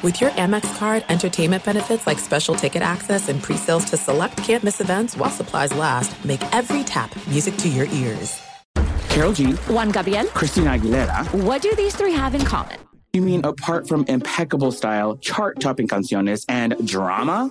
With your Amex card, entertainment benefits like special ticket access and pre-sales to select campus events while supplies last, make every tap music to your ears. Karol G, Juan Gabriel. Christina Aguilera. What do these three have in common? You mean apart from impeccable style, chart-topping canciones, and drama?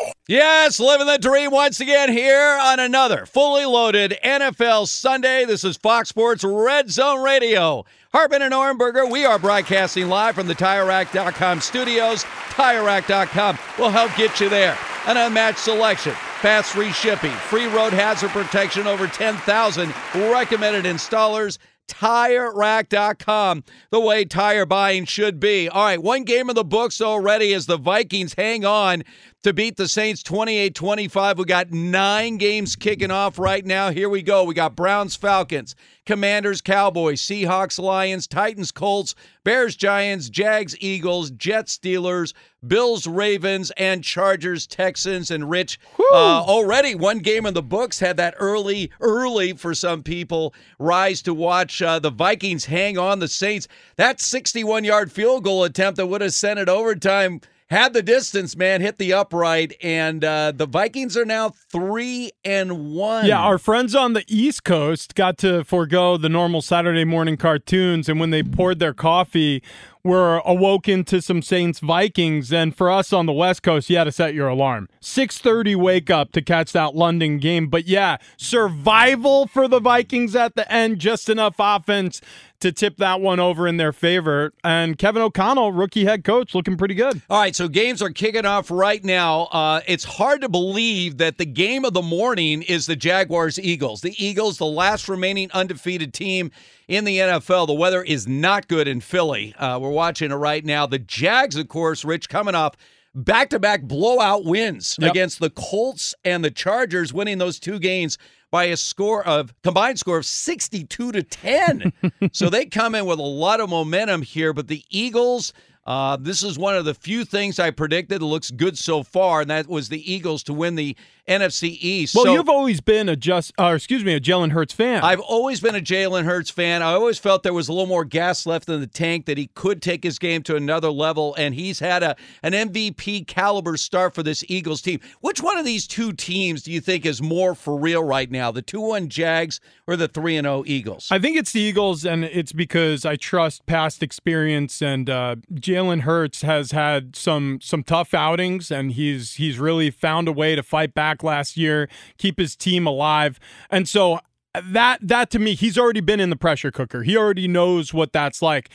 Yes, living the dream once again here on another fully loaded NFL Sunday. This is Fox Sports Red Zone Radio. Hartman and Ohrnberger, we are broadcasting live from the TireRack.com studios. TireRack.com will help get you there. An unmatched selection, fast free shipping, free road hazard protection, over 10,000 recommended installers. TireRack.com, the way tire buying should be. All right, one game of the books already as the Vikings hang on to beat the Saints 28 25. We got nine games kicking off right now. Here we go. We got Browns, Falcons, Commanders, Cowboys, Seahawks, Lions, Titans, Colts, Bears, Giants, Jags, Eagles, Jets, Steelers, Bills, Ravens, and Chargers, Texans. And Rich, uh, already one game in the books had that early, early for some people rise to watch uh, the Vikings hang on the Saints. That 61 yard field goal attempt that would have sent it overtime had the distance, man, hit the upright, and uh, the Vikings are now three and one. Yeah, our friends on the East Coast got to forego the normal Saturday morning cartoons, and when they poured their coffee, were awoken to some Saints Vikings. And for us on the West Coast, you had to set your alarm. 6:30 wake up to catch that London game. But yeah, survival for the Vikings at the end, just enough offense to tip that one over in their favor. And Kevin O'Connell, rookie head coach, looking pretty good. All right, so games are kicking off right now. Uh, it's hard to believe that the game of the morning is the Jaguars Eagles. The Eagles, the last remaining undefeated team in the NFL. The weather is not good in Philly. Uh, we're watching it right now. The Jags, of course, Rich, coming off back to back blowout wins Yep. against the Colts and the Chargers, winning those two games by a score of combined score of 62 to 10. so they come in with a lot of momentum here, but the Eagles. Uh, this is one of the few things I predicted. It looks good so far, and that was the Eagles to win the NFC East. Well, so, you've always been a just, or excuse me, a Jalen Hurts fan. I've always been a Jalen Hurts fan. I always felt there was a little more gas left in the tank that he could take his game to another level, and he's had a an MVP caliber start for this Eagles team. Which one of these two teams do you think is more for real right now? The two one Jags or the three and zero Eagles? I think it's the Eagles, and it's because I trust past experience. And uh, Jalen Hurts has had some some tough outings, and he's he's really found a way to fight back last year, keep his team alive, and so that that to me, he's already been in the pressure cooker. He already knows what that's like.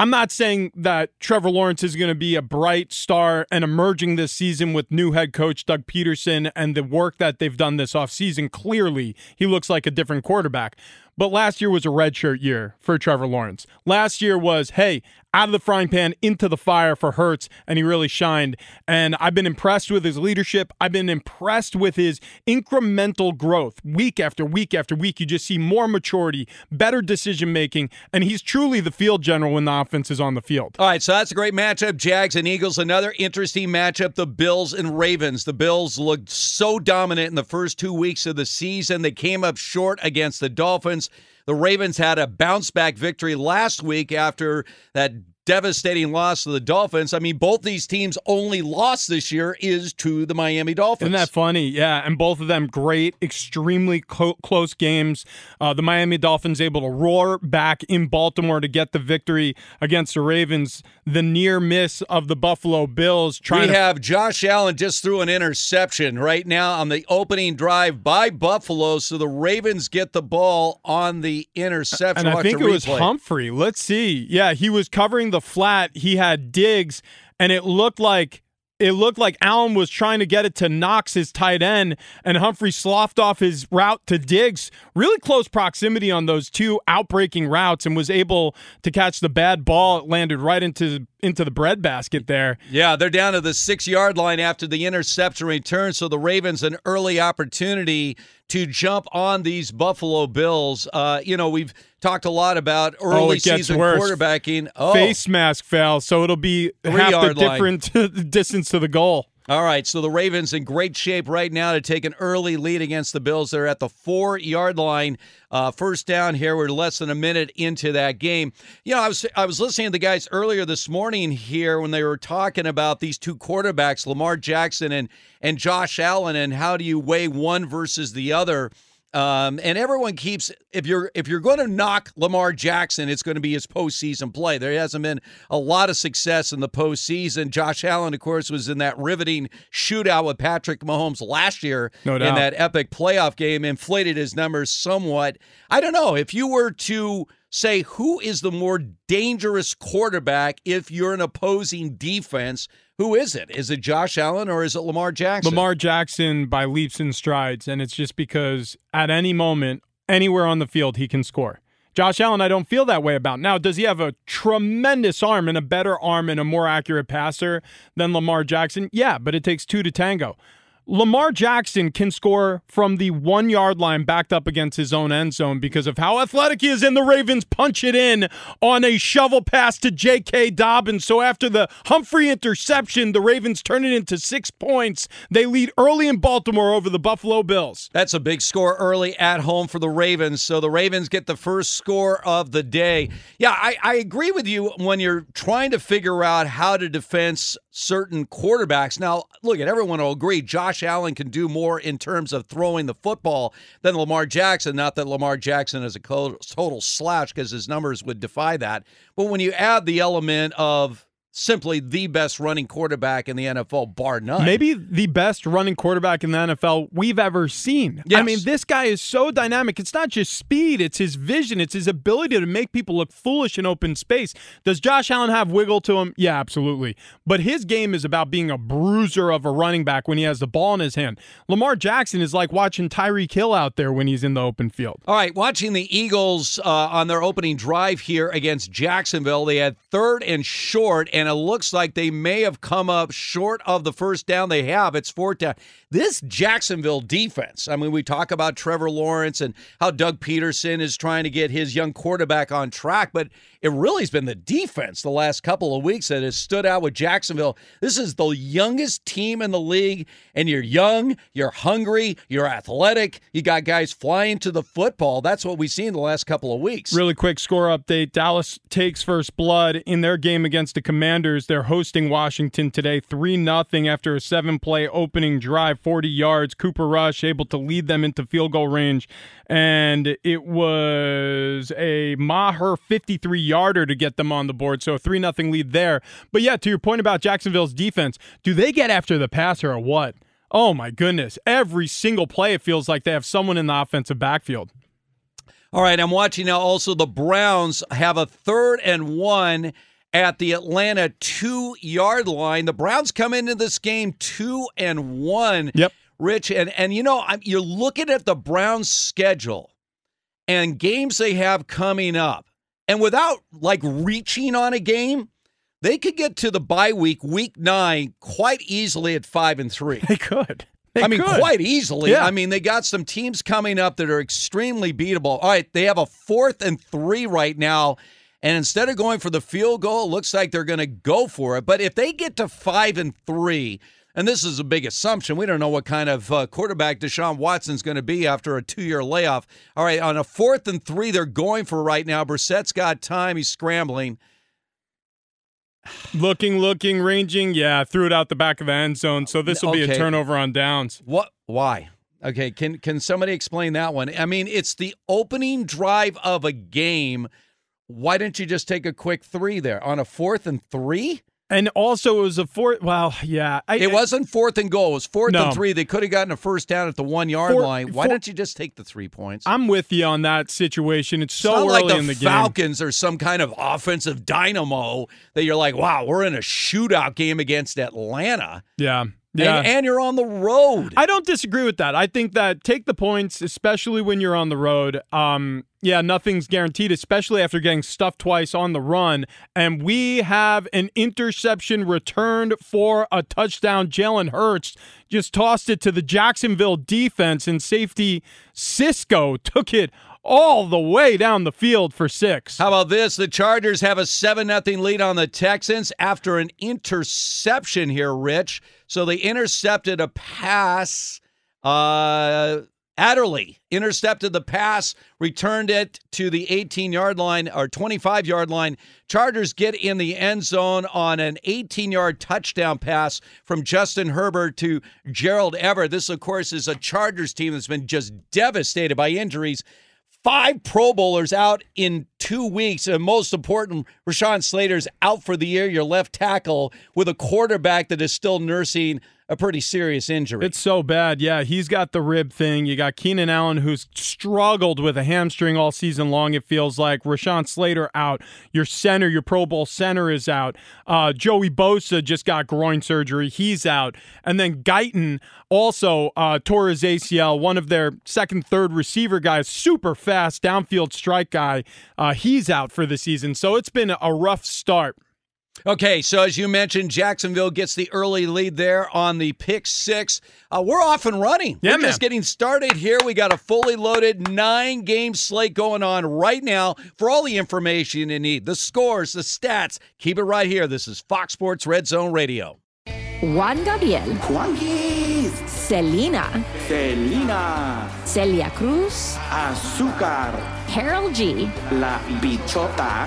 I'm not saying that Trevor Lawrence is going to be a bright star and emerging this season with new head coach Doug Pederson and the work that they've done this offseason. Clearly, he looks like a different quarterback. But last year was a redshirt year for Trevor Lawrence. Last year was, hey, out of the frying pan into the fire for Hurts, and he really shined. And I've been impressed with his leadership. I've been impressed with his incremental growth week after week after week. You just see more maturity, better decision making, and he's truly the field general when the offense is on the field. All right, so that's a great matchup. Jags and Eagles. Another interesting matchup, the Bills and Ravens. The Bills looked so dominant in the first two weeks of the season. They came up short against the Dolphins. The Ravens had a bounce back victory last week after that devastating loss to the Dolphins. I mean, both these teams' only loss this year is to the Miami Dolphins. Isn't that funny? Yeah, and both of them great, extremely co- close games. Uh, the Miami Dolphins able to roar back in Baltimore to get the victory against the Ravens. The near miss of the Buffalo Bills trying we to have Josh Allen just threw an interception right now on the opening drive by Buffalo, so the Ravens get the ball on the interception. and I think it was. Humphrey. Let's see. Yeah, he was covering the flat. He had Diggs, and it looked like it looked like Allen was trying to get it to Knox, his tight end, and Humphrey sloughed off his route to Diggs. Really close proximity on those two outbreaking routes, and was able to catch the bad ball. It landed right into into the breadbasket there. Yeah, they're down to the six yard line after the interception return. So the Ravens an early opportunity to jump on these Buffalo Bills. Uh, you know, we've talked a lot about early Oh, it gets season worse. quarterbacking. Oh, Face mask foul, so it'll be half the different distance to the goal. All right, so the Ravens in great shape right now to take an early lead against the Bills. They're at the four yard line. Uh, first down here. We're less than a minute into that game. You know, I was I was listening to the guys earlier this morning here when they were talking about these two quarterbacks, Lamar Jackson and and Josh Allen, and how do you weigh one versus the other. Um, and everyone keeps if you're if you're going to knock Lamar Jackson, it's going to be his postseason play. There hasn't been a lot of success in the postseason. Josh Allen, of course, was in that riveting shootout with Patrick Mahomes last year No in that epic playoff game, inflated his numbers somewhat. I don't know if you were to say who is the more dangerous quarterback if you're an opposing defense. Who is it? Is it Josh Allen or is it Lamar Jackson? Lamar Jackson by leaps and strides, and it's just because at any moment, anywhere on the field, he can score. Josh Allen, I don't feel that way about. Now, does he have a tremendous arm and a better arm and a more accurate passer than Lamar Jackson? Yeah, but it takes two to tango. Lamar Jackson can score from the one yard line backed up against his own end zone because of how athletic he is, and the Ravens punch it in on a shovel pass to J.K. Dobbins. So after the Humphrey interception, the Ravens turn it into six points. They lead early in Baltimore over the Buffalo Bills. That's a big score early at home for the Ravens. So the Ravens get the first score of the day. Yeah, I, I agree with you when you're trying to figure out how to defense certain quarterbacks. Now, look at everyone will agree Josh Allen can do more in terms of throwing the football than Lamar Jackson. Not that Lamar Jackson is a total slouch because his numbers would defy that. But when you add the element of simply the best running quarterback in the NFL, bar none. Maybe the best running quarterback in the NFL we've ever seen. I mean, this guy is so dynamic. It's not just speed, it's his vision, it's his ability to make people look foolish in open space. Does Josh Allen have wiggle to him? Yeah, absolutely. But his game is about being a bruiser of a running back when he has the ball in his hand. Lamar Jackson is like watching Tyreek Hill out there when he's in the open field. All right, watching the Eagles uh, on their opening drive here against Jacksonville, they had third and short, and it looks like they may have come up short of the first down they have. It's fourth down. This Jacksonville defense, I mean, we talk about Trevor Lawrence and how Doug Pederson is trying to get his young quarterback on track, but it really has been the defense the last couple of weeks that has stood out with Jacksonville. This is the youngest team in the league, and you're young, you're hungry, you're athletic, you got guys flying to the football. That's what we've seen the last couple of weeks. Really quick score update. Dallas takes first blood in their game against the Commanders. They're hosting Washington today 3 0 after a seven play opening drive, 40 yards. Cooper Rush able to lead them into field goal range. And it was a Maher 53 yarder to get them on the board. So a 3 0 lead there. But yeah, to your point about Jacksonville's defense, do they get after the passer or what? Oh my goodness. Every single play, it feels like they have someone in the offensive backfield. All right, I'm watching now. Also, the Browns have a third and one at the Atlanta two yard line. The Browns come into this game two and one. Yep. Rich, and and you know, I'm, you're looking at the Browns' schedule and games they have coming up, and without like reaching on a game, they could get to the bye week, week nine, quite easily at five and three. They could. They I mean, could. quite easily. Yeah. I mean, they got some teams coming up that are extremely beatable. All right, they have a fourth and three right now. And instead of going for the field goal, it looks like they're going to go for it. But if they get to five and three, and this is a big assumption, we don't know what kind of uh, quarterback Deshaun Watson's going to be after a two year layoff. All right, on a fourth and three, they're going for right now. Brissett's got time. He's scrambling. Looking, looking, ranging. Yeah, threw it out the back of the end zone. So this will be a turnover on downs. What? Why? Okay, can can somebody explain that one? I mean, it's the opening drive of a game. Why didn't you just take a quick three there on a fourth and three? And also, it was a fourth. Well, yeah. I, It wasn't fourth and goal. It was fourth No. and three. They could have gotten a first down at the one yard Four- line. Why four- don't you just take the three points? I'm with you on that situation. It's It's so not early like the in the game. Falcons are some kind of offensive dynamo that you're like, wow, we're in a shootout game against Atlanta. Yeah. Yeah. and, and you're on the road. I don't disagree with that. I think that take the points, especially when you're on the road. Um, yeah, nothing's guaranteed, especially after getting stuffed twice on the run. And we have an interception returned for a touchdown. Jalen Hurts just tossed it to the Jacksonville defense, and safety Cisco took it all the way down the field for six. How about this? The Chargers have a 7 0 lead on the Texans after an interception here, Rich. So they intercepted a pass. Uh, Adderley intercepted the pass, returned it to the 18 yard line or 25 yard line. Chargers get in the end zone on an 18 yard touchdown pass from Justin Herbert to Gerald Everett. This, of course, is a Chargers team that's been just devastated by injuries. Five Pro Bowlers out in two weeks, and most important, Rashawn Slater's out for the year. Your left tackle with a quarterback that is still nursing a pretty serious injury. It's so bad. Yeah, he's got the rib thing. You got Keenan Allen, who's struggled with a hamstring all season long, it feels like. Rashawn Slater out. Your center, your Pro Bowl center is out. Uh, Joey Bosa just got groin surgery. He's out. And then Guyton also uh, tore his ACL, one of their second, third receiver guys, super fast downfield strike guy. Uh, he's out for the season. So it's been a rough start. Okay, so as you mentioned, Jacksonville gets the early lead there on the pick six. Uh, we're off and running. Yeah, we're man. just getting started here. We got a fully loaded nine game slate going on right now for all the information you need the scores, the stats. Keep it right here. This is Fox Sports Red Zone Radio. Juan Gabriel, Juanquis, Selena, Selena, Celia Cruz, Azúcar, Karol G, La Bichota,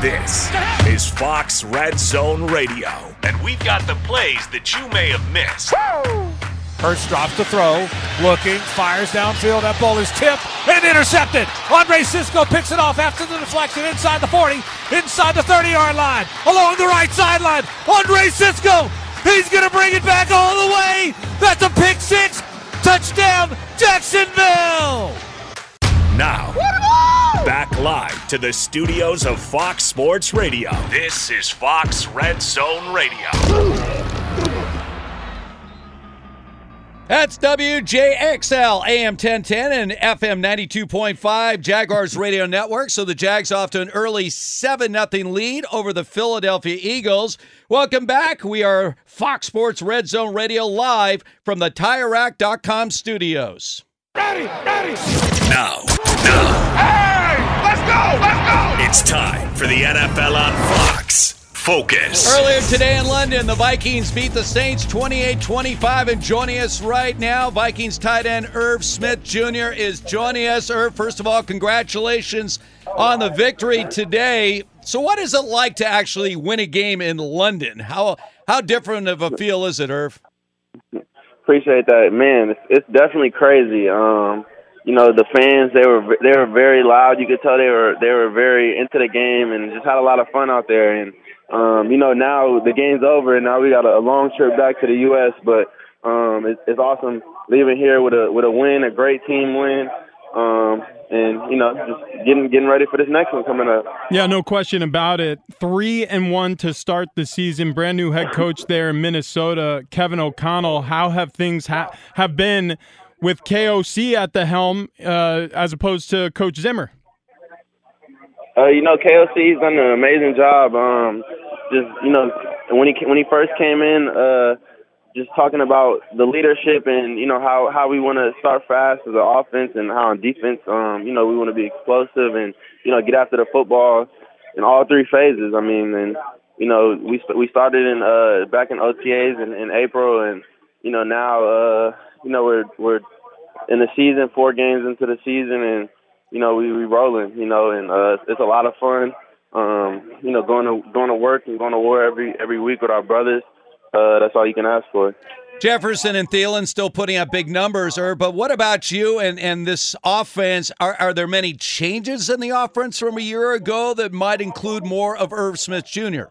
This is Fox Red Zone Radio. And we've got the plays that you may have missed. Hurts drops to throw, looking, fires downfield. That ball is tipped and intercepted. Andre Cisco picks it off after the deflection inside the 40, inside the 30 yard line, along the right sideline. Andre Cisco, he's going to bring it back all the way. That's a pick six. Touchdown, Jacksonville. Now, back live to the studios of Fox Sports Radio. This is Fox Red Zone Radio. That's WJXL AM 1010 and FM 92.5 Jaguars Radio Network. So the Jags off to an early 7 0 lead over the Philadelphia Eagles. Welcome back. We are Fox Sports Red Zone Radio live from the TireRack.com studios. Now, now. Hey, let's go, let's go. It's time for the NFL on Fox. Focus. Earlier today in London, the Vikings beat the Saints 28 25. And joining us right now, Vikings tight end Irv Smith Jr. is joining us. Irv, first of all, congratulations on the victory today. So, what is it like to actually win a game in London? How how different of a feel is it, Irv? Appreciate that, man. It's, it's definitely crazy. Um, you know, the fans they were they were very loud. You could tell they were they were very into the game and just had a lot of fun out there. And um, you know, now the game's over and now we got a, a long trip back to the U.S. But um, it, it's awesome leaving here with a with a win, a great team win. Um, and you know, just getting getting ready for this next one coming up. Yeah, no question about it. Three and one to start the season. Brand new head coach there in Minnesota, Kevin O'Connell. How have things ha- have been with KOC at the helm uh, as opposed to Coach Zimmer? Uh, you know, KOC's done an amazing job. Um, just you know, when he when he first came in, uh, just talking about the leadership and you know how how we want to start fast as an offense and how on defense, um, you know, we want to be explosive and you know get after the football in all three phases. I mean, and you know we we started in uh back in OTAs in, in April and you know now uh you know we're we're in the season, four games into the season, and you know we we rolling, you know, and uh it's a lot of fun. Um, you know, going to going to work and going to war every every week with our brothers uh, that's all you can ask for. Jefferson and Thielen still putting up big numbers, er, but what about you and, and this offense? Are, are there many changes in the offense from a year ago that might include more of Irv Smith Jr.?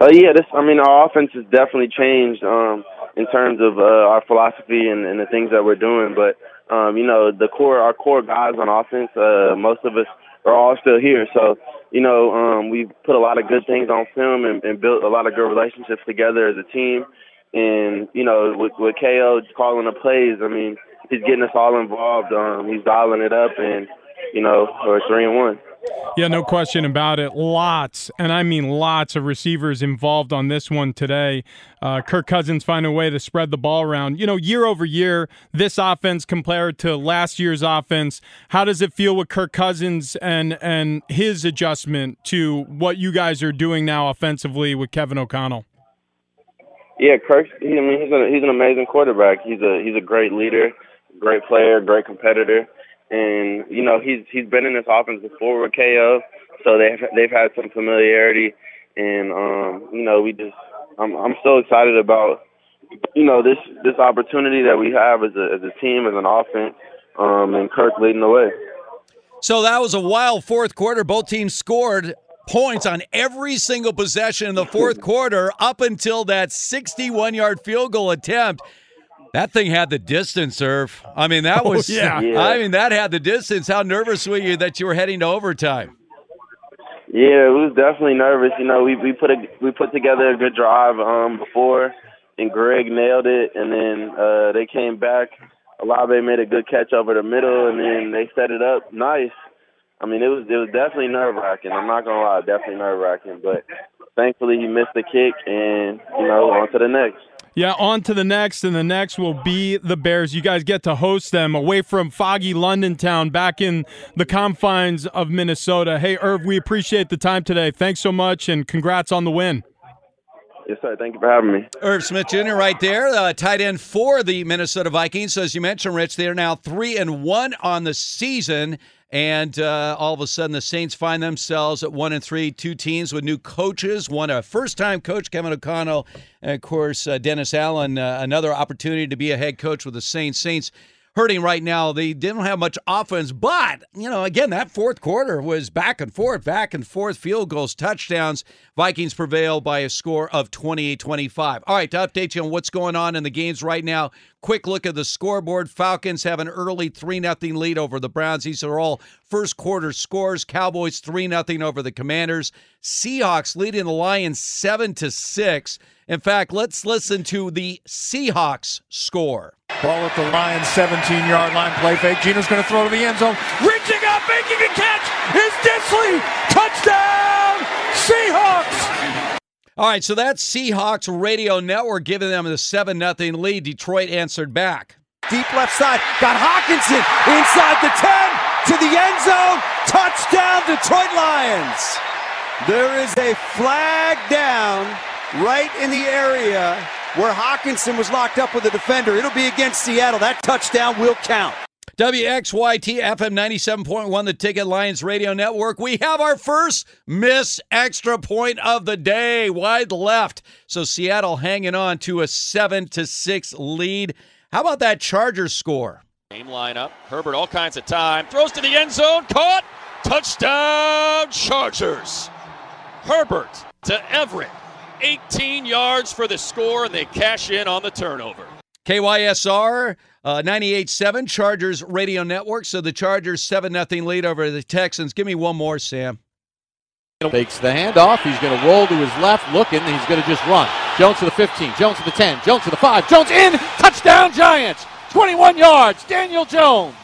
Uh, yeah, this. I mean, our offense has definitely changed um, in terms of uh, our philosophy and, and the things that we're doing. But um, you know, the core, our core guys on offense, uh, most of us are all still here. So you know, um, we put a lot of good things on film and, and built a lot of good relationships together as a team. And you know, with, with KO calling the plays, I mean, he's getting us all involved. Um, he's dialing it up, and you know, we're three and one. Yeah, no question about it. Lots, and I mean lots of receivers involved on this one today. Uh, Kirk Cousins find a way to spread the ball around. You know, year over year, this offense compared to last year's offense, how does it feel with Kirk Cousins and and his adjustment to what you guys are doing now offensively with Kevin O'Connell? Yeah, Kirk. He, I mean, he's, he's an amazing quarterback. He's a he's a great leader, great player, great competitor and you know he's he's been in this offense before with KO, so they've they've had some familiarity, and um, you know we just I'm I'm so excited about you know this this opportunity that we have as a as a team as an offense, um, and Kirk leading the way. So that was a wild fourth quarter. Both teams scored points on every single possession in the fourth quarter up until that 61 yard field goal attempt. That thing had the distance, Irv. I mean, that oh, was. Oh, yeah. yeah. I mean, that had the distance. How nervous were you that you were heading to overtime? Yeah, it was definitely nervous. You know, we we put a we put together a good drive um before, and Greg nailed it, and then uh they came back. Olave made a good catch over the middle, and then they set it up nice. I mean, it was it was definitely nerve wracking. I'm not gonna lie, definitely nerve wracking. But thankfully, he missed the kick, and you know, on to the next. Yeah, on to the next, and the next will be the Bears. You guys get to host them away from foggy London town back in the confines of Minnesota. Hey, Irv, we appreciate the time today. Thanks so much, and congrats on the win. Yes, sir. Thank you for having me. Irv Smith Jr. right there, uh, tight end for the Minnesota Vikings. So as you mentioned, Rich, they are now three and one on the season. And uh, all of a sudden, the Saints find themselves at one and three, two teams with new coaches. One a first-time coach, Kevin O'Connell, and of course uh, Dennis Allen. Uh, another opportunity to be a head coach with the Saints. Saints hurting right now. They didn't have much offense, but, you know, again, that fourth quarter was back and forth, back and forth, field goals, touchdowns. Vikings prevail by a score of 28 25. All right, to update you on what's going on in the games right now, quick look at the scoreboard. Falcons have an early 3 0 lead over the Browns. These are all first quarter scores. Cowboys 3 0 over the Commanders. Seahawks leading the Lions 7 to 6. In fact, let's listen to the Seahawks score. Ball at the Lions 17 yard line. Play fake. Geno's going to throw to the end zone. Reaching up, making a catch is Dissly. Touchdown, Seahawks. All right, so that's Seahawks radio network giving them the 7 0 lead. Detroit answered back. Deep left side. Got Hockenson inside the 10 to the end zone. Touchdown, Detroit Lions. There is a flag down right in the area where Hockenson was locked up with a defender. It'll be against Seattle. That touchdown will count. WXYT FM 97.1, the Ticket Lions Radio Network. We have our first miss extra point of the day, wide left. So Seattle hanging on to a 7 to 6 lead. How about that Chargers score? Game lineup. Herbert all kinds of time. Throws to the end zone. Caught. Touchdown Chargers. Herbert to Everett. 18 yards for the score, and they cash in on the turnover. KYSR uh, 98.7 Chargers Radio Network. So the Chargers 7 0 lead over the Texans. Give me one more, Sam. Takes the handoff. He's going to roll to his left, looking. He's going to just run. Jones to the 15. Jones to the 10. Jones to the 5. Jones in. Touchdown, Giants. 21 yards. Daniel Jones.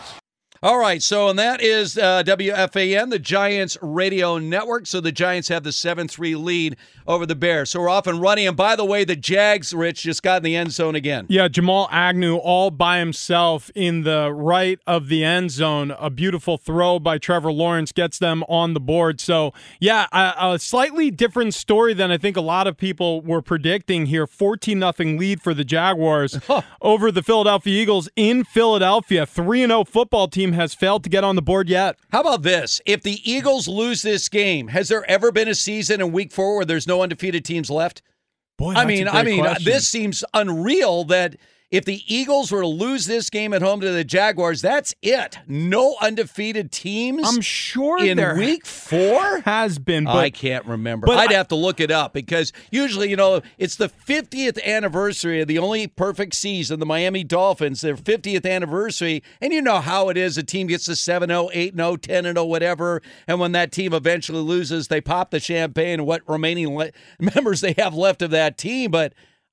All right, so and that is uh, WFAN, the Giants radio network. So the Giants have the 7 3 lead over the Bears. So we're off and running. And by the way, the Jags, Rich, just got in the end zone again. Yeah, Jamal Agnew all by himself in the right of the end zone. A beautiful throw by Trevor Lawrence gets them on the board. So, yeah, a, a slightly different story than I think a lot of people were predicting here. 14 0 lead for the Jaguars over the Philadelphia Eagles in Philadelphia. 3 0 football team has failed to get on the board yet. How about this? If the Eagles lose this game, has there ever been a season in week four where there's no undefeated teams left? Boy, I mean, I mean, uh, question. this seems unreal that if the Eagles were to lose this game at home to the Jaguars, that's it. No undefeated teams. I'm sure in there week four has been, but I can't remember. but I'd I- have to look it up because usually, you know, it's the 50th anniversary of the only perfect season, the Miami Dolphins, their 50th anniversary. And you know how it is. A team gets to 7 0, 8 0, 10 0, whatever. And when that team eventually loses, they pop the champagne and what remaining le- members they have left of that team. But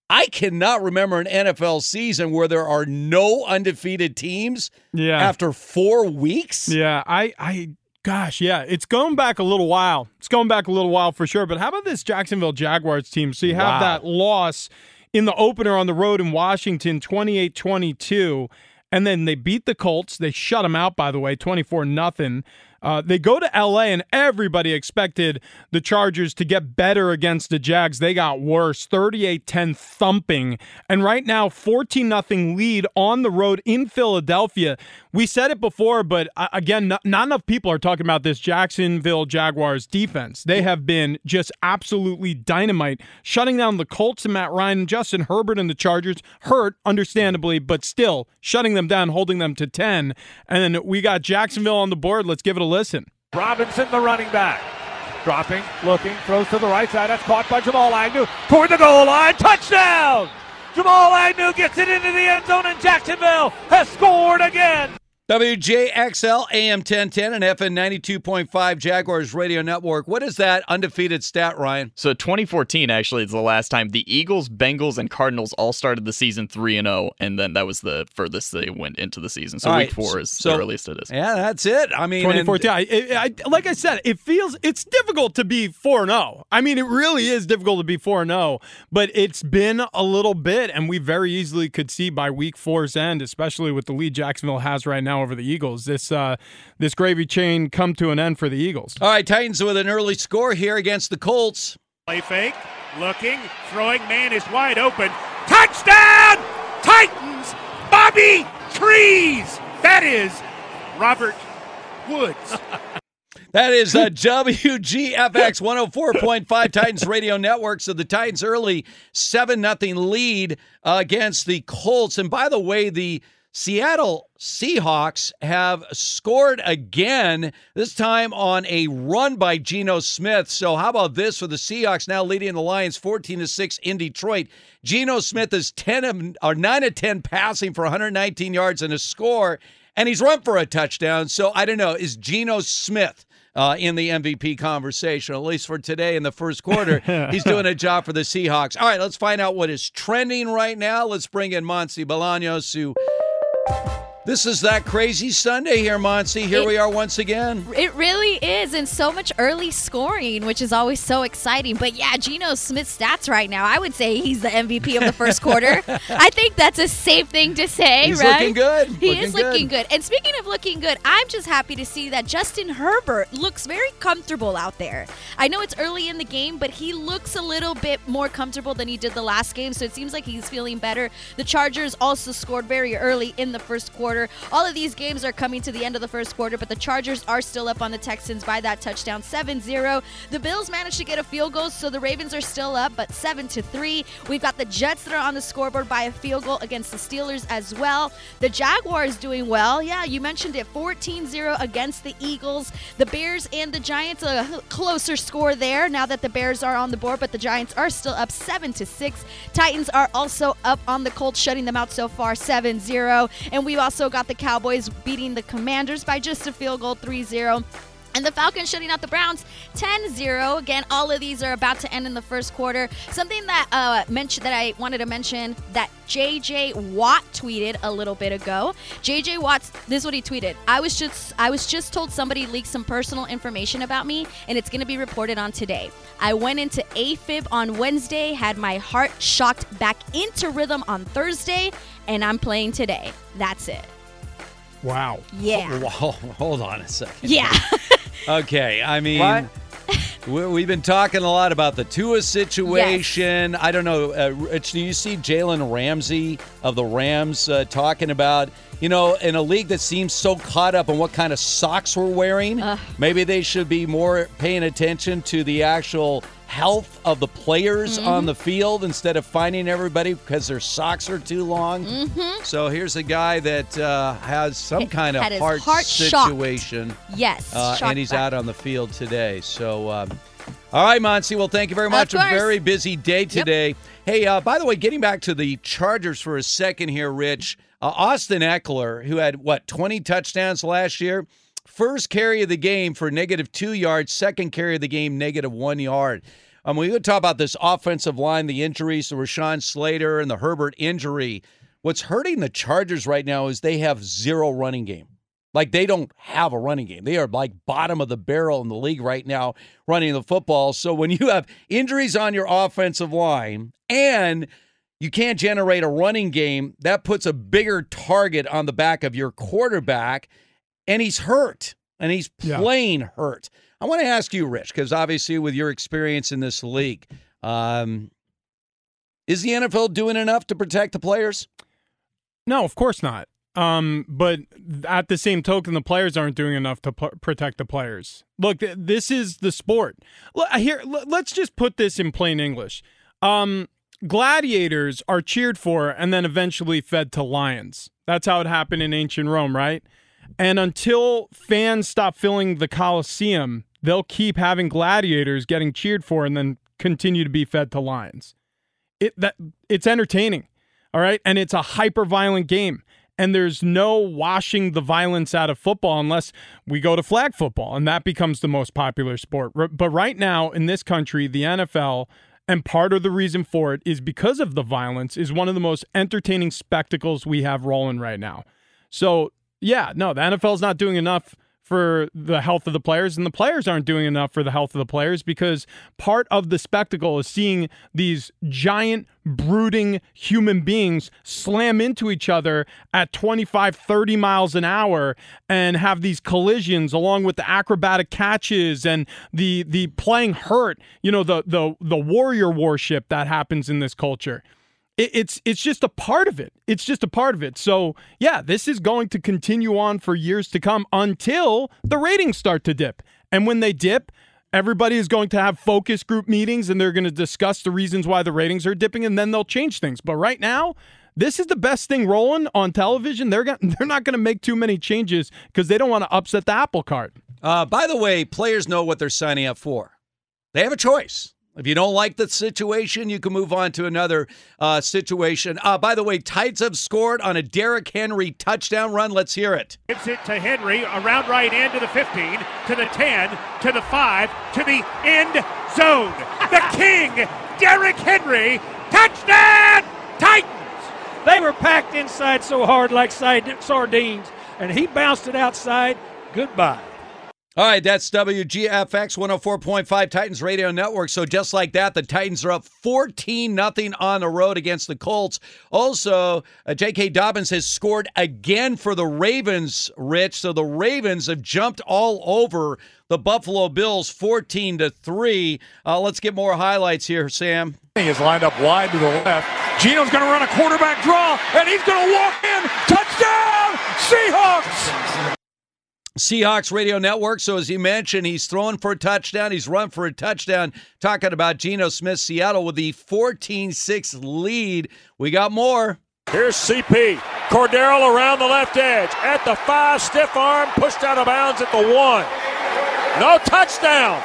I cannot remember an NFL season where there are no undefeated teams Yeah. after four weeks. Yeah, I, I, gosh, yeah, it's going back a little while. It's going back a little while for sure. But how about this Jacksonville Jaguars team? So you have Wow. that loss in the opener on the road in Washington, 28 22. And then they beat the Colts. They shut them out, by the way, 24 nothing. Uh, they go to LA, and everybody expected the Chargers to get better against the Jags. They got worse, 38 10 thumping. And right now, 14 0 lead on the road in Philadelphia. We said it before, but uh, again, not, not enough people are talking about this Jacksonville Jaguars defense. They have been just absolutely dynamite, shutting down the Colts and Matt Ryan and Justin Herbert and the Chargers. Hurt, understandably, but still shutting them down, holding them to 10. And we got Jacksonville on the board. Let's give it a listen. Robinson, the running back. Dropping, looking, throws to the right side. That's caught by Jamal Agnew. Toward the goal line. Touchdown! Jamal Agnew gets it into the end zone, and Jacksonville has scored again. WJXL AM 1010 and FM 92.5 Jaguars Radio Network. What is that undefeated stat, Ryan? So 2014 actually is the last time the Eagles, Bengals, and Cardinals all started the season three and zero, and then that was the furthest they went into the season. So All week right, four is so- the earliest it is. Yeah, that's it. I mean, and- 2014. I, I, I- like I said, it feels it's difficult to be 4 0. I mean, it really is difficult to be 4 0, but it's been a little bit, and we very easily could see by week four's end, especially with the lead Jacksonville has right now over the Eagles, this uh, this gravy chain come to an end for the Eagles. All right, Titans with an early score here against the Colts. Play fake, looking, throwing, man is wide open. Touchdown! Titans! Bobby Trees! That is Robert Woods. That is uh, WGFX 104.5 Titans Radio Network. So the Titans early 7 nothing lead uh, against the Colts. And by the way, the Seattle Seahawks have scored again, this time on a run by Geno Smith. So how about this for the Seahawks now leading the Lions 14 to 6 in Detroit. Geno Smith is 10 of, or 9 of 10 passing for 119 yards and a score and he's run for a touchdown. So I don't know. Is Geno Smith uh, in the MVP conversation, at least for today in the first quarter? he's doing a job for the Seahawks. All right, let's find out what is trending right now. Let's bring in Monty Bolaños, who you this is that crazy Sunday here, Monty. Here It- we are once again. It really is, and so much early scoring, which is always so exciting. But yeah, Geno Smith's stats right now, I would say he's the MVP of the first quarter. I think that's a safe thing to say, right? He's right? looking good. He Looking is looking good. And speaking of looking good, I'm just happy to see that Justin Herbert looks very comfortable out there. I know it's early in the game, but he looks a little bit more comfortable than he did the last game, so it seems like he's feeling better. The Chargers also scored very early in the first quarter. All of these games are coming to the end of the first quarter, but the Chargers are still up on the Texans by that touchdown 7-0. The Bills managed to get a field goal, so the Ravens are still up, but 7 to 3. We've got the Jets that are on the scoreboard by a field goal against the Steelers as well. The Jaguars doing well. Yeah, you mentioned it 14-0 against the Eagles. The Bears and the Giants a closer score there now that the Bears are on the board, but the Giants are still up 7 to 6. Titans are also up on the Colts shutting them out so far 7-0. And we've also got the Cowboys beating the Commanders by just a field goal 3-0. And the Falcons shutting out the Browns 10-0. Again, all of these are about to end in the first quarter. Something that uh mentioned that I wanted to mention that JJ Watt tweeted a little bit ago. JJ Watt, this is what he tweeted. I was just I was just told somebody leaked some personal information about me and it's going to be reported on today. I went into AFib on Wednesday, had my heart shocked back into rhythm on Thursday, and I'm playing today. That's it. Wow. Yeah. Whoa, hold on a second. Yeah. Okay, I mean, What? we- we've been talking a lot about the Tua situation. I don't know, uh, Rich. Do you see Jalen Ramsey of the Rams uh, talking about, you know, in a league that seems so caught up on what kind of socks we're wearing? Maybe they should be more paying attention to the actual health of the players Mm-hmm. on the field instead of finding everybody because their socks are too long. Mm-hmm. So here's a guy that uh, has some kind of heart, heart shocked. situation. Yes, Uh, and he's back. out on the field today. So, um, all right, Monty. Well, thank you very much. A very busy day today. Hey, uh, by the way, getting back to the Chargers for a second here, Rich. Uh, Austin Ekeler, who had, what, 20 touchdowns last year? First carry of the game for negative two yards, second carry of the game, negative one yard. Um, we could talk about this offensive line, the injuries to Rashawn Slater and the Herbert injury. What's hurting the Chargers right now is they have zero running game. Like they don't have a running game. They are like bottom of the barrel in the league right now running the football. So when you have injuries on your offensive line and you can't generate a running game, that puts a bigger target on the back of your quarterback and he's hurt and he's Yeah. playing hurt. I want to ask you, Rich, because obviously with your experience in this league, um, is the NFL doing enough to protect the players? No, of course not. Um, but at the same token, the players aren't doing enough to p- protect the players. Look, th- this is the sport. Look, here, l- let's just put this in plain English. Um, gladiators are cheered for and then eventually fed to lions. That's how it happened in ancient Rome, right? And until fans stop filling the Colosseum, they'll keep having gladiators getting cheered for and then continue to be fed to lions. It that it's entertaining. All right. And it's a hyper violent game. And there's no washing the violence out of football unless we go to flag football, and that becomes the most popular sport. But right now in this country, the NFL, and part of the reason for it is because of the violence, is one of the most entertaining spectacles we have rolling right now. So, yeah, no, the NFL's not doing enough for the health of the players, and the players aren't doing enough for the health of the players because part of the spectacle is seeing these giant, brooding human beings slam into each other at 25, 30 miles an hour and have these collisions along with the acrobatic catches and the the playing hurt, you know, the the the warrior worship that happens in this culture it, it's it's just a part of it. It's just a part of it. So yeah, this is going to continue on for years to come until the ratings start to dip. And when they dip, everybody is going to have focus group meetings and they're going to discuss the reasons why the ratings are dipping, and then they'll change things. But right now. This is the best thing rolling on television. They're they're not going to make too many changes because they don't want to upset the apple cart. Uh, by the way, players know what they're signing up for. They have a choice. If you don't like the situation, you can move on to another uh, situation. Uh, by the way, Titans have scored on a Derrick Henry touchdown run. Let's hear it. Gives it to Henry around right end to the 15, to the 10, to the 5, to the end zone. The king, Derrick Henry, touchdown, Titans! They were packed inside so hard like side- sardines, and he bounced it outside. Goodbye. All right, that's WGFX 104.5 Titans Radio Network. So just like that, the Titans are up 14 nothing on the road against the Colts. Also, uh, J.K. Dobbins has scored again for the Ravens, Rich. So the Ravens have jumped all over the Buffalo Bills 14 to 3. Uh, let's get more highlights here, Sam. He is lined up wide to the left. Geno's going to run a quarterback draw, and he's going to walk in. Touchdown, Seahawks! Seahawks Radio Network. So, as he mentioned, he's throwing for a touchdown. He's run for a touchdown. Talking about Geno Smith, Seattle with the 14 6 lead. We got more. Here's CP. Cordarrelle around the left edge. At the five, stiff arm, pushed out of bounds at the one. No touchdown.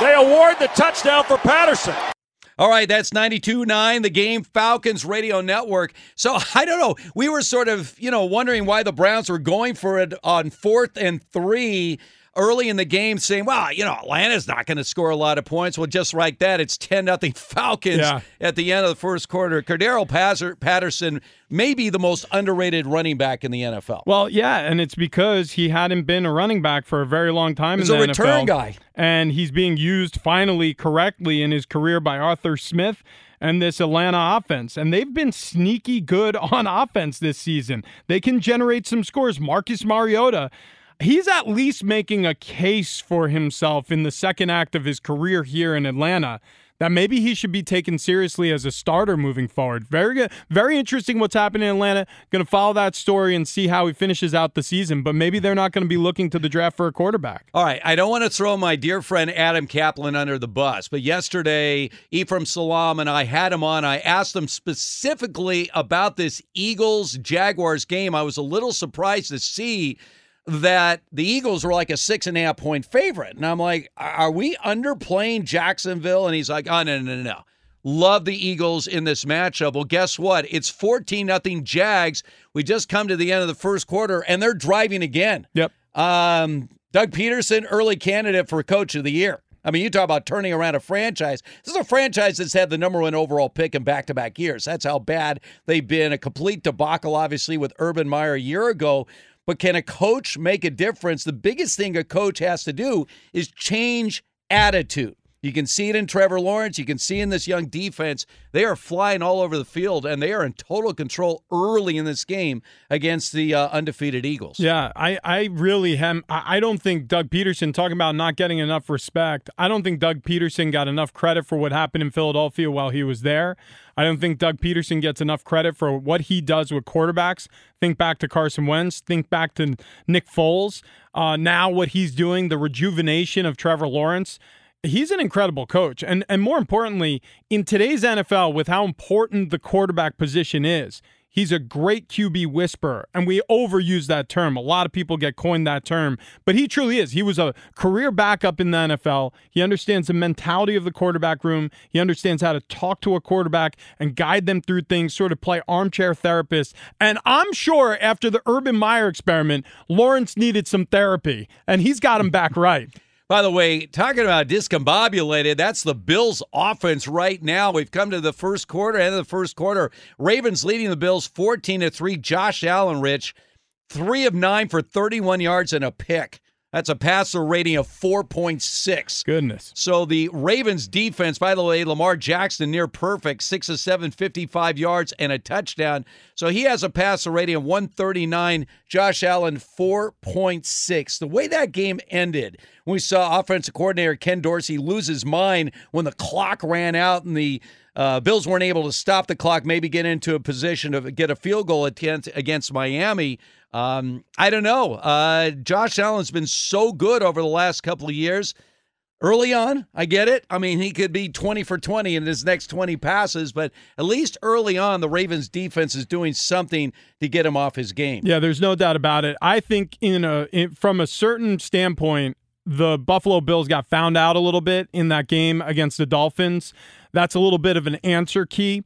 They award the touchdown for Patterson. All right, that's 92.9, the game Falcons Radio Network. So I don't know. We were sort of, you know, wondering why the Browns were going for it on fourth and three. Early in the game saying, well, you know, Atlanta's not going to score a lot of points. Well, just like that, it's 10 nothing Falcons Yeah. at the end of the first quarter. Cordarrelle Pazzer- Patterson may be the most underrated running back in the NFL. Well, yeah, and it's because he hadn't been a running back for a very long time He's in a return guy. And he's being used finally correctly in his career by Arthur Smith and this Atlanta offense. And they've been sneaky good on offense this season. They can generate some scores. Marcus Mariota, he's at least making a case for himself in the second act of his career here in Atlanta. That maybe he should be taken seriously as a starter moving forward. Very good, very interesting what's happening in Atlanta. Going to follow that story and see how he finishes out the season. But maybe they're not going to be looking to the draft for a quarterback. All right, I don't want to throw my dear friend Adam Caplan under the bus, but yesterday, Ephraim Salaam and I had him on. I asked him specifically about this Eagles Jaguars game. I was a little surprised to see that the Eagles were like a six and a half point favorite. And I'm like, are we underplaying Jacksonville? And he's like, oh, no, no, no, no. Love the Eagles in this matchup. Well, guess what? It's 14 nothing Jags. We just come to the end of the first quarter and they're driving again. Yep. Um, Doug Pederson, early candidate for coach of the year. I mean, you talk about turning around a franchise. This is a franchise that's had the number one overall pick in back to back years. That's how bad they've been. A complete debacle, obviously, with Urban Meyer a year ago. But can a coach make a difference? The biggest thing a coach has to do is change attitude. You can see it in Trevor Lawrence. You can see in this young defense. They are flying all over the field, and they are in total control early in this game against the uh, undefeated Eagles. Yeah, I, I really am. I don't think Doug Pederson, talking about not getting enough respect, I don't think Doug Pederson got enough credit for what happened in Philadelphia while he was there. I don't think Doug Pederson gets enough credit for what he does with quarterbacks. Think back to Carson Wentz, think back to Nick Foles. Uh, now, what he's doing, the rejuvenation of Trevor Lawrence. He's an incredible coach. And and more importantly, in today's NFL, with how important the quarterback position is, he's a great QB whisperer. And we overuse that term. A lot of people get coined that term, but he truly is. He was a career backup in the NFL. He understands the mentality of the quarterback room. He understands how to talk to a quarterback and guide them through things, sort of play armchair therapist. And I'm sure after the Urban Meyer experiment, Lawrence needed some therapy, and he's got him back right. By the way, talking about discombobulated, that's the Bills' offense right now. We've come to the first quarter, end of the first quarter. Ravens leading the Bills 14 to 3. Josh Allen, Rich, three of nine for 31 yards and a pick. That's a passer rating of 4.6. Goodness. So the Ravens defense, by the way, Lamar Jackson near perfect, six of seven, 55 yards and a touchdown. So he has a passer rating of 139. Josh Allen, 4.6. The way that game ended, we saw offensive coordinator Ken Dorsey lose his mind when the clock ran out and the uh, Bills weren't able to stop the clock, maybe get into a position to get a field goal attempt against Miami. Um, I don't know. Uh, Josh Allen's been so good over the last couple of years. Early on, I get it. I mean, he could be 20 for 20 in his next 20 passes, but at least early on, the Ravens defense is doing something to get him off his game. Yeah, there's no doubt about it. I think in a in, from a certain standpoint, the Buffalo Bills got found out a little bit in that game against the Dolphins. That's a little bit of an answer key.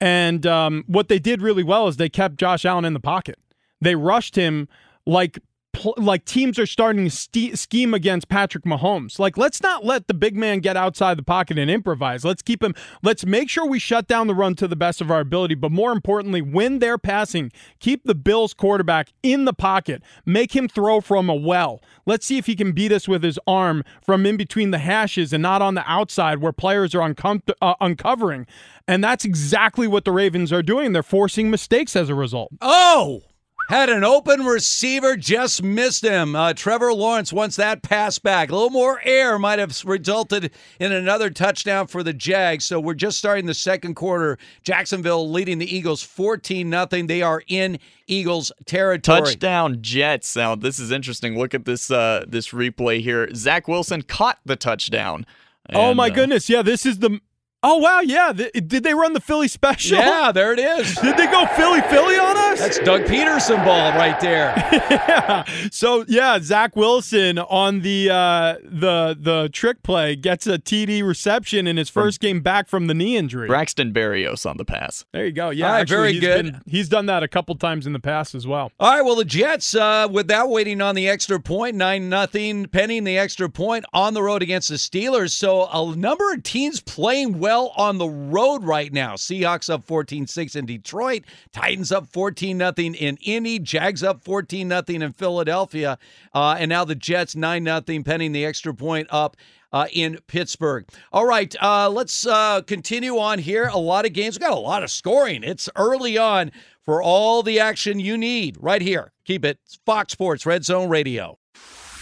And um, what they did really well is they kept Josh Allen in the pocket. They rushed him like like teams are starting to scheme against Patrick Mahomes. Like let's not let the big man get outside the pocket and improvise. Let's keep him let's make sure we shut down the run to the best of our ability, but more importantly, when they're passing, keep the Bills quarterback in the pocket. Make him throw from a well. Let's see if he can beat us with his arm from in between the hashes and not on the outside where players are uncom- uh, uncovering. And that's exactly what the Ravens are doing. They're forcing mistakes as a result. Oh! Had an open receiver, just missed him. Uh, Trevor Lawrence wants that pass back. A little more air might have resulted in another touchdown for the Jags. So we're just starting the second quarter. Jacksonville leading the Eagles 14 nothing. They are in Eagles territory. Touchdown Jets. Now this is interesting. Look at this uh, this replay here. Zach Wilson caught the touchdown. oh my uh, goodness! Yeah, this is the Oh wow, yeah. Th- did they run the Philly special? Yeah, there it is. Did they go Philly Philly on us? That's Doug Pederson ball right there. yeah. So yeah, Zach Wilson on the uh, the the trick play gets a TD reception in his first game back from the knee injury. Braxton Berrios on the pass. There you go. Yeah, All right, actually, very he's good. been- he's done that a couple times in the past as well. All right, well, the Jets, uh, without waiting on the extra point, 9 nothing, penning the extra point on the road against the Steelers. So a number of teams playing well on the road right now. Seahawks up 14 6 in Detroit, Titans up 14 nothing in Indy, Jags up 14 nothing in Philadelphia, uh, and now the Jets 9 nothing, pending the extra point up. Uh, in Pittsburgh. All right, uh, let's uh, continue on here. A lot of games. we got a lot of scoring. It's early on for all the action you need right here. Keep it Fox Sports Red Zone Radio.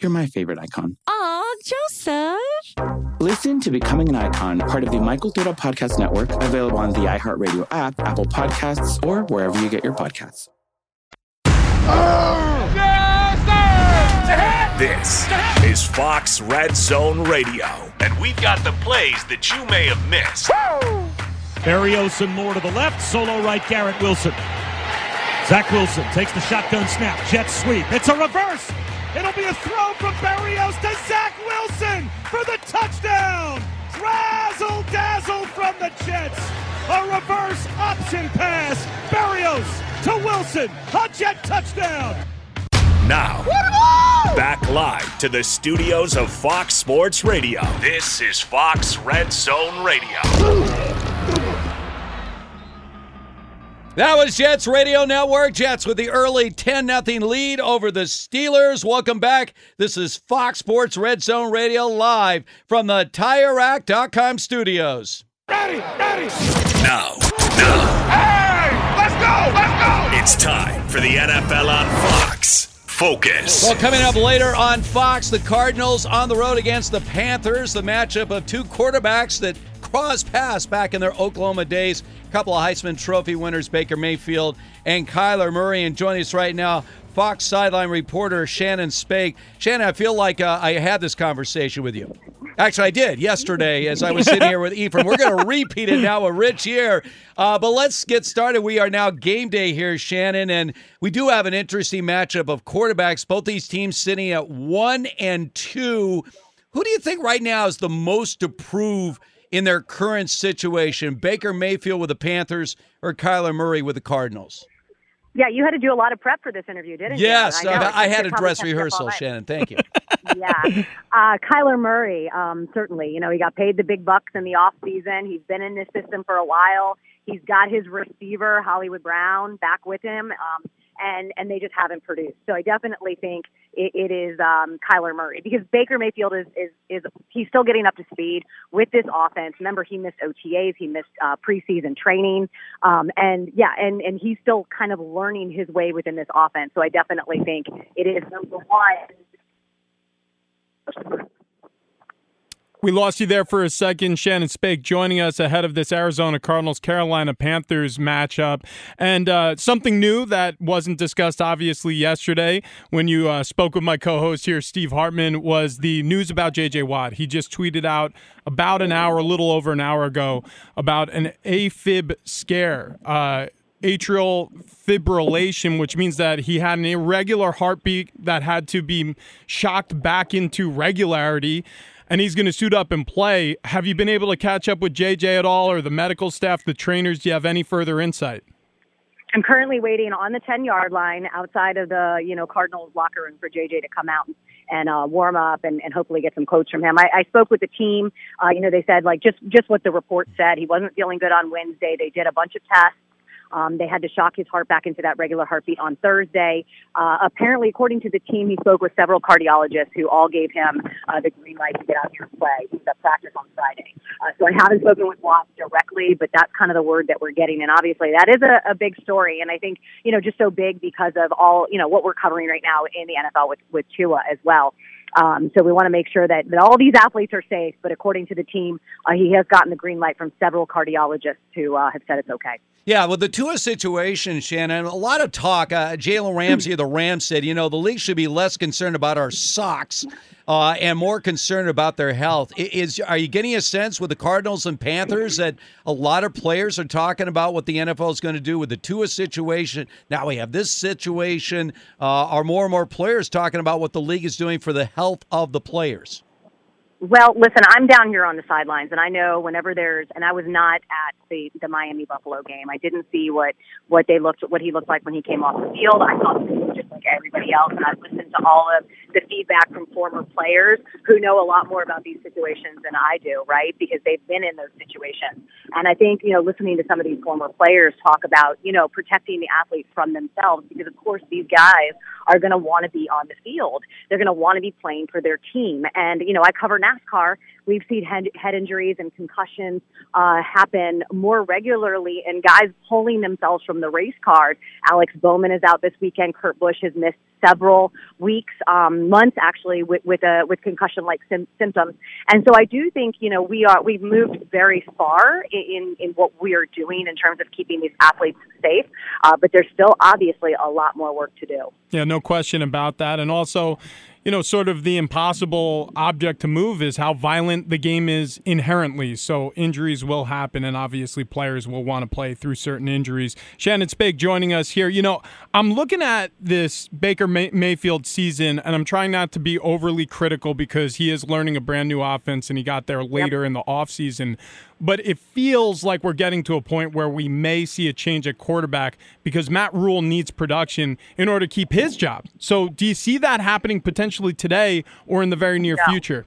You're my favorite icon. Aw, Joseph! Listen to Becoming an Icon, part of the My Cultura Podcast Network, available on the iHeartRadio app, Apple Podcasts, or wherever you get your podcasts. This is Fox Red Zone Radio, and we've got the plays that you may have missed. Berrios and Moore to the left. Solo right, Garrett Wilson. Zach Wilson takes the shotgun snap. Jet sweep. It's a reverse. It'll be a throw from Berrios to Zach Wilson for the touchdown. Razzle dazzle from the Jets. A reverse option pass. Berrios to Wilson. A Jet touchdown. Now, back live to the studios of Fox Sports Radio. This is Fox Red Zone Radio. That was Jets Radio Network. Jets with the early 10 0 lead over the Steelers. Welcome back. This is Fox Sports Red Zone Radio live from the TireRack.com studios. Ready, ready. Now, now. Hey, let's go, let's go. It's time for the NFL on Fox. Focus. Well, coming up later on Fox, the Cardinals on the road against the Panthers, the matchup of two quarterbacks that crossed paths back in their Oklahoma days. A couple of Heisman Trophy winners, Baker Mayfield and Kyler Murray. And joining us right now, Fox sideline reporter Shannon Spake. Shannon, I feel like uh, I had this conversation with you. Actually, I did yesterday as I was sitting here with Ephraim. We're going to repeat it now with Rich here. Uh, but let's get started. We are now game day here, Shannon, and we do have an interesting matchup of quarterbacks. Both these teams sitting at one and two. Who do you think right now is the most to prove in their current situation? Baker Mayfield with the Panthers or Kyler Murray with the Cardinals? Yeah, you had to do a lot of prep for this interview, didn't Yes, you? I, know. I had a dress kept you up all rehearsal. Shannon. Thank you. yeah. Uh, Kyler Murray, um, certainly. You know, he got paid the big bucks in the off season. He's been in this system for a while. He's got his receiver, Hollywood Brown, back with him. Um, and, and they just haven't produced. So I definitely think it, it is um, Kyler Murray because Baker Mayfield is, is, is he's still getting up to speed with this offense. Remember, he missed OTAs, he missed uh, preseason training, um, and yeah, and, and he's still kind of learning his way within this offense. So I definitely think it is number one. We lost you there for a second. Shannon Spake joining us ahead of this Arizona Cardinals Carolina Panthers matchup. And uh, something new that wasn't discussed, obviously, yesterday when you uh, spoke with my co host here, Steve Hartman, was the news about JJ Watt. He just tweeted out about an hour, a little over an hour ago, about an AFib scare. Uh, atrial fibrillation, which means that he had an irregular heartbeat that had to be shocked back into regularity and he's going to suit up and play. Have you been able to catch up with JJ at all, or the medical staff, the trainers? Do you have any further insight? I'm currently waiting on the 10 yard line outside of the, you know, Cardinals locker room for JJ to come out and uh, warm up and, and hopefully get some quotes from him. I, I spoke with the team. Uh, you know, they said like just just what the report said. He wasn't feeling good on Wednesday. They did a bunch of tests. Um, they had to shock his heart back into that regular heartbeat on Thursday. Uh, apparently, according to the team, he spoke with several cardiologists who all gave him uh, the green light to get out here and play. He was at practice on Friday. Uh, so I haven't spoken with Watts directly, but that's kind of the word that we're getting. And obviously, that is a, a big story. And I think, you know, just so big because of all, you know, what we're covering right now in the NFL with, with Tua as well. Um, so we want to make sure that, that all these athletes are safe. But according to the team, uh, he has gotten the green light from several cardiologists who uh, have said it's okay. Yeah, with the Tua situation, Shannon, a lot of talk. Uh, Jalen Ramsey of the Rams said, you know, the league should be less concerned about our socks uh, and more concerned about their health. Is are you getting a sense with the Cardinals and Panthers that a lot of players are talking about what the NFL is going to do with the Tua situation? Now we have this situation. Uh, are more and more players talking about what the league is doing for the health of the players? Well, listen, I'm down here on the sidelines, and I know whenever there's, and I was not at the the Miami Buffalo game. I didn't see what what they looked, what he looked like when he came off the field. I thought just like everybody else, and I've listened to all of the feedback from former players who know a lot more about these situations than I do, right? Because they've been in those situations. And I think you know, listening to some of these former players talk about you know protecting the athletes from themselves, because of course these guys are going to want to be on the field. They're going to want to be playing for their team, and you know, I cover NASCAR, we've seen head, head injuries and concussions uh, happen more regularly, and guys pulling themselves from the race cars. Alex Bowman is out this weekend. Kurt Busch has missed several weeks, um, months actually, with with, a, with concussion-like sim- symptoms. And so I do think you know we are we've moved very far in in what we are doing in terms of keeping these athletes safe, uh, but there's still obviously a lot more work to do. Yeah, no question about that. And also, you know, sort of the impossible object to move is how violent the game is inherently. So injuries will happen, and obviously players will want to play through certain injuries. Shannon Spake joining us here. You know, I'm looking at this Baker May- Mayfield season, and I'm trying not to be overly critical because he is learning a brand new offense, and he got there later yep. in the offseason but it feels like we're getting to a point where we may see a change at quarterback because Matt Rhule needs production in order to keep his job. So, do you see that happening potentially today or in the very near no. future?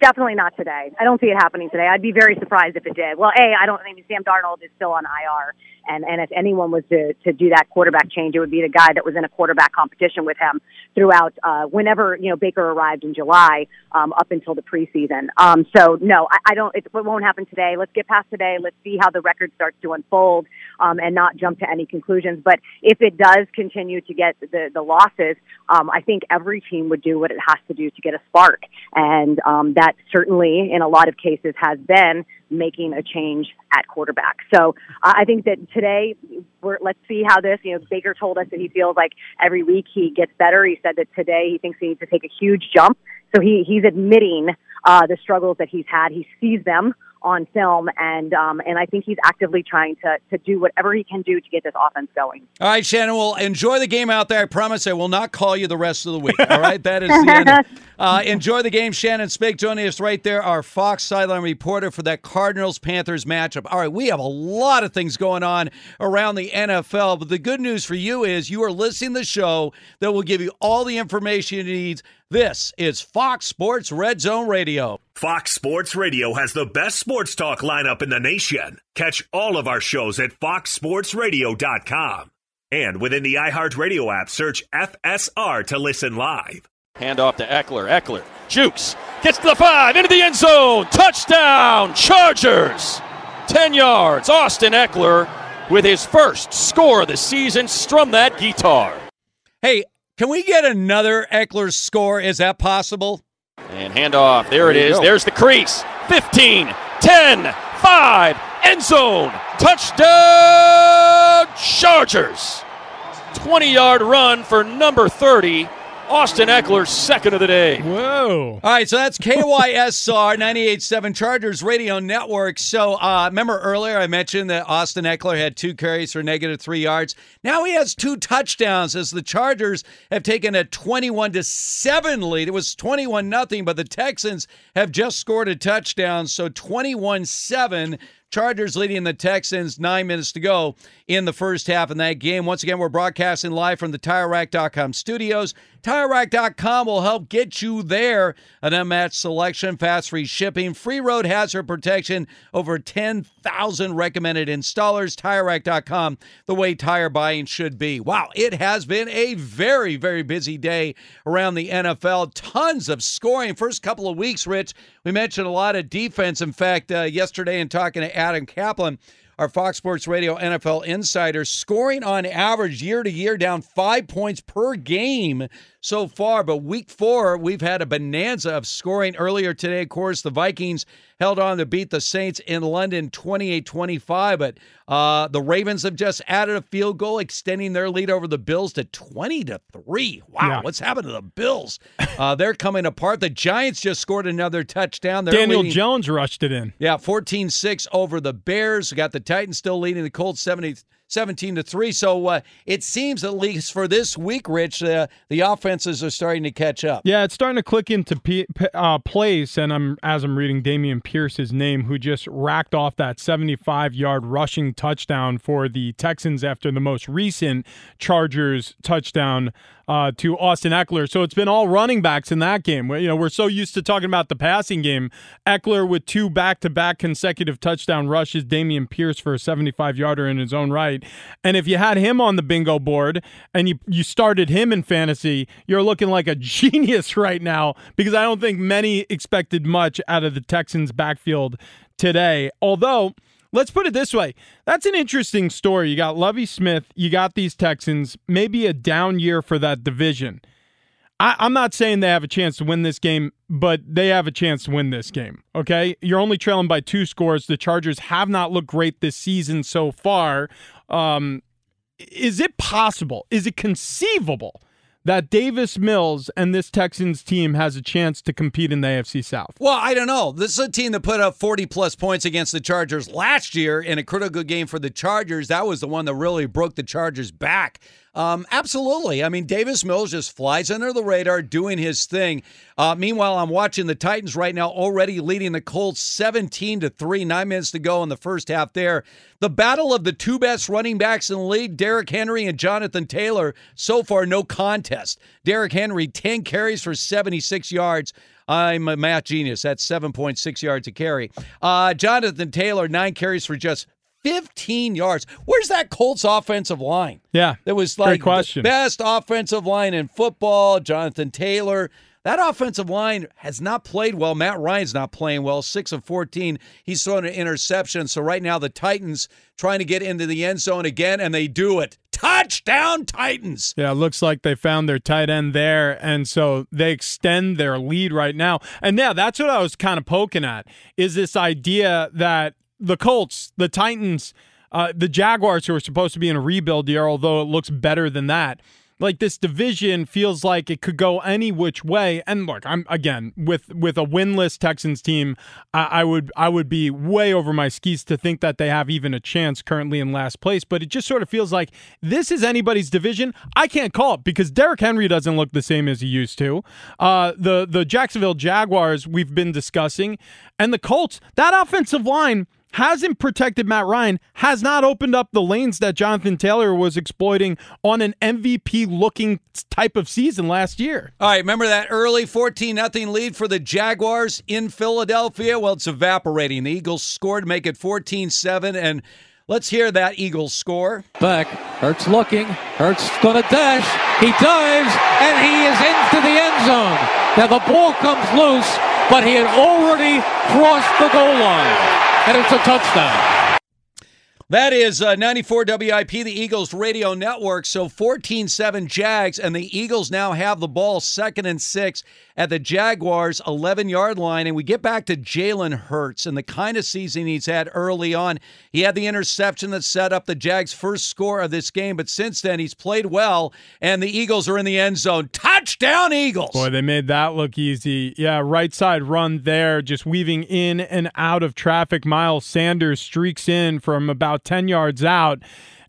Definitely not today. I don't see it happening today. I'd be very surprised if it did. Well, A, I don't I mean Sam Darnold is still on IR and and if anyone was to to do that quarterback change, it would be the guy that was in a quarterback competition with him throughout uh, whenever you know Baker arrived in July um, up until the preseason. Um, so no, I, I don't. It, it won't happen today. Let's get past today. Let's see how the record starts to unfold um, and not jump to any conclusions. But if it does continue to get the the losses, um, I think every team would do what it has to do to get a spark, and um, that certainly in a lot of cases has been making a change at quarterback. So uh, I think that today, we're, let's see how this. You know, Baker told us that he feels like every week he gets better. He said that today he thinks he needs to take a huge jump. So he he's admitting uh, the struggles that he's had. He sees them on film, and um, and I think he's actively trying to to do whatever he can do to get this offense going. All right, Shannon, well enjoy the game out there. I promise I will not call you the rest of the week. All right, that is the end. Uh, enjoy the game, Shannon Spake joining us right there, our Fox sideline reporter for that Cardinals Panthers matchup. All right, we have a lot of things going on around the NFL, but the good news for you is you are listening to the show that will give you all the information you need. This is Fox Sports Red Zone Radio. Fox Sports Radio has the best sports talk lineup in the nation. Catch all of our shows at foxsportsradio.com. And within the iHeartRadio app, search FSR to listen live. Hand off to Ekeler. Ekeler jukes, gets to the five, into the end zone. Touchdown, Chargers. 10 yards. Austin Ekeler with his first score of the season. Strum that guitar. Hey, can we get another Ekeler score? Is that possible? And handoff. There, There it is. go. There's the crease. 15, 10, 5, end zone. Touchdown, Chargers. 20 yard run for number 30. Austin Ekeler, second of the day. Whoa. All right, so that's KYSR 98.7 Chargers Radio Network. So uh, remember earlier I mentioned that Austin Ekeler had two carries for negative three yards. Now he has two touchdowns as the Chargers have taken a 21 to 7 lead. It was 21 nothing, but the Texans have just scored a touchdown. So 21 7. Chargers leading the Texans, nine minutes to go in the first half in that game. Once again, we're broadcasting live from the TireRack.com studios. TireRack.com will help get you there. An unmatched selection, fast free shipping, free road hazard protection, over 10,000 recommended installers. TireRack.com, the way tire buying should be. Wow, it has been a very, very busy day around the NFL. Tons of scoring. First couple of weeks, Rich, we mentioned a lot of defense. In fact, uh, yesterday in talking to Adam Caplan, our Fox Sports Radio NFL insider, scoring on average year to year down five points per game so far. But week four, we've had a bonanza of scoring. Earlier today, of course, the Vikings held on to beat the Saints in London 28 25. But uh, the Ravens have just added a field goal, extending their lead over the Bills to 20 to 3. Wow, Yeah. what's happened to the Bills? Uh, they're coming apart. The Giants just scored another touchdown. They're Daniel leading- Jones rushed it in. yeah, 14-6 over the Bears. We got the Titans still leading the Colts 70, 17 to 3. So uh, it seems at least for this week, Rich, uh, the offenses are starting to catch up. Yeah, it's starting to click into p- uh, place, and I'm as I'm reading Dameon Pierce's name, who just racked off that 75-yard rushing touchdown for the Texans after the most recent Chargers touchdown uh, to Austin Ekeler. So it's been all running backs in that game. You know, we're so used to talking about the passing game. Ekeler with two back-to-back consecutive touchdown rushes, Dameon Pierce for a 75-yarder in his own right. And if you had him on the bingo board and you you started him in fantasy, you're looking like a genius right now because I don't think many expected much out of the Texans backfield today. Although Let's put it this way. That's an interesting story. You got Lovie Smith, you got these Texans, maybe a down year for that division. I, I'm not saying they have a chance to win this game, but they have a chance to win this game. Okay. You're only trailing by two scores. The Chargers have not looked great this season so far. Um, is it possible? Is it conceivable that Davis Mills and this Texans team has a chance to compete in the AFC South? Well, I don't know. This is a team that put up 40 plus points against the Chargers last year in a critical game for the Chargers. That was the one that really broke the Chargers back. Um, absolutely. I mean, Davis Mills just flies under the radar doing his thing. Uh, meanwhile, I'm watching the Titans right now already leading the Colts 17 to 3, nine minutes to go in the first half there. The battle of the two best running backs in the league, Derrick Henry and Jonathan Taylor, so far no contest. Derrick Henry, 10 carries for 76 yards. I'm a math genius. That's 7.6 yards a carry. Uh, Jonathan Taylor, nine carries for just 15 yards. Where's that Colts offensive line? Yeah. That was Great like question. the best offensive line in football. Jonathan Taylor. That offensive line has not played well. Matt Ryan's not playing well. Six of 14. He's thrown an interception. So right now the Titans trying to get into the end zone again, and they do it. Touchdown, Titans. Yeah, it looks like they found their tight end there. And so they extend their lead right now. And yeah, that's what I was kind of poking at is this idea that the Colts, the Titans, uh, the Jaguars, who are supposed to be in a rebuild year, although it looks better than that. Like this division feels like it could go any which way. And look, I'm again with with a winless Texans team, I, I would I would be way over my skis to think that they have even a chance currently in last place. But it just sort of feels like this is anybody's division. I can't call it because Derrick Henry doesn't look the same as he used to. Uh, the the Jacksonville Jaguars we've been discussing, and the Colts. That offensive line hasn't protected Matt Ryan, has not opened up the lanes that Jonathan Taylor was exploiting on an MVP looking type of season last year. All right, remember that early 14 0 lead for the Jaguars in Philadelphia? Well, it's evaporating. The Eagles scored to make it 14-7 and let's hear that Eagles score. Back. Hurts looking. Hurts going to dash. He dives, and he is into the end zone. Now the ball comes loose, but he had already crossed the goal line, and it's a touchdown. That is uh, 94 WIP, the Eagles radio network. So 14 7 Jags, and the Eagles now have the ball second and six at the Jaguars' 11 yard line. And we get back to Jalen Hurts and the kind of season he's had early on. He had the interception that set up the Jags' first score of this game, but since then he's played well, and the Eagles are in the end zone. Touchdown, Eagles! Boy, they made that look easy. Yeah, right side run there, just weaving in and out of traffic. Miles Sanders streaks in from about 10 yards out.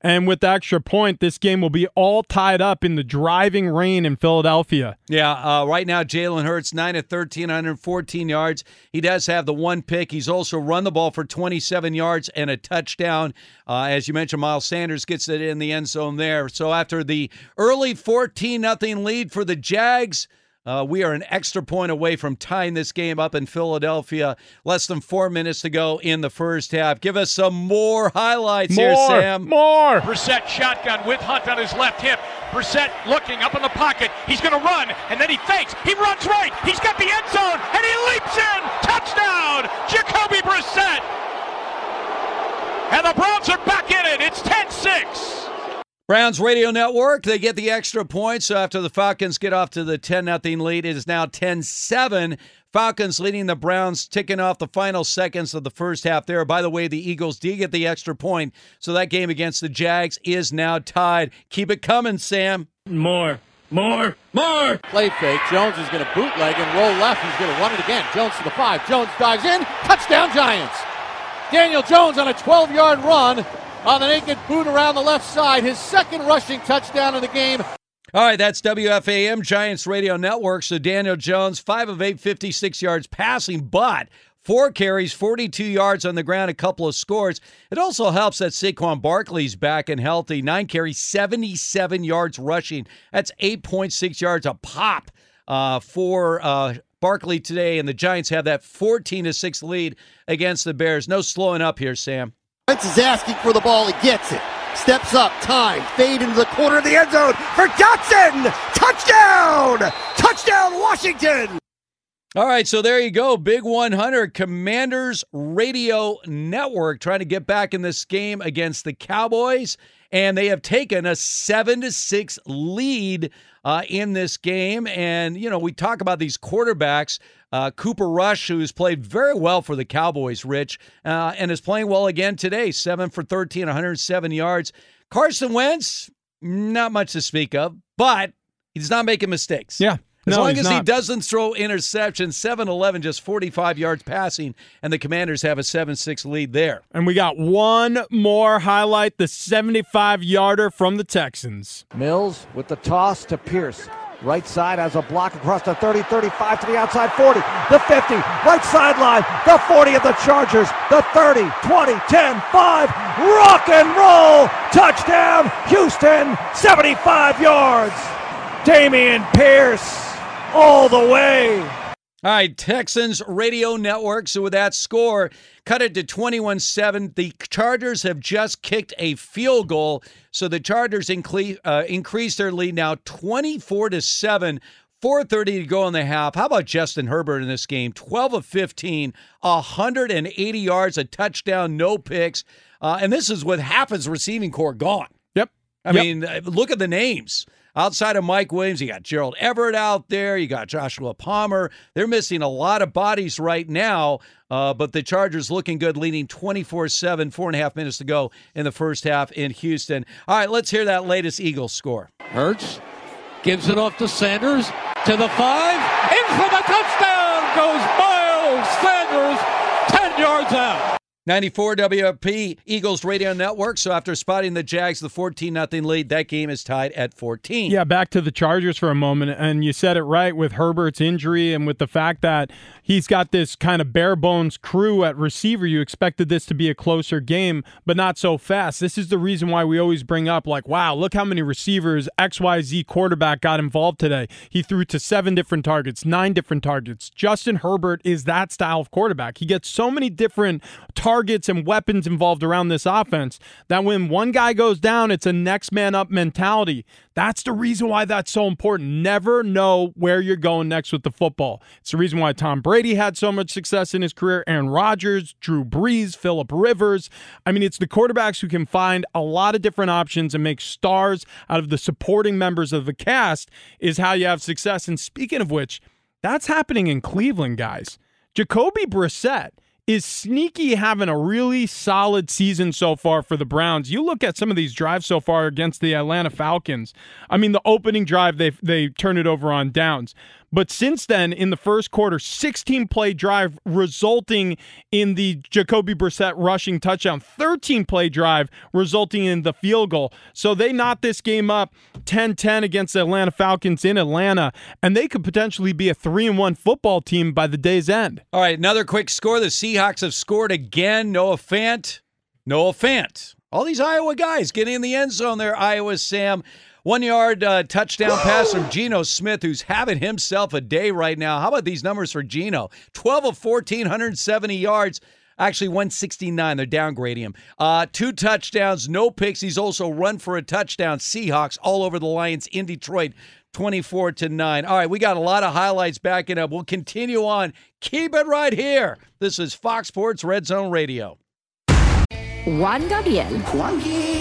And with the extra point, this game will be all tied up in the driving rain in Philadelphia. Yeah, uh, right now, Jalen Hurts, 9 of 13, 114 yards. He does have the one pick. He's also run the ball for 27 yards and a touchdown. Uh, as you mentioned, Miles Sanders gets it in the end zone there. So after the early 14 nothing lead for the Jags, uh, we are an extra point away from tying this game up in Philadelphia. Less than four minutes to go in the first half. Give us some more highlights more, here, Sam. More. Brissett shotgun with Hunt on his left hip. Brissett looking up in the pocket. He's going to run, and then he fakes. He runs right. He's got the end zone, and he leaps in. Touchdown, Jacoby Brissett. And the Browns are back in it. It's 10 6. Browns Radio Network, they get the extra point. So after the Falcons get off to the 10 0 lead, it is now 10 7. Falcons leading the Browns, ticking off the final seconds of the first half there. By the way, the Eagles did get the extra point. So that game against the Jags is now tied. Keep it coming, Sam. More. More, more. Play fake. Jones is going to bootleg and roll left. He's going to run it again. Jones to the five. Jones dives in. Touchdown, Giants. Daniel Jones on a 12 yard run on the naked boot around the left side. His second rushing touchdown of the game. All right, that's WFAN Giants Radio Network. So Daniel Jones, 5 of 8, 56 yards passing, but four carries, 42 yards on the ground, a couple of scores. It also helps that Saquon Barkley's back and healthy. Nine carries, 77 yards rushing. That's 8.6 yards a pop uh, for uh, Barkley today, and the Giants have that 14 to 6 lead against the Bears. No slowing up here, Sam. Wentz is asking for the ball. He gets it. Steps up, time, fade into the corner of the end zone for Dotson! Touchdown! Touchdown, Washington! All right, so there you go. Big 100 Commanders Radio Network trying to get back in this game against the Cowboys and they have taken a seven to six lead uh, in this game. And you know, we talk about these quarterbacks. Uh, Cooper Rush, who's played very well for the Cowboys, Rich, uh, and is playing well again today. Seven for 13, 107 yards. Carson Wentz, not much to speak of, but he's not making mistakes. Yeah. As no, long as not. he doesn't throw interceptions, 7 11, just 45 yards passing, and the Commanders have a 7 6 lead there. And we got one more highlight the 75 yarder from the Texans. Mills with the toss to Pierce. Right side has a block across the 30, 35 to the outside 40, the 50, right sideline, the 40 of the Chargers, the 30, 20, 10, 5, rock and roll, touchdown, Houston, 75 yards. Dameon Pierce all the way. All right, Texans Radio Network. So with that score, cut it to 21 7. The Chargers have just kicked a field goal. So the Chargers incre- uh, increase their lead now 24 to 7. 4.30 to go in the half. How about Justin Herbert in this game? 12 of 15, 180 yards, a touchdown, no picks. Uh, and this is with half his receiving corps gone. Yep. I yep. mean, uh, look at the names. Outside of Mike Williams, you got Gerald Everett out there. You got Joshua Palmer. They're missing a lot of bodies right now, uh, but the Chargers looking good, leading 24 7, four and a half minutes to go in the first half in Houston. All right, let's hear that latest Eagles score. Hurts gives it off to Sanders to the five. In for the touchdown goes Miles Sanders, 10 yards out. 94 WFP Eagles Radio Network. So after spotting the Jags, the 14 nothing lead, that game is tied at 14. Yeah, back to the Chargers for a moment. And you said it right with Herbert's injury and with the fact that he's got this kind of bare bones crew at receiver. You expected this to be a closer game, but not so fast. This is the reason why we always bring up, like, wow, look how many receivers XYZ quarterback got involved today. He threw to seven different targets, nine different targets. Justin Herbert is that style of quarterback. He gets so many different targets targets and weapons involved around this offense that when one guy goes down, it's a next man up mentality. That's the reason why that's so important. Never know where you're going next with the football. It's the reason why Tom Brady had so much success in his career, Aaron Rodgers, Drew Brees, Philip Rivers. I mean, it's the quarterbacks who can find a lot of different options and make stars out of the supporting members of the cast is how you have success. And speaking of which, that's happening in Cleveland, guys. Jacoby Brissett is sneaky having a really solid season so far for the Browns. You look at some of these drives so far against the Atlanta Falcons. I mean, the opening drive they they turn it over on downs. But since then, in the first quarter, 16 play drive resulting in the Jacoby Brissett rushing touchdown, 13 play drive resulting in the field goal. So they knot this game up 10 10 against the Atlanta Falcons in Atlanta, and they could potentially be a 3 and 1 football team by the day's end. All right, another quick score. The Seahawks have scored again. Noah Fant. Noah Fant. All these Iowa guys getting in the end zone there, Iowa Sam. One yard uh, touchdown pass from Geno Smith, who's having himself a day right now. How about these numbers for Geno? 12 of 14, 170 yards. Actually, 169. They're downgrading him. Uh, two touchdowns, no picks. He's also run for a touchdown. Seahawks all over the Lions in Detroit. 24 to 9. All right, we got a lot of highlights backing up. We'll continue on. Keep it right here. This is Fox Sports Red Zone Radio. Juan Gabriel. Juanquis.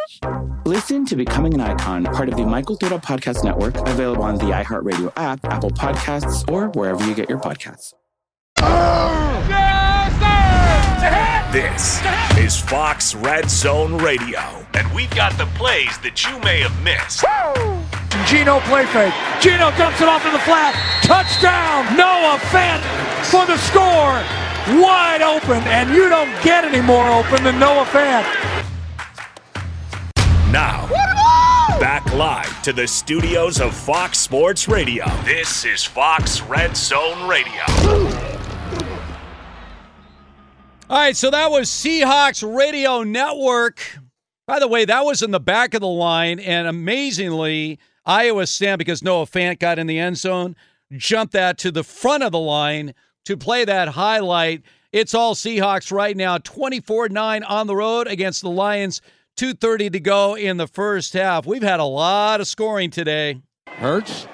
Listen to Becoming an Icon, part of the My Cultura Podcast Network, available on the iHeartRadio app, Apple Podcasts, or wherever you get your podcasts. This is Fox Red Zone Radio, and we've got the plays that you may have missed. Geno play fake. Geno dumps it off in the flat. Touchdown. Noah Fant for the score. Wide open, and you don't get any more open than Noah Fant. Now, back live to the studios of Fox Sports Radio. This is Fox Red Zone Radio. All right, so that was Seahawks Radio Network. By the way, that was in the back of the line, and amazingly, Iowa Sam, because Noah Fant got in the end zone, jumped that to the front of the line to play that highlight. It's all Seahawks right now, 24 9 on the road against the Lions. 2.30 to go in the first half. We've had a lot of scoring today. Hurts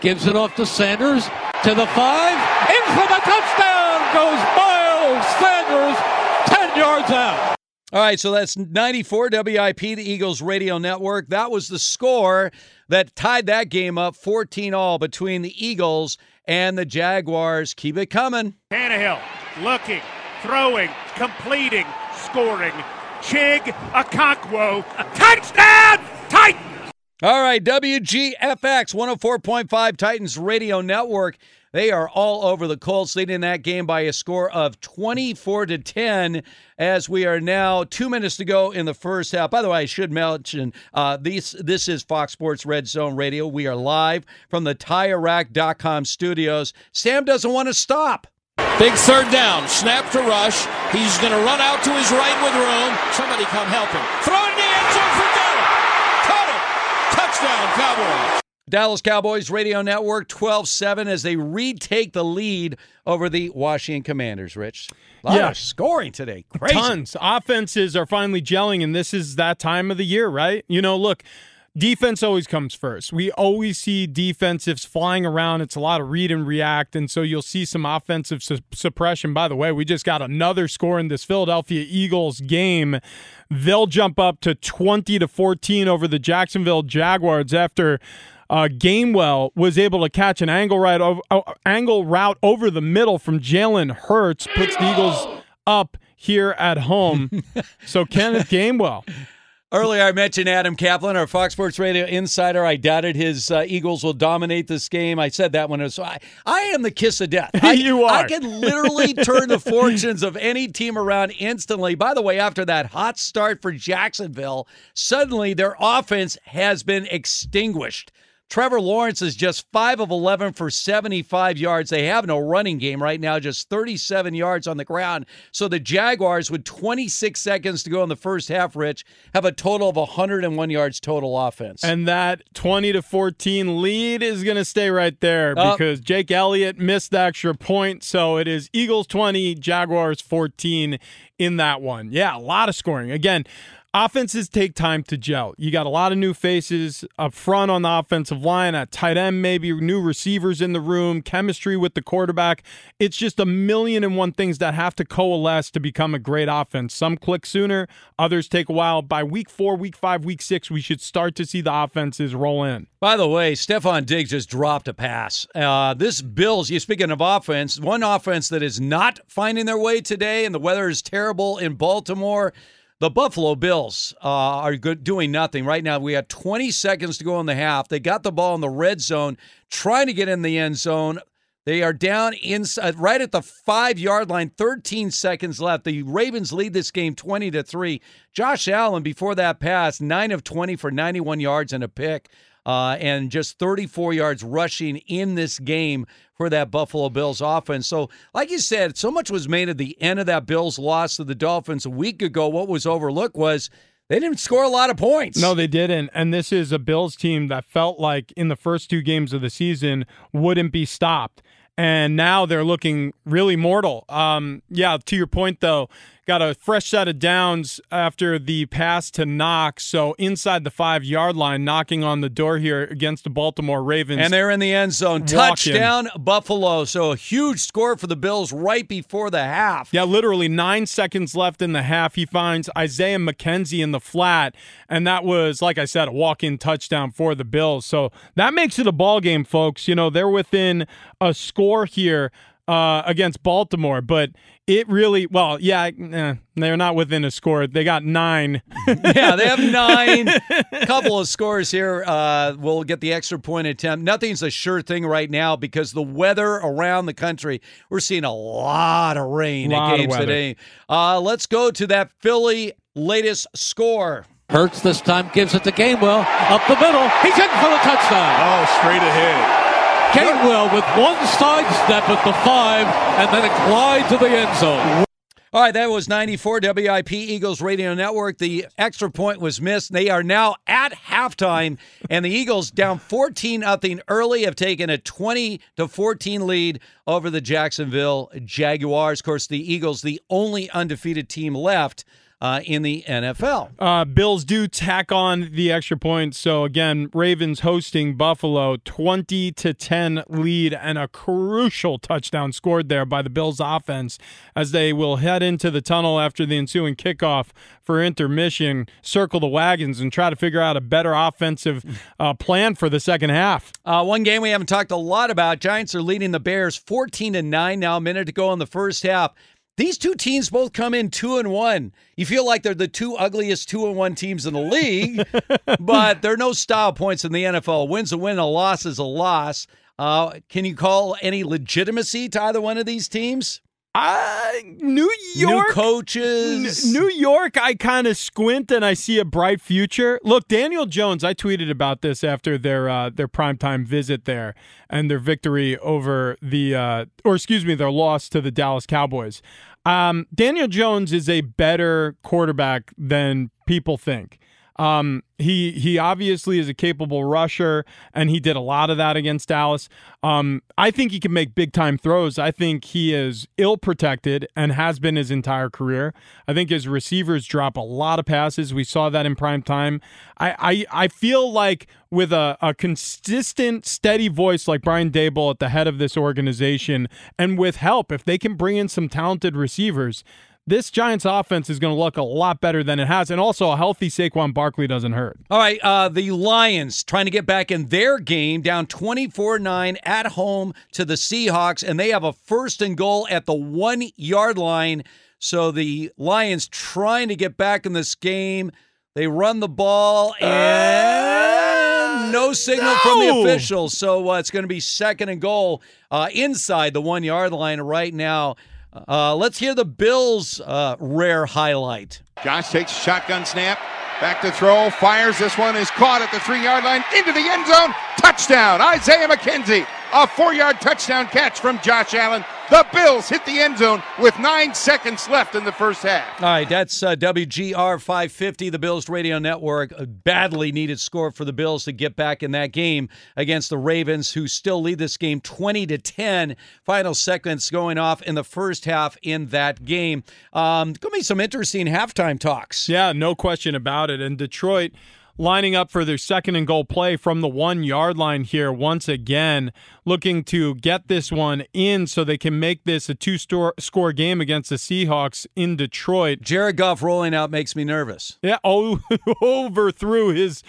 gives it off to Sanders to the five. In for the touchdown goes Miles Sanders, 10 yards out. All right, so that's 94 WIP, the Eagles radio network. That was the score that tied that game up 14 all between the Eagles and the Jaguars. Keep it coming. Tannehill looking, throwing, completing, scoring. Chig Okonkwo. Touchdown! Titans! All right, WGFX 104.5 Titans Radio Network. They are all over the Colts, leading that game by a score of 24 to 10. As we are now two minutes to go in the first half. By the way, I should mention uh, this. This is Fox Sports Red Zone Radio. We are live from the TireRack.com studios. Sam doesn't want to stop. Big third down. Snap to rush. He's going to run out to his right with room. Somebody come help him. Throw it in the end zone for Dallas. Caught it. Touchdown, Cowboys. Dallas Cowboys Radio Network 12 7 as they retake the lead over the Washington Commanders, Rich. A lot Yeah. of scoring today. Crazy. Tons. Offenses are finally gelling, and this is that time of the year, right? You know, look, defense always comes first. We always see defensives flying around. It's a lot of read and react, and so you'll see some offensive su- suppression. By the way, we just got another score in this Philadelphia Eagles game. They'll jump up to 20 to 14 over the Jacksonville Jaguars after Uh, Gainwell was able to catch an angle right over, uh, angle route over the middle from Jalen Hurts, puts the Eagles up here at home. so Kenneth Gainwell. Earlier, I mentioned Adam Caplan, our Fox Sports Radio insider. I doubted his uh, Eagles will dominate this game. I said that when it was. So I, I am the kiss of death. I, you are. I can literally turn the fortunes of any team around instantly. By the way, after that hot start for Jacksonville, suddenly their offense has been extinguished. Trevor Lawrence is just 5 of 11 for 75 yards. They have no running game right now, just 37 yards on the ground. So the Jaguars, with 26 seconds to go in the first half, Rich, have a total of 101 yards total offense. And that 20 to 14 lead is going to stay right there Uh, because Jake Elliott missed the extra point. So it is Eagles 20, Jaguars 14 in that one. Yeah, a lot of scoring. Again, offenses take time to gel. You got a lot of new faces up front on the offensive line, at tight end, maybe new receivers in the room, chemistry with the quarterback. It's just a million and one things that have to coalesce to become a great offense. Some click sooner, others take a while. By week four, week five, week six, we should start to see the offenses roll in. By the way, Stefon Diggs just dropped a pass. Uh, this Bills, you speaking of offense, one offense that is not finding their way today, and the weather is terrible in Baltimore. The Buffalo Bills uh, are good, doing nothing right now. We have 20 seconds to go in the half. They got the ball in the red zone, trying to get in the end zone. They are down inside, right at the five yard line. 13 seconds left. The Ravens lead this game 20 to three. Josh Allen before that pass, nine of 20 for 91 yards and a pick uh, and just 34 yards rushing in this game for that Buffalo Bills offense. So, like you said, so much was made at the end of that Bills loss to the Dolphins a week ago. What was overlooked was they didn't score a lot of points. No, they didn't. And this is a Bills team that felt like in the first two games of the season wouldn't be stopped. And now they're looking really mortal. Um, yeah, to your point, though, got a fresh set of downs after the pass to Knox. So inside the five yard line, knocking on the door here against the Baltimore Ravens. And they're in the end zone. Walking. Touchdown, Buffalo. So a huge score for the Bills right before the half. Yeah, literally nine seconds left in the half. He finds Isaiah McKenzie in the flat, and that was, like I said, a walk-in touchdown for the Bills. So that makes it a ball game, folks. You know they're within a score here uh, against Baltimore, but it really, well, yeah, eh, they're not within a score. They got nine. yeah, they have nine. couple of scores here. Uh, we'll get the extra point attempt. Nothing's a sure thing right now because the weather around the country, we're seeing a lot of rain Lot at of games weather. today. Uh, let's go to that Philly latest score. Hurts this time gives it to Gainwell up the middle. He's in for the touchdown. Oh, straight ahead. Gainwell with one sidestep at the five, and then a glide to the end zone. All right, that was 94 WIP Eagles Radio Network. The extra point was missed. They are now at halftime, and the Eagles down 14 nothing early have taken a 20 to 14 lead over the Jacksonville Jaguars. Of course, the Eagles, the only undefeated team left uh, in the NFL. Uh, Bills do tack on the extra point. So again, Ravens hosting Buffalo, twenty to ten lead, and a crucial touchdown scored there by the Bills offense as they will head into the tunnel after the ensuing kickoff for intermission, circle the wagons, and try to figure out a better offensive uh, plan for the second half. Uh, one game we haven't talked a lot about. Giants are leading the Bears 14 to 9 now, a minute to go in the first half. These two teams both come in two and one. You feel like they're the two ugliest two and one teams in the league, but there are no style points in the NFL. A win's a win, a loss is a loss. Uh, can you call any legitimacy to either one of these teams? Uh, New York New coaches. N- New York, I kind of squint and I see a bright future. Look, Daniel Jones, I tweeted about this after their uh, their primetime visit there and their victory over the uh, or excuse me, their loss to the Dallas Cowboys. Um, Daniel Jones is a better quarterback than people think. Um, he he obviously is a capable rusher, and he did a lot of that against Dallas. Um, I think he can make big time throws. I think he is ill protected and has been his entire career. I think his receivers drop a lot of passes. We saw that in prime time. I I, I feel like with a, a consistent, steady voice like Brian Daboll at the head of this organization, and with help, if they can bring in some talented receivers this Giants offense is going to look a lot better than it has. And also, a healthy Saquon Barkley doesn't hurt. All right, uh, the Lions trying to get back in their game, down 24 9 at home to the Seahawks, and they have a first and goal at the one yard line. So the Lions trying to get back in this game. They run the ball and no signal from the officials. So uh, it's going to be second and goal uh, inside the one yard line right now. Uh, let's hear the Bills' uh, rare highlight. Josh takes shotgun snap. Back to throw. Fires. This one is caught at the three yard line into the end zone. Touchdown. Isaiah McKenzie. A four yard touchdown catch from Josh Allen. The Bills hit the end zone with nine seconds left in the first half. All right, that's uh, WGR 550, the Bills Radio Network. A badly needed score for the Bills to get back in that game against the Ravens, who still lead this game 20 to 10. Final seconds going off in the first half in that game. Um, going to be some interesting halftime talks. Yeah, no question about it. And Detroit lining up for their second and goal play from the one yard line here once again, looking to get this one in so they can make this a two score game against the Seahawks in Detroit. Jared Goff rolling out makes me nervous. Yeah, oh, overthrew his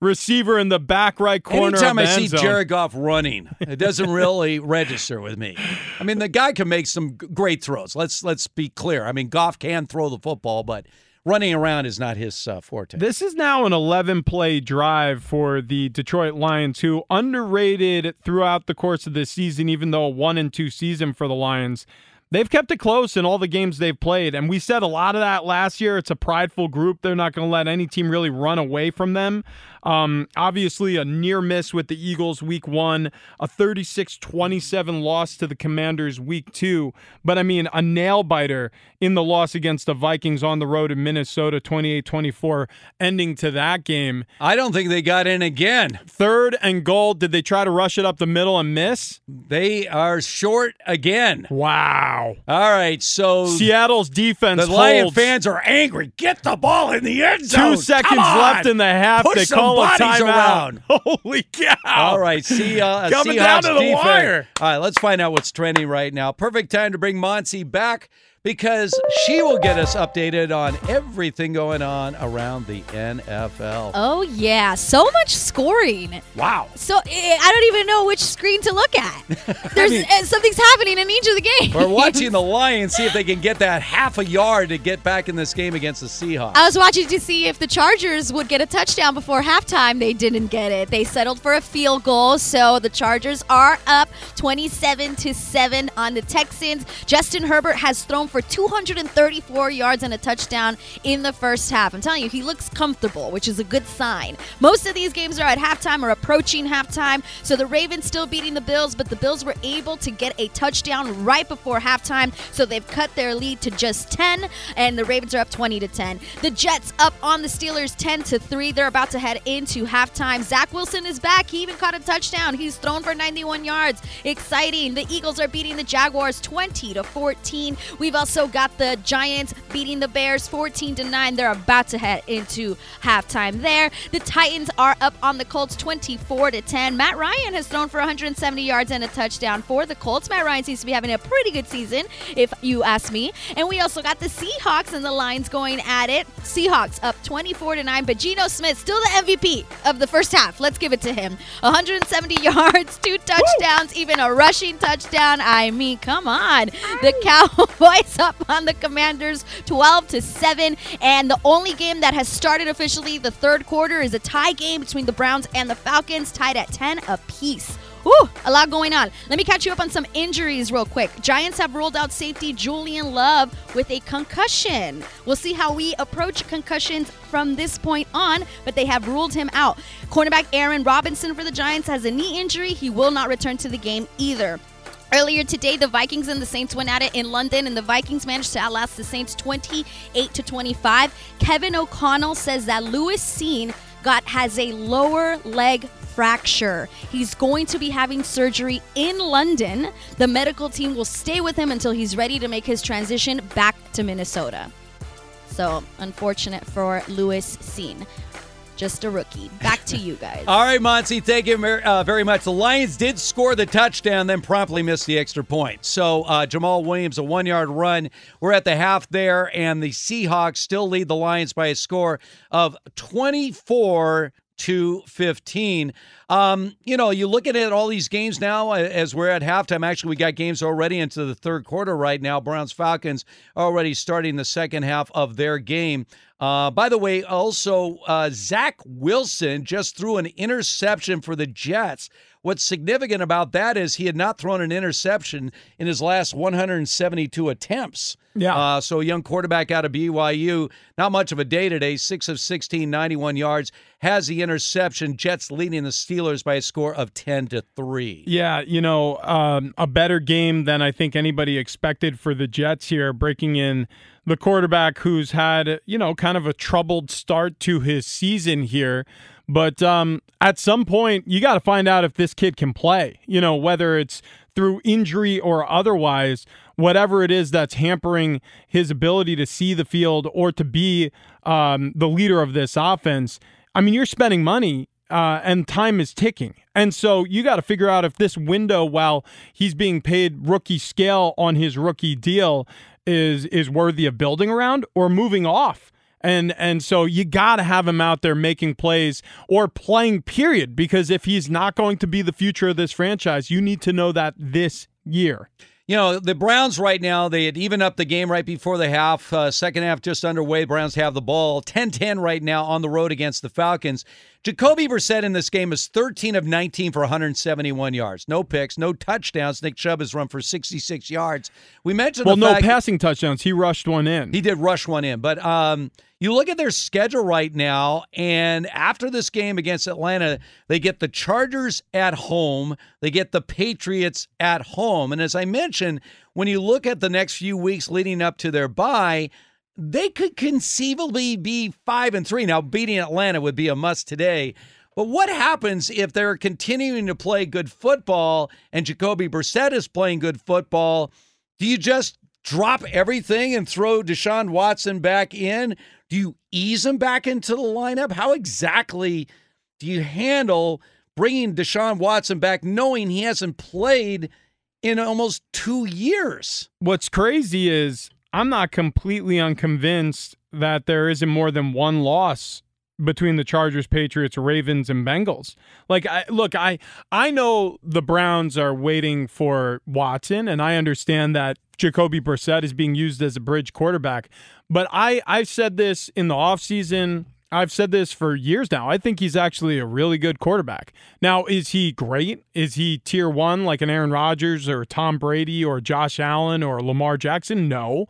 receiver in the back right corner. Anytime I see zone. Jared Goff running, it doesn't really register with me. I mean, the guy can make some great throws. Let's let's be clear. I mean, Goff can throw the football, but running around is not his uh, forte. This is now an 11 play drive for the Detroit Lions, who underrated throughout the course of this season, even though a 1 and 2 season for the Lions. They've kept it close in all the games they've played. And we said a lot of that last year. It's a prideful group. They're not going to let any team really run away from them. Um, obviously, a near miss with the Eagles week one, a 36 27 loss to the Commanders week two. But I mean, a nail biter in the loss against the Vikings on the road in Minnesota 28 24, ending to that game. I don't think they got in again. Third and goal. Did they try to rush it up the middle and miss? They are short again. Wow. All right, so Seattle's defense the Lion holds. fans are angry. Get the ball in the end zone. Two seconds left in the half. Push they some call bodies around. Holy cow! All right, see uh, Coming Seahawks down to the defense. wire. All right, let's find out what's trending right now. Perfect time to bring Monty back because she will get us updated on everything going on around the NFL. Oh yeah, so much scoring. Wow. So eh, I don't even know which screen to look at. There's mean- eh, something's happening in each of the games. We're watching the Lions see if they can get that half a yard to get back in this game against the Seahawks. I was watching to see if the Chargers would get a touchdown before halftime. They didn't get it. They settled for a field goal, so the Chargers are up 27 to 7 on the Texans. Justin Herbert has thrown for 234 yards and a touchdown in the first half. I'm telling you, he looks comfortable, which is a good sign. Most of these games are at halftime or approaching halftime, so the Ravens still beating the Bills, but the Bills were able to get a touchdown right before halftime, so they've cut their lead to just 10, and the Ravens are up 20 to 10. The Jets up on the Steelers 10 to 3. They're about to head into halftime. Zach Wilson is back. He even caught a touchdown. He's thrown for 91 yards. Exciting. The Eagles are beating the Jaguars 20 to 14. We've also got the Giants beating the Bears 14 to 9. They're about to head into halftime there. The Titans are up on the Colts 24 to 10. Matt Ryan has thrown for 170 yards and a touchdown for the Colts. Matt Ryan seems to be having a pretty good season, if you ask me. And we also got the Seahawks and the Lions going at it. Seahawks up 24 to 9, but Geno Smith still the MVP of the first half. Let's give it to him. 170 yards, two touchdowns, even a rushing touchdown. I mean, come on. The Cowboys up on the Commanders 12 to 7, and the only game that has started officially the third quarter is a tie game between the Browns and the Falcons, tied at 10 apiece. Ooh, a lot going on. Let me catch you up on some injuries real quick. Giants have ruled out safety Julian Love with a concussion. We'll see how we approach concussions from this point on, but they have ruled him out. Cornerback Aaron Robinson for the Giants has a knee injury. He will not return to the game either. Earlier today, the Vikings and the Saints went at it in London, and the Vikings managed to outlast the Saints 28 to 25. Kevin O'Connell says that Lewis Cine got has a lower leg fracture. He's going to be having surgery in London. The medical team will stay with him until he's ready to make his transition back to Minnesota. So, unfortunate for Lewis Cine. Just a rookie. Back to you guys. All right, Monty, thank you uh, very much. The Lions did score the touchdown, then promptly missed the extra point. So uh, Jamaal Williams, a one yard run. We're at the half there, and the Seahawks still lead the Lions by a score of 24 to 15. Um, you know, you look at all these games now as we're at halftime. Actually, we got games already into the third quarter right now. Browns Falcons already starting the second half of their game. Uh, by the way, also, uh, Zach Wilson just threw an interception for the Jets. What's significant about that is he had not thrown an interception in his last 172 attempts. Yeah. Uh, so a young quarterback out of BYU, not much of a day today, 6 of 16, 91 yards, has the interception. Jets leading the Steelers by a score of 10 to 3. Yeah, you know, um, a better game than I think anybody expected for the Jets here, breaking in the quarterback who's had, you know, kind of a troubled start to his season here. But um, at some point, you got to find out if this kid can play, you know, whether it's through injury or otherwise, whatever it is that's hampering his ability to see the field or to be um, the leader of this offense. I mean, you're spending money uh, and time is ticking. And so you got to figure out if this window, while he's being paid rookie scale on his rookie deal, is is worthy of building around or moving off. And and so you got to have him out there making plays or playing period because if he's not going to be the future of this franchise, you need to know that this year. You know, the Browns right now, they had even up the game right before the half. Uh, second half just underway. Browns have the ball 10 10 right now on the road against the Falcons. Jacoby Brissett in this game is 13 of 19 for 171 yards. No picks, no touchdowns. Nick Chubb has run for 66 yards. We mentioned well, no passing touchdowns. He rushed one in. He did rush one in, but um, you look at their schedule right now, and after this game against Atlanta, they get the Chargers at home, they get the Patriots at home, and as I mentioned, when you look at the next few weeks leading up to their bye they could conceivably be five and three. Now, beating Atlanta would be a must today. But what happens if they're continuing to play good football and Jacoby Brissett is playing good football? Do you just drop everything and throw Deshaun Watson back in? Do you ease him back into the lineup? How exactly do you handle bringing Deshaun Watson back knowing he hasn't played in almost two years? What's crazy is I'm not completely unconvinced that there isn't more than one loss between the Chargers, Patriots, Ravens, and Bengals. Like, I, look, I I know the Browns are waiting for Watson, and I understand that Jacoby Brissett is being used as a bridge quarterback. But I I've said this in the offseason. I've said this for years now. I think he's actually a really good quarterback. Now, is he great? Is he tier one like an Aaron Rodgers or Tom Brady or Josh Allen or Lamar Jackson? No.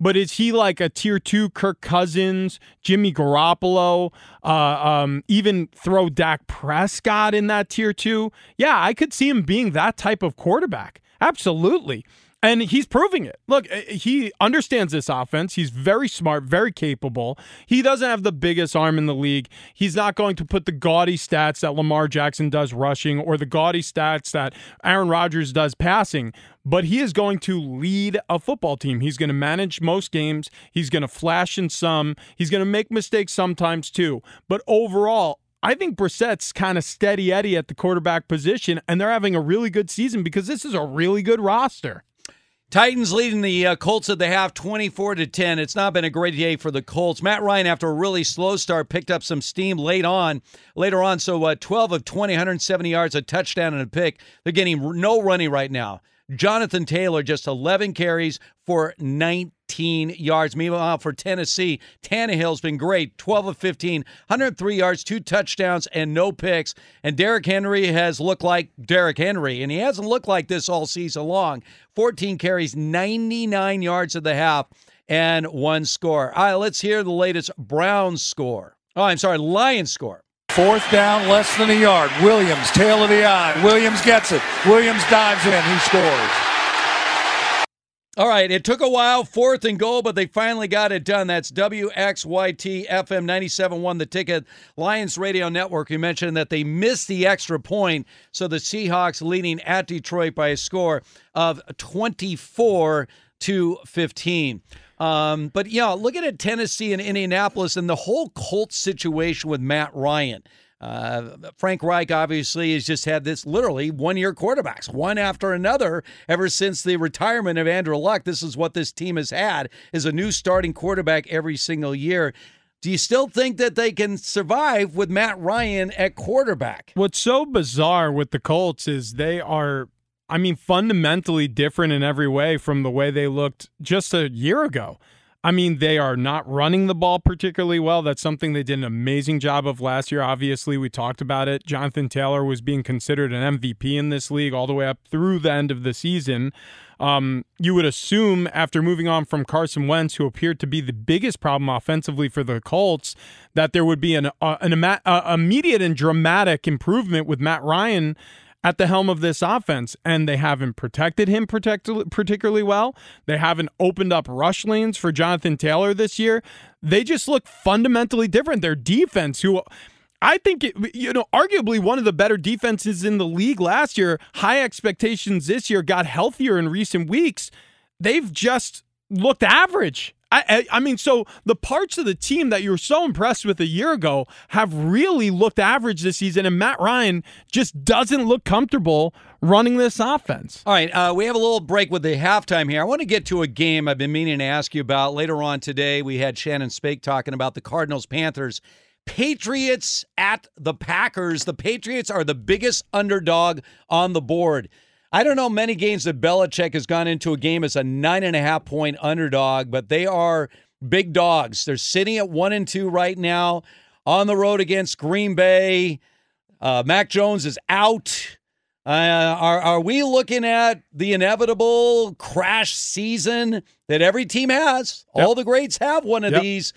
But is he like a tier two Kirk Cousins, Jimmy Garoppolo, uh, um, even throw Dak Prescott in that tier two? Yeah, I could see him being that type of quarterback. Absolutely. And he's proving it. Look, eh, he understands this offense. He's very smart, very capable. He doesn't have the biggest arm in the league. He's not going to put the gaudy stats that Lamar Jackson does rushing or the gaudy stats that Aaron Rodgers does passing, but he is going to lead a football team. He's going to manage most games. He's going to flash in some. He's going to make mistakes sometimes too. But overall, I think Brissett's kind of steady Eddie at the quarterback position, and they're having a really good season because this is a really good roster. Titans leading the uh, Colts at the half 24 to 10. It's not been a great day for the Colts. Matt Ryan after a really slow start picked up some steam late on. Later on so uh, 12 of 20 170 yards a touchdown and a pick. They're getting no running right now. Jonathan Taylor just 11 carries for 19 yards. Meanwhile, for Tennessee, Tannehill's been great 12 of 15, 103 yards, two touchdowns, and no picks. And Derrick Henry has looked like Derrick Henry, and he hasn't looked like this all season long. 14 carries, 99 yards at the half, and one score. All right, let's hear the latest Browns score. Oh, I'm sorry, Lions score. Fourth down, less than a yard. Williams, tail of the eye. Williams gets it. Williams dives in. He scores. All right, it took a while, fourth and goal, but they finally got it done. That's WXYT FM 97.1 The Ticket, Lions Radio Network. You mentioned that they missed the extra point, so the Seahawks leading at Detroit by a score of 24 to 15. Um, but yeah, looking at Tennessee and Indianapolis and the whole Colts situation with Matt Ryan. Uh, Frank Reich obviously has just had this literally one year quarterbacks, one after another, ever since the retirement of Andrew Luck. This is what this team has had is a new starting quarterback every single year. Do you still think that they can survive with Matt Ryan at quarterback? What's so bizarre with the Colts is they are, I mean, fundamentally different in every way from the way they looked just a year ago. I mean, they are not running the ball particularly well. That's something they did an amazing job of last year. Obviously, we talked about it. Jonathan Taylor was being considered an MVP in this league all the way up through the end of the season. Um, you would assume after moving on from Carson Wentz, who appeared to be the biggest problem offensively for the Colts, that there would be an, uh, an uh, immediate and dramatic improvement with Matt Ryan at the helm of this offense, and they haven't protected him particularly well. They haven't opened up rush lanes for Jonathan Taylor this year. They just look fundamentally different. Their defense, who I think, it, you know, arguably one of the better defenses in the league last year, high expectations this year, got healthier in recent weeks. They've just looked average I, I mean, so the parts of the team that you were so impressed with a year ago have really looked average this season, and Matt Ryan just doesn't look comfortable running this offense. All right, uh, we have a little break with the halftime here. I want to get to a game I've been meaning to ask you about later on today. We had Shannon Spake talking about the Cardinals Panthers. Patriots at the Packers. The Patriots are the biggest underdog on the board. I don't know many games that Belichick has gone into a game as a nine and a half point underdog, but they are big dogs. They're sitting at one and two right now on the road against Green Bay. Uh, Mac Jones is out. Uh, are are we looking at the inevitable crash season that every team has? Yep. All the greats have one of yep. these.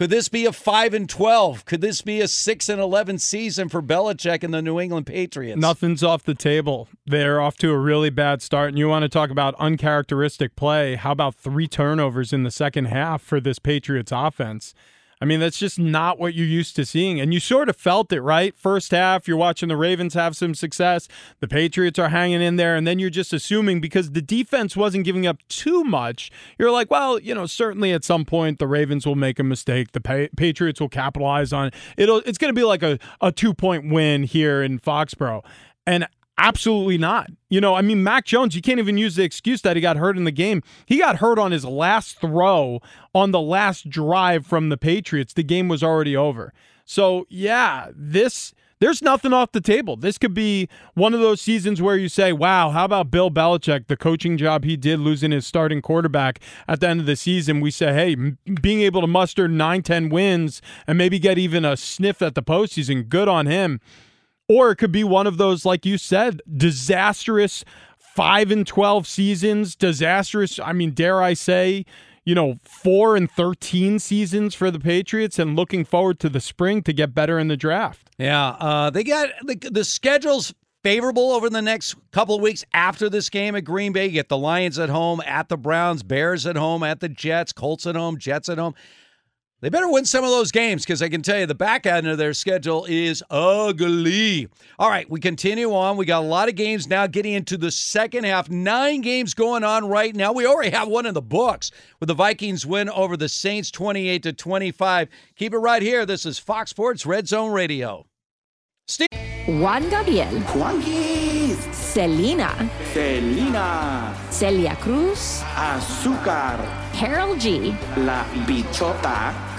Could this be a five and twelve? Could this be a six and eleven season for Belichick and the New England Patriots? Nothing's off the table. They're off to a really bad start. And you want to talk about uncharacteristic play? How about three turnovers in the second half for this Patriots offense? I mean, that's just not what you're used to seeing. And you sort of felt it, right? First half, you're watching the Ravens have some success. The Patriots are hanging in there. And then you're just assuming because the defense wasn't giving up too much, you're like, well, you know, certainly at some point the Ravens will make a mistake. The pa- Patriots will capitalize on it. It'll, it's going to be like a, a two point win here in Foxborough. And Absolutely not. You know, I mean, Mac Jones, you can't even use the excuse that he got hurt in the game. He got hurt on his last throw on the last drive from the Patriots. The game was already over. So, yeah, this. There's nothing off the table. This could be one of those seasons where you say, wow, how about Bill Belichick, the coaching job he did losing his starting quarterback at the end of the season? We say, hey, being able to muster 9, 10 wins and maybe get even a sniff at the postseason, good on him. Or it could be one of those, like you said, disastrous five and 12 seasons, disastrous. I mean, dare I say, you know, four and 13 seasons for the Patriots and looking forward to the spring to get better in the draft. Yeah. Uh, they got the, the schedule's favorable over the next couple of weeks after this game at Green Bay. You get the Lions at home, at the Browns, Bears at home, at the Jets, Colts at home, Jets at home. They better win some of those games because I can tell you the back end of their schedule is ugly. All right, we continue on. We got a lot of games now getting into the second half. Nine games going on right now. We already have one in the books with the Vikings win over the Saints 28 to 25. Keep it right here. This is Fox Sports Red Zone Radio. Steve. Juan Gabriel. Juanquis. Selena. Selena. Celia Cruz. Azúcar. Karol G. La Bichota.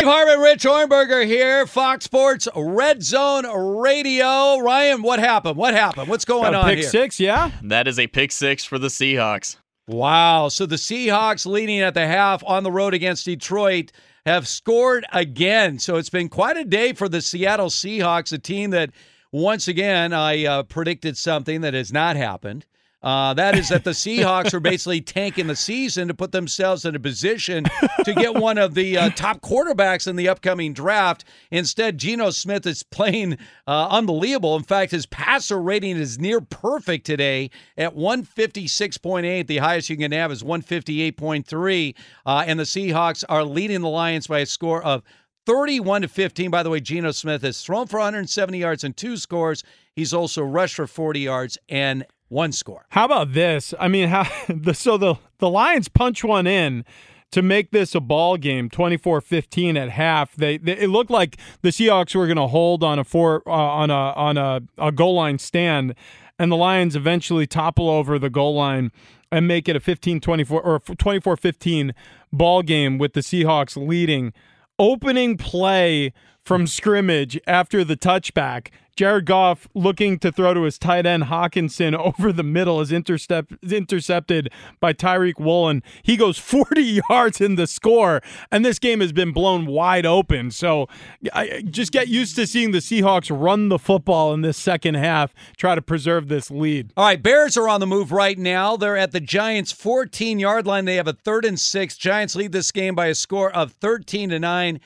Steve Hartman, Rich Ohrnberger here, Fox Sports Red Zone Radio. Ryan, what happened? What happened? What's going on pick here? six, yeah. That is a pick six for the Seahawks. Wow. So the Seahawks leading at the half on the road against Detroit have scored again. So it's been quite a day for the Seattle Seahawks, a team that once again I uh, predicted something that has not happened. Uh, that is that the Seahawks are basically tanking the season to put themselves in a position to get one of the uh, top quarterbacks in the upcoming draft. Instead, Geno Smith is playing uh, unbelievable. In fact, his passer rating is near perfect today at 156.8. The highest you can have is 158.3. Uh, and the Seahawks are leading the Lions by a score of 31 to 15. By the way, Geno Smith has thrown for 170 yards and two scores. He's also rushed for 40 yards and one score. How about this? I mean, how the so the the Lions punch one in to make this a ball game 24-15 at half. They, they it looked like the Seahawks were going to hold on a four uh, on a on a, a goal line stand and the Lions eventually topple over the goal line and make it a 15-24 or 24-15 ball game with the Seahawks leading. Opening play from scrimmage after the touchback. Jared Goff looking to throw to his tight end Hockenson over the middle is intercept, intercepted by Tariq Woolen. He goes 40 yards in the score, and this game has been blown wide open. So I, just get used to seeing the Seahawks run the football in this second half, try to preserve this lead. All right, Bears are on the move right now. They're at the Giants' 14 yard line. They have a third and six. Giants lead this game by a score of 13 to 9.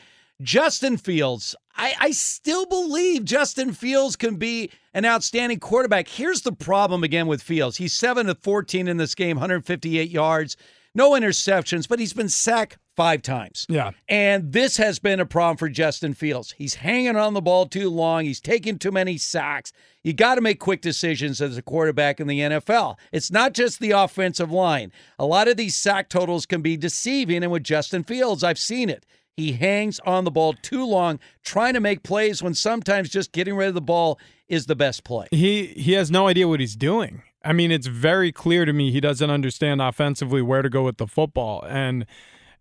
Justin Fields, I, I still believe Justin Fields can be an outstanding quarterback. Here's the problem again with Fields. He's 7 to 14 in this game, 158 yards, no interceptions, but he's been sacked five times. Yeah. And this has been a problem for Justin Fields. He's hanging on the ball too long. He's taking too many sacks. You got to make quick decisions as a quarterback in the NFL. It's not just the offensive line. A lot of these sack totals can be deceiving. And with Justin Fields, I've seen it. He hangs on the ball too long, trying to make plays when sometimes just getting rid of the ball is the best play. He he has no idea what he's doing. I mean, it's very clear to me he doesn't understand offensively where to go with the football. And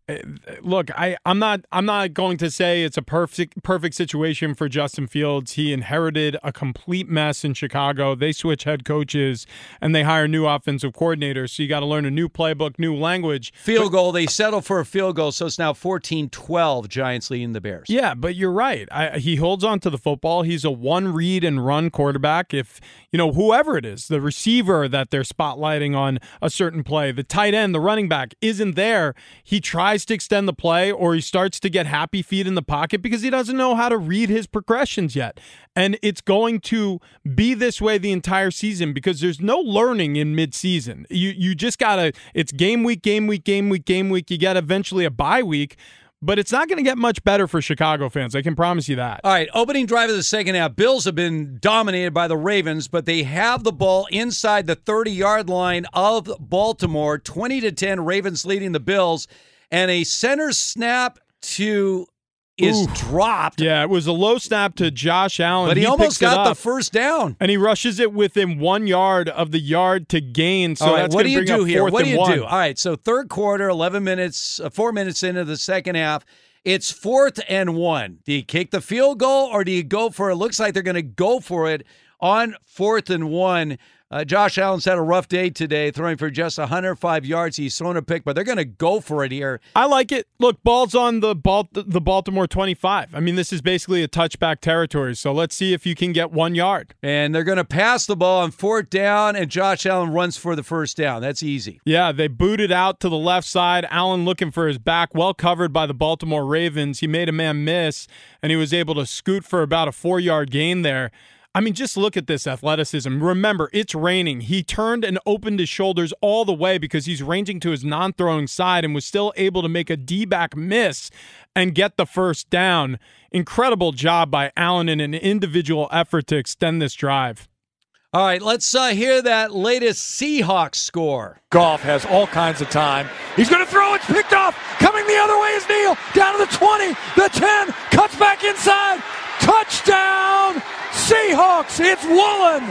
Uh, look, I I'm not I'm not going to say it's a perfect perfect situation for Justin Fields. He inherited a complete mess in Chicago. They switch head coaches and they hire new offensive coordinators. So you got to learn a new playbook, new language. Field goal, they settle for a field goal, so it's now 14-12 Giants leading the Bears. Yeah, but you're right. I, he holds on to the football. He's a one read and run quarterback. If you know whoever it is, the receiver that they're spotlighting on a certain play, the tight end, the running back isn't there, he tries to extend the play or he starts to get happy feet in the pocket because he doesn't know how to read his progressions yet. And it's going to be this way the entire season because there's no learning in midseason. You you just gotta it's game week, game week, game week, game week. You get eventually a bye week but it's not going to get much better for Chicago fans. I can promise you that. All right, opening drive of the second half. Bills have been dominated by the Ravens, but they have the ball inside the 30-yard line of Baltimore. 20 to 10 Ravens leading the Bills and a center snap to is Oof. dropped. Yeah, it was a low snap to Josh Allen. But he, almost got the first down. and he rushes it within one yard of the yard to gain. So right, that's what do you do here? What do you one. do? All right, so third quarter, 11 minutes, uh, four minutes into the second half. It's fourth and one. Do you kick the field goal or do you go for it? Looks like they're going to go for it on fourth and one. Uh, Josh Allen's had a rough day today, throwing for just 105 yards. He's thrown a pick, but they're going to go for it here. I like it. Look, ball's on the ball, the Baltimore 25. I mean, this is basically a touchback territory. So let's see if you can get one yard. And they're going to pass the ball on fourth down, and Josh Allen runs for the first down. That's easy. Yeah, they booted out to the left side. Allen looking for his back, well covered by the Baltimore Ravens. He made a man miss, and he was able to scoot for about a four yard gain there. I mean, just look at this athleticism. Remember, it's raining. He turned and opened his shoulders all the way because he's ranging to his non throwing side and was still able to make a D back miss and get the first down. Incredible job by Allen in an individual effort to extend this drive. All right, let's uh, hear that latest Seahawks score. Goff has all kinds of time. He's going to throw. It's picked off. Coming the other way is Neal. Down to the 20, the 10, cuts back inside. Touchdown, Seahawks. It's Woolen.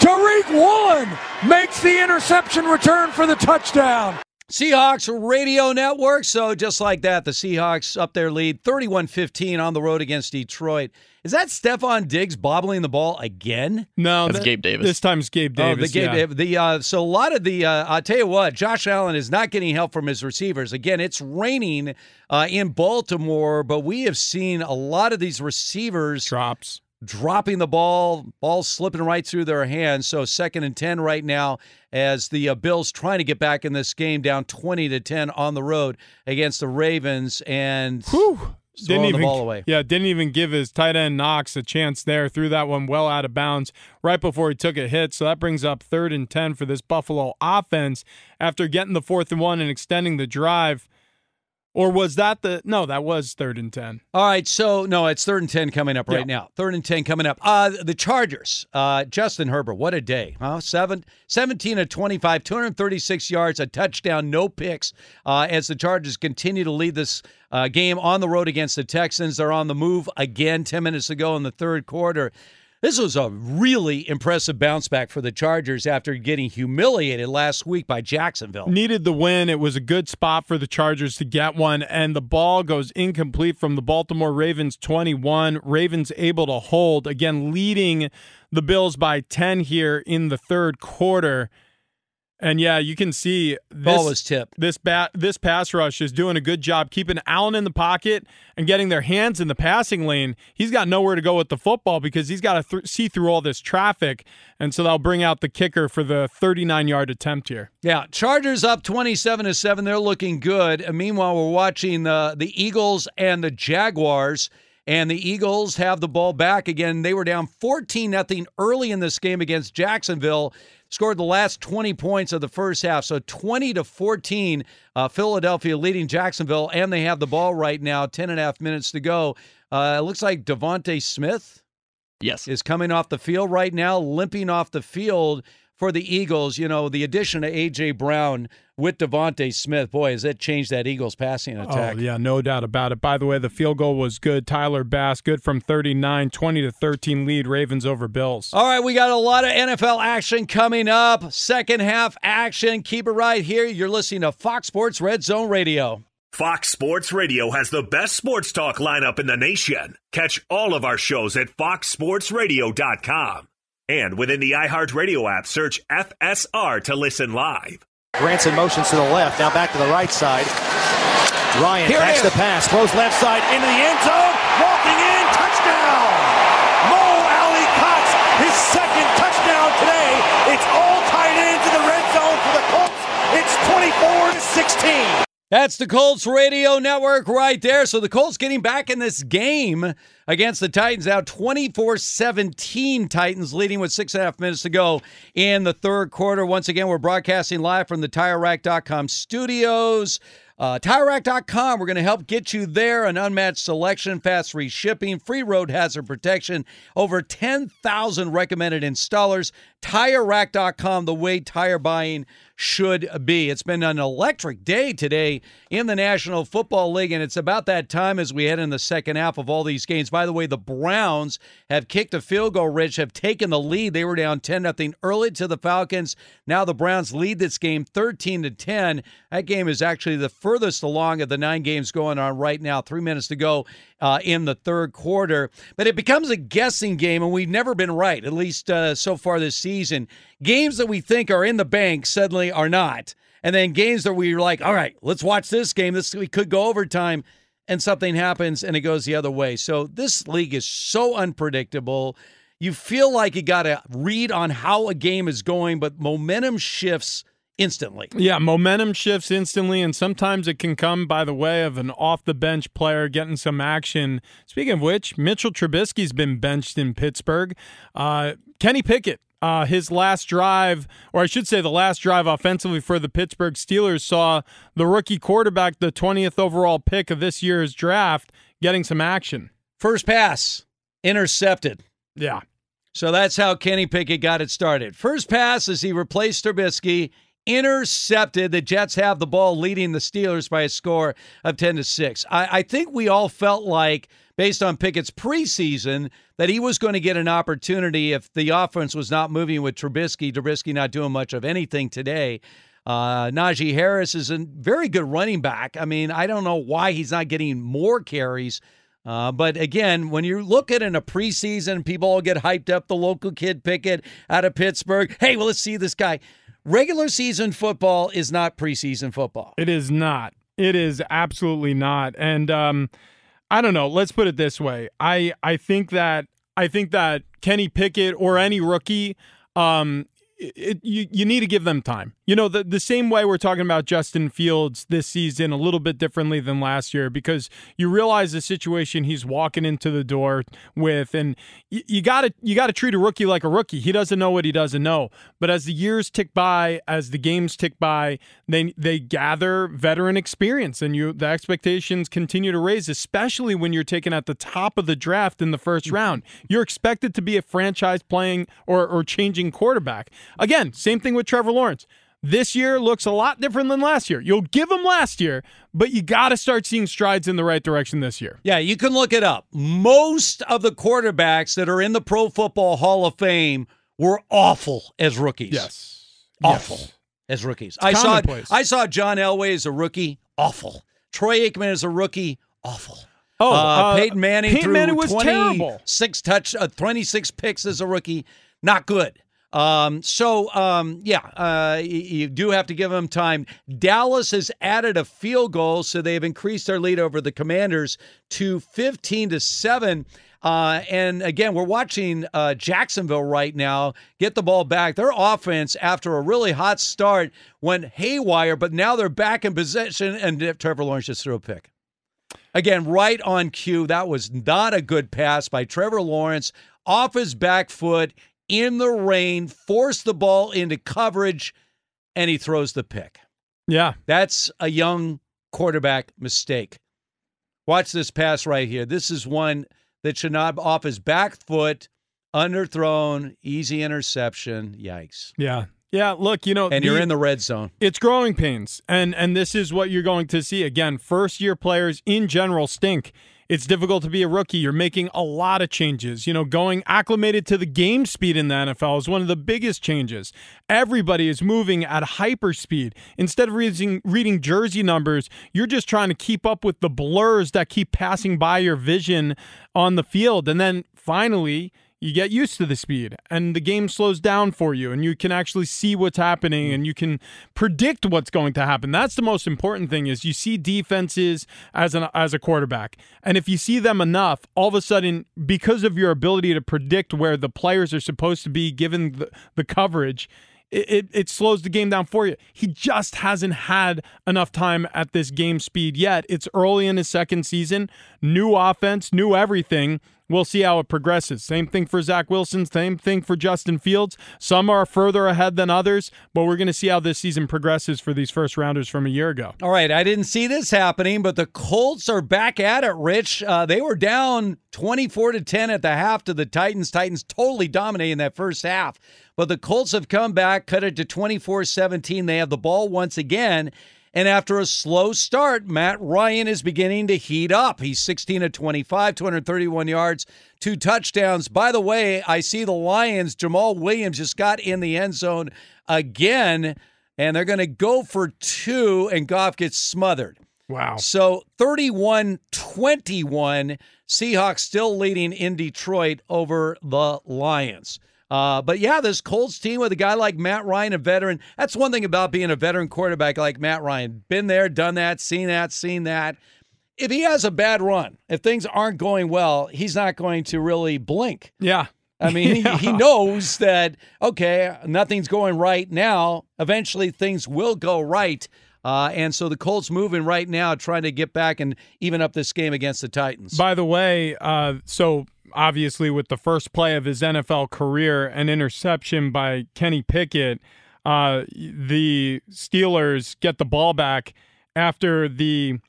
Tariq Woolen makes the interception return for the touchdown. Seahawks Radio Network. So just like that, the Seahawks up their lead 31-15 on the road against Detroit. Is that Stefon Diggs bobbling the ball again? No, That's th- Gabe Davis. This time's Gabe Davis. Oh, the Gabe, yeah. Davis. the uh, so a lot of the uh, I'll tell you what, Josh Allen is not getting help from his receivers. Again, it's raining uh, in Baltimore, but we have seen a lot of these receivers drops dropping the ball, ball slipping right through their hands. So second and 10 right now as the uh, Bills trying to get back in this game down 20 to 10 on the road against the Ravens and throwing didn't even, the ball away. Yeah, didn't even give his tight end Knox a chance there. Threw that one well out of bounds right before he took a hit. So that brings up third and 10 for this Buffalo offense after getting the fourth and one and extending the drive. Or was that the no? That was third and ten. All right, so no, it's third and ten coming up right Yeah. now. Third and ten coming up. Uh the Chargers. Uh Justin Herbert, what a day. Huh? Seven, 17 of 25, 236 yards, a touchdown, no picks. Uh as the Chargers continue to lead this uh, game on the road against the Texans. They're on the move again 10 minutes ago in the third quarter. This was a really impressive bounce back for the Chargers after getting humiliated last week by Jacksonville. Needed the win. It was a good spot for the Chargers to get one, and the ball goes incomplete from the Baltimore Ravens 21. Ravens able to hold, again, leading the Bills by 10 here in the third quarter. And yeah, you can see this, Ball was tipped. This bat, this pass rush is doing a good job keeping Allen in the pocket and getting their hands in the passing lane. He's got nowhere to go with the football because he's got to th- see through all this traffic, and so they'll bring out the kicker for the 39-yard attempt here. Yeah, Chargers up 27 to 7. They're looking good. And meanwhile, we're watching the the Eagles and the Jaguars and the Eagles have the ball back again. They were down 14 nothing early in this game against Jacksonville. Scored the last 20 points of the first half. So 20 to 14, uh, Philadelphia leading Jacksonville, and they have the ball right now. 10 and a half minutes to go. Uh, it looks like DeVonta Smith Yes. is coming off the field right now, limping off the field for the Eagles. You know, the addition of A.J. Brown with DeVonta Smith, boy, has that changed that Eagles passing oh, attack. Oh, yeah, no doubt about it. By the way, the field goal was good. Tyler Bass, good from 39, 20 to 13 lead Ravens over Bills. All right, we got a lot of NFL action coming up. Second half action. Keep it right here. You're listening to Fox Sports Red Zone Radio. Fox Sports Radio has the best sports talk lineup in the nation. Catch all of our shows at foxsportsradio.com. And within the iHeartRadio app, search FSR to listen live. Granson motions to the left, now back to the right side. Ryan Here the pass, throws left side into the end zone, walking in, touchdown! Mo Ali Cox, his second touchdown today. It's all tied into the red zone for the Colts. It's 24 to 16. That's the Colts Radio Network right there. So the Colts getting back in this game against the Titans now 24 17. Titans leading with six and a half minutes to go in the third quarter. Once again, we're broadcasting live from the TireRack.com studios. Uh, TireRack.com, we're going to help get you there. An unmatched selection, fast free shipping, free road hazard protection, over 10,000 recommended installers. TireRack.com, the way tire buying should be. It's been an electric day today in the National Football League, and it's about that time as we head in the second half of all these games. By the way, the Browns have kicked a field goal, Rich, have taken the lead. They were down 10 0 early to the Falcons. Now the Browns lead this game 13 to 10. That game is actually the furthest along of the nine games going on right now. Three minutes to go uh, in the third quarter. But it becomes a guessing game, and we've never been right, at least uh, so far this season. Games that we think are in the bank suddenly are not. And then games that we're like, all right, let's watch this game. This we could go overtime, and something happens and it goes the other way. So this league is so unpredictable. You feel like you got to read on how a game is going, but momentum shifts instantly. Yeah, momentum shifts instantly, and sometimes it can come by the way of an off the bench player getting some action. Speaking of which, Mitchell Trubisky's been benched in Pittsburgh. Uh, Kenny Pickett. Uh, his last drive, or I should say, the last drive offensively for the Pittsburgh Steelers saw the rookie quarterback, the 20th overall pick of this year's draft, getting some action. First pass, intercepted. Yeah. So that's how Kenny Pickett got it started. First pass as he replaced Trubisky, intercepted. The Jets have the ball, leading the Steelers by a score of 10 to 6. I, I think we all felt like, based on Pickett's preseason, that he was going to get an opportunity if the offense was not moving with Trubisky, Trubisky not doing much of anything today. Uh, Najee Harris is a very good running back. I mean, I don't know why he's not getting more carries. Uh, but again, when you look at in a preseason, people all get hyped up. The local kid Pickett out of Pittsburgh. Hey, well, let's see this guy. Regular season football is not preseason football. It is not. It is absolutely not. And um, I don't know. Let's put it this way. I I think that I think that Kenny Pickett or any rookie, um, it, you you need to give them time. You know, the the same way we're talking about Justin Fields this season a little bit differently than last year because you realize the situation he's walking into the door with, and you, you gotta you gotta treat a rookie like a rookie. He doesn't know what he doesn't know. But as the years tick by, as the games tick by, they they gather veteran experience, and you the expectations continue to raise, especially when you're taken at the top of the draft in the first mm-hmm. round. You're expected to be a franchise playing or or changing quarterback. Again, same thing with Trevor Lawrence. This year looks a lot different than last year. You'll give him last year, but you got to start seeing strides in the right direction this year. Yeah, you can look it up. Most of the quarterbacks that are in the Pro Football Hall of Fame were awful as rookies. Yes. Awful Yes. as rookies. It's I saw. I saw John Elway as a rookie, awful. Troy Aikman as a rookie, awful. Oh, uh, Peyton Manning Peyton threw Manning was terrible. 26 touch uh, 26 picks as a rookie, not good. Um, so um, yeah, uh, you do have to give them time. Dallas has added a field goal, so they've increased their lead over the Commanders to 15 to seven. Uh, and again, we're watching uh, Jacksonville right now get the ball back. Their offense, after a really hot start, went haywire, but now they're back in possession, and Trevor Lawrence just threw a pick. Again, right on cue. That was not a good pass by Trevor Lawrence off his back foot in the rain, forced the ball into coverage, and he throws the pick. Yeah. That's a young quarterback mistake. Watch this pass right here. This is one that should not off his back foot, underthrown, easy interception. Yikes. Yeah. Yeah, look, you know, And you're in the red zone. It's growing pains, and and this is what you're going to see again. First year players in general stink. It's difficult to be a rookie. You're making a lot of changes. You know, going acclimated to the game speed in the NFL is one of the biggest changes. Everybody is moving at hyper speed. Instead of reading reading jersey numbers, you're just trying to keep up with the blurs that keep passing by your vision on the field. And then finally, you get used to the speed and the game slows down for you and you can actually see what's happening and you can predict what's going to happen. That's the most important thing is you see defenses as an as a quarterback. And if you see them enough all of a sudden because of your ability to predict where the players are supposed to be given the, the coverage it, it, it slows the game down for you. He just hasn't had enough time at this game speed yet. It's early in his second season, new offense, new everything. We'll see how it progresses. Same thing for Zach Wilson, same thing for Justin Fields. Some are further ahead than others, but we're going to see how this season progresses for these first rounders from a year ago. All right, I didn't see this happening, but the Colts are back at it, Rich. Uh, they were down 24 to 10 at the half to the Titans. Titans totally dominating that first half. But the Colts have come back, cut it to 24 17. They have the ball once again. And after a slow start, Matt Ryan is beginning to heat up. He's 16 to 25, 231 yards, two touchdowns. By the way, I see the Lions, Jamaal Williams just got in the end zone again, and they're going to go for two, and Goff gets smothered. Wow. So 31 21, Seahawks still leading in Detroit over the Lions. Uh, but yeah, this Colts team with a guy like Matt Ryan, a veteran, that's one thing about being a veteran quarterback like Matt Ryan. Been there, done that, seen that, seen that. If he has a bad run, if things aren't going well, he's not going to really blink. Yeah. I mean, Yeah. he, he knows that, okay, nothing's going right now. Eventually, things will go right. Uh, and so the Colts moving right now, trying to get back and even up this game against the Titans. By the way, uh, so obviously with the first play of his NFL career, an interception by Kenny Pickett, uh, the Steelers get the ball back after the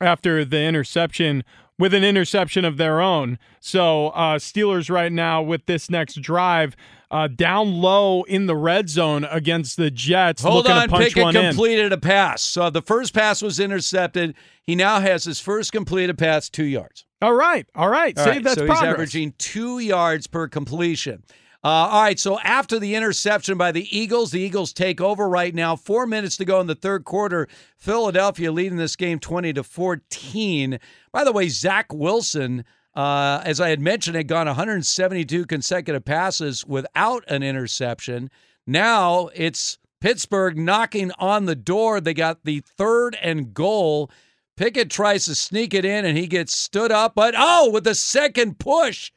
after the interception with an interception of their own. So uh, Steelers right now with this next drive. Uh, down low in the red zone against the Jets, Hold on, Pickett one in. completed a pass. So the first pass was intercepted. He now has his first completed pass, two yards. All right, all right. All See, right, that's so progress. he's averaging two yards per completion. Uh, all right, so after the interception by the Eagles, the Eagles take over right now. Four minutes to go in the third quarter. Philadelphia leading this game 20 to 14. By the way, Zach Wilson, uh, as I had mentioned, had gone 172 consecutive passes without an interception. Now it's Pittsburgh knocking on the door. They got the third and goal. Pickett tries to sneak it in and he gets stood up, but oh, with the second push,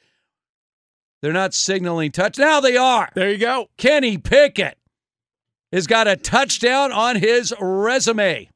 they're not signaling touch. Now they are. There you go. Kenny Pickett has got a touchdown on his resume.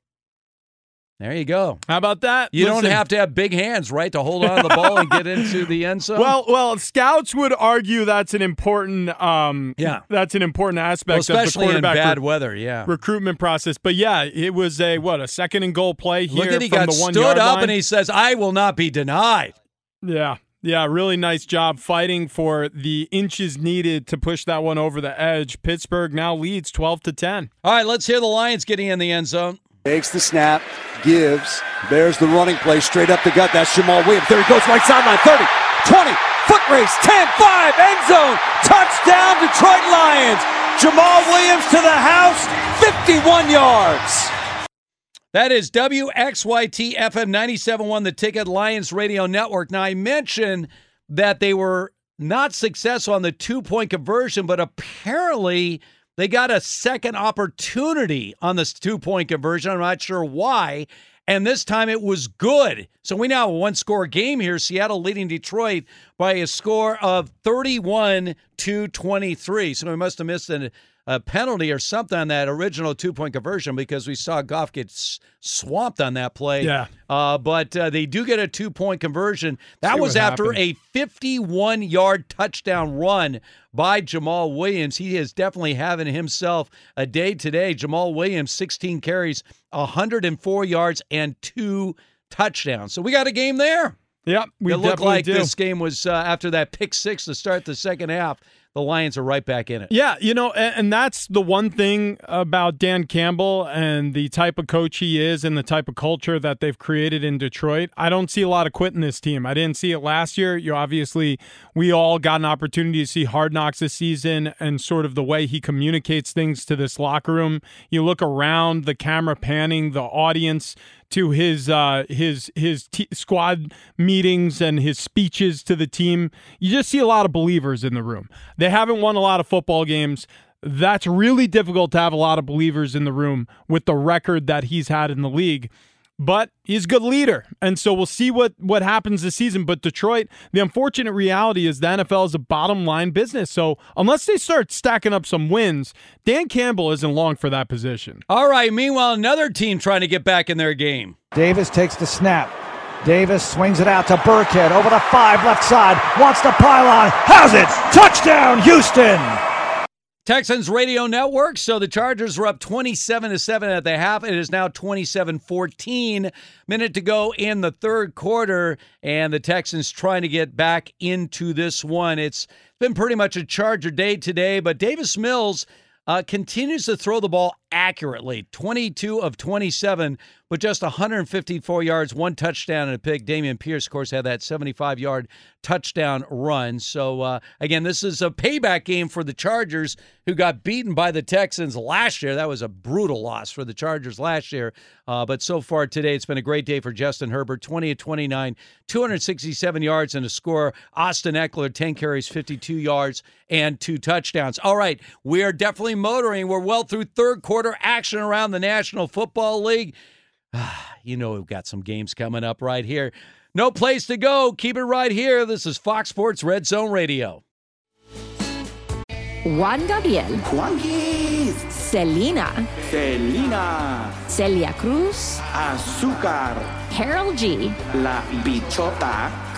There you go. How about that? You Listen. don't have to have big hands, right, to hold on to the ball and get into the end zone. Well, well, scouts would argue that's an important, um, Yeah. that's an important aspect Well, of the especially in quarterback bad re- weather, yeah. recruitment process. But yeah, it was a what a second and goal play here Look at he from got the one stood up line. and he says, "I will not be denied." Yeah. Yeah, really nice job fighting for the inches needed to push that one over the edge. Pittsburgh now leads 12 to 10. All right, let's hear the Lions getting in the end zone. Takes the snap, gives, bears the running play straight up the gut. That's Jamaal Williams. There he goes, right sideline, 30, 20, foot race, 10, 5, end zone, touchdown, Detroit Lions. Jamaal Williams to the house, 51 yards. That is WXYT FM 97.1, the Ticket Lions Radio Network. Now, I mentioned that they were not successful on the two point conversion, but apparently they got a second opportunity on this two point conversion. I'm not sure why. And this time it was good. So we now have a one score game here. Seattle leading Detroit by a score of 31 to 23. So we must have missed an, a penalty or something on that original two point conversion because we saw Goff get swamped on that play. Yeah. Uh, but uh, they do get a two point conversion. That See was after happened. a 51 yard touchdown run by Jamaal Williams. He is definitely having himself a day today. Jamaal Williams, 16 carries, 104 yards, and two touchdowns. So we got a game there. Yep, we it looked like do. this game was uh, after that pick six to start the second half. The Lions are right back in it. Yeah, you know, and, and that's the one thing about Dan Campbell and the type of coach he is and the type of culture that they've created in Detroit. I don't see a lot of quitting this team. I didn't see it last year. You obviously, we all got an opportunity to see Hard Knocks this season and sort of the way he communicates things to this locker room. You look around, the camera panning, the audience to his uh, his his t- squad meetings and his speeches to the team. You just see a lot of believers in the room. They haven't won a lot of football games. That's really difficult to have a lot of believers in the room with the record that he's had in the league. But he's a good leader, and so we'll see what what happens this season. But Detroit, the unfortunate reality is the NFL is a bottom line business. So unless they start stacking up some wins, Dan Campbell isn't long for that position. All right. Meanwhile, another team trying to get back in their game. Davis takes the snap. Davis swings it out to Burkhead over the five left side. Wants the pylon. Has it. Touchdown, Houston. Texans Radio Network. So the Chargers were up 27 to 7 at the half. It is now 27 14. Minute to go in the third quarter, and the Texans trying to get back into this one. It's been pretty much a Charger day today, but Davis Mills uh, continues to throw the ball accurately 22 of 27, but just 154 yards, one touchdown, and a pick. Dameon Pierce, of course, had that 75 yard touchdown run. So, uh, again, this is a payback game for the Chargers, who got beaten by the Texans last year. That was a brutal loss for the Chargers last year. Uh, but so far today, it's been a great day for Justin Herbert 20 of 29, 267 yards and a score. Austin Ekeler, 10 carries, 52 yards, and two touchdowns. All right, we are definitely motoring. We're well through third quarter action around the National Football League. you know we've got some games coming up right here. No place to go. Keep it right here. This is Fox Sports Red Zone Radio. Juan Gabriel. Juanquis. Selena. Selena. Celia Cruz. Azúcar. Karol G. La Bichota.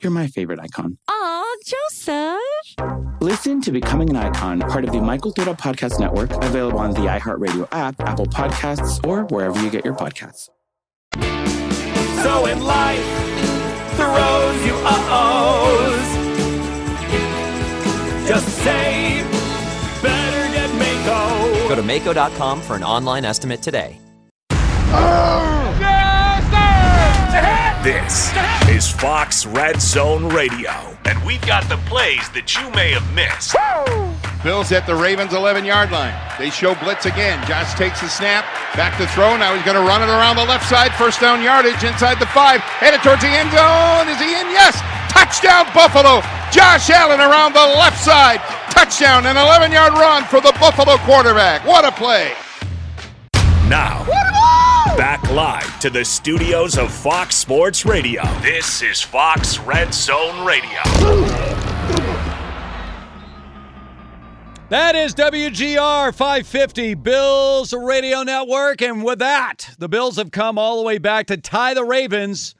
You're my favorite icon. Aw, Joseph. Listen to Becoming an Icon, part of the My Cultura Podcast Network, available on the iHeartRadio app, Apple Podcasts, or wherever you get your podcasts. So in life, throws you uh-ohs. Just say, better get Maaco. Go to Maaco.com for an online estimate today. Ah! This is Fox Red Zone Radio, and we've got the plays that you may have missed. Bills at the Ravens 11 yard line. They show blitz again. Josh takes the snap, back to throw. Now he's going to run it around the left side. First down yardage inside the five. Headed towards the end zone. Is he in? Yes. Touchdown, Buffalo. Josh Allen around the left side. Touchdown, an 11 yard run for the Buffalo quarterback. What a play. Now, back live to the studios of Fox Sports Radio. This is Fox Red Zone Radio. That is WGR 550 Bills Radio Network. And with that, the Bills have come all the way back to tie the Ravens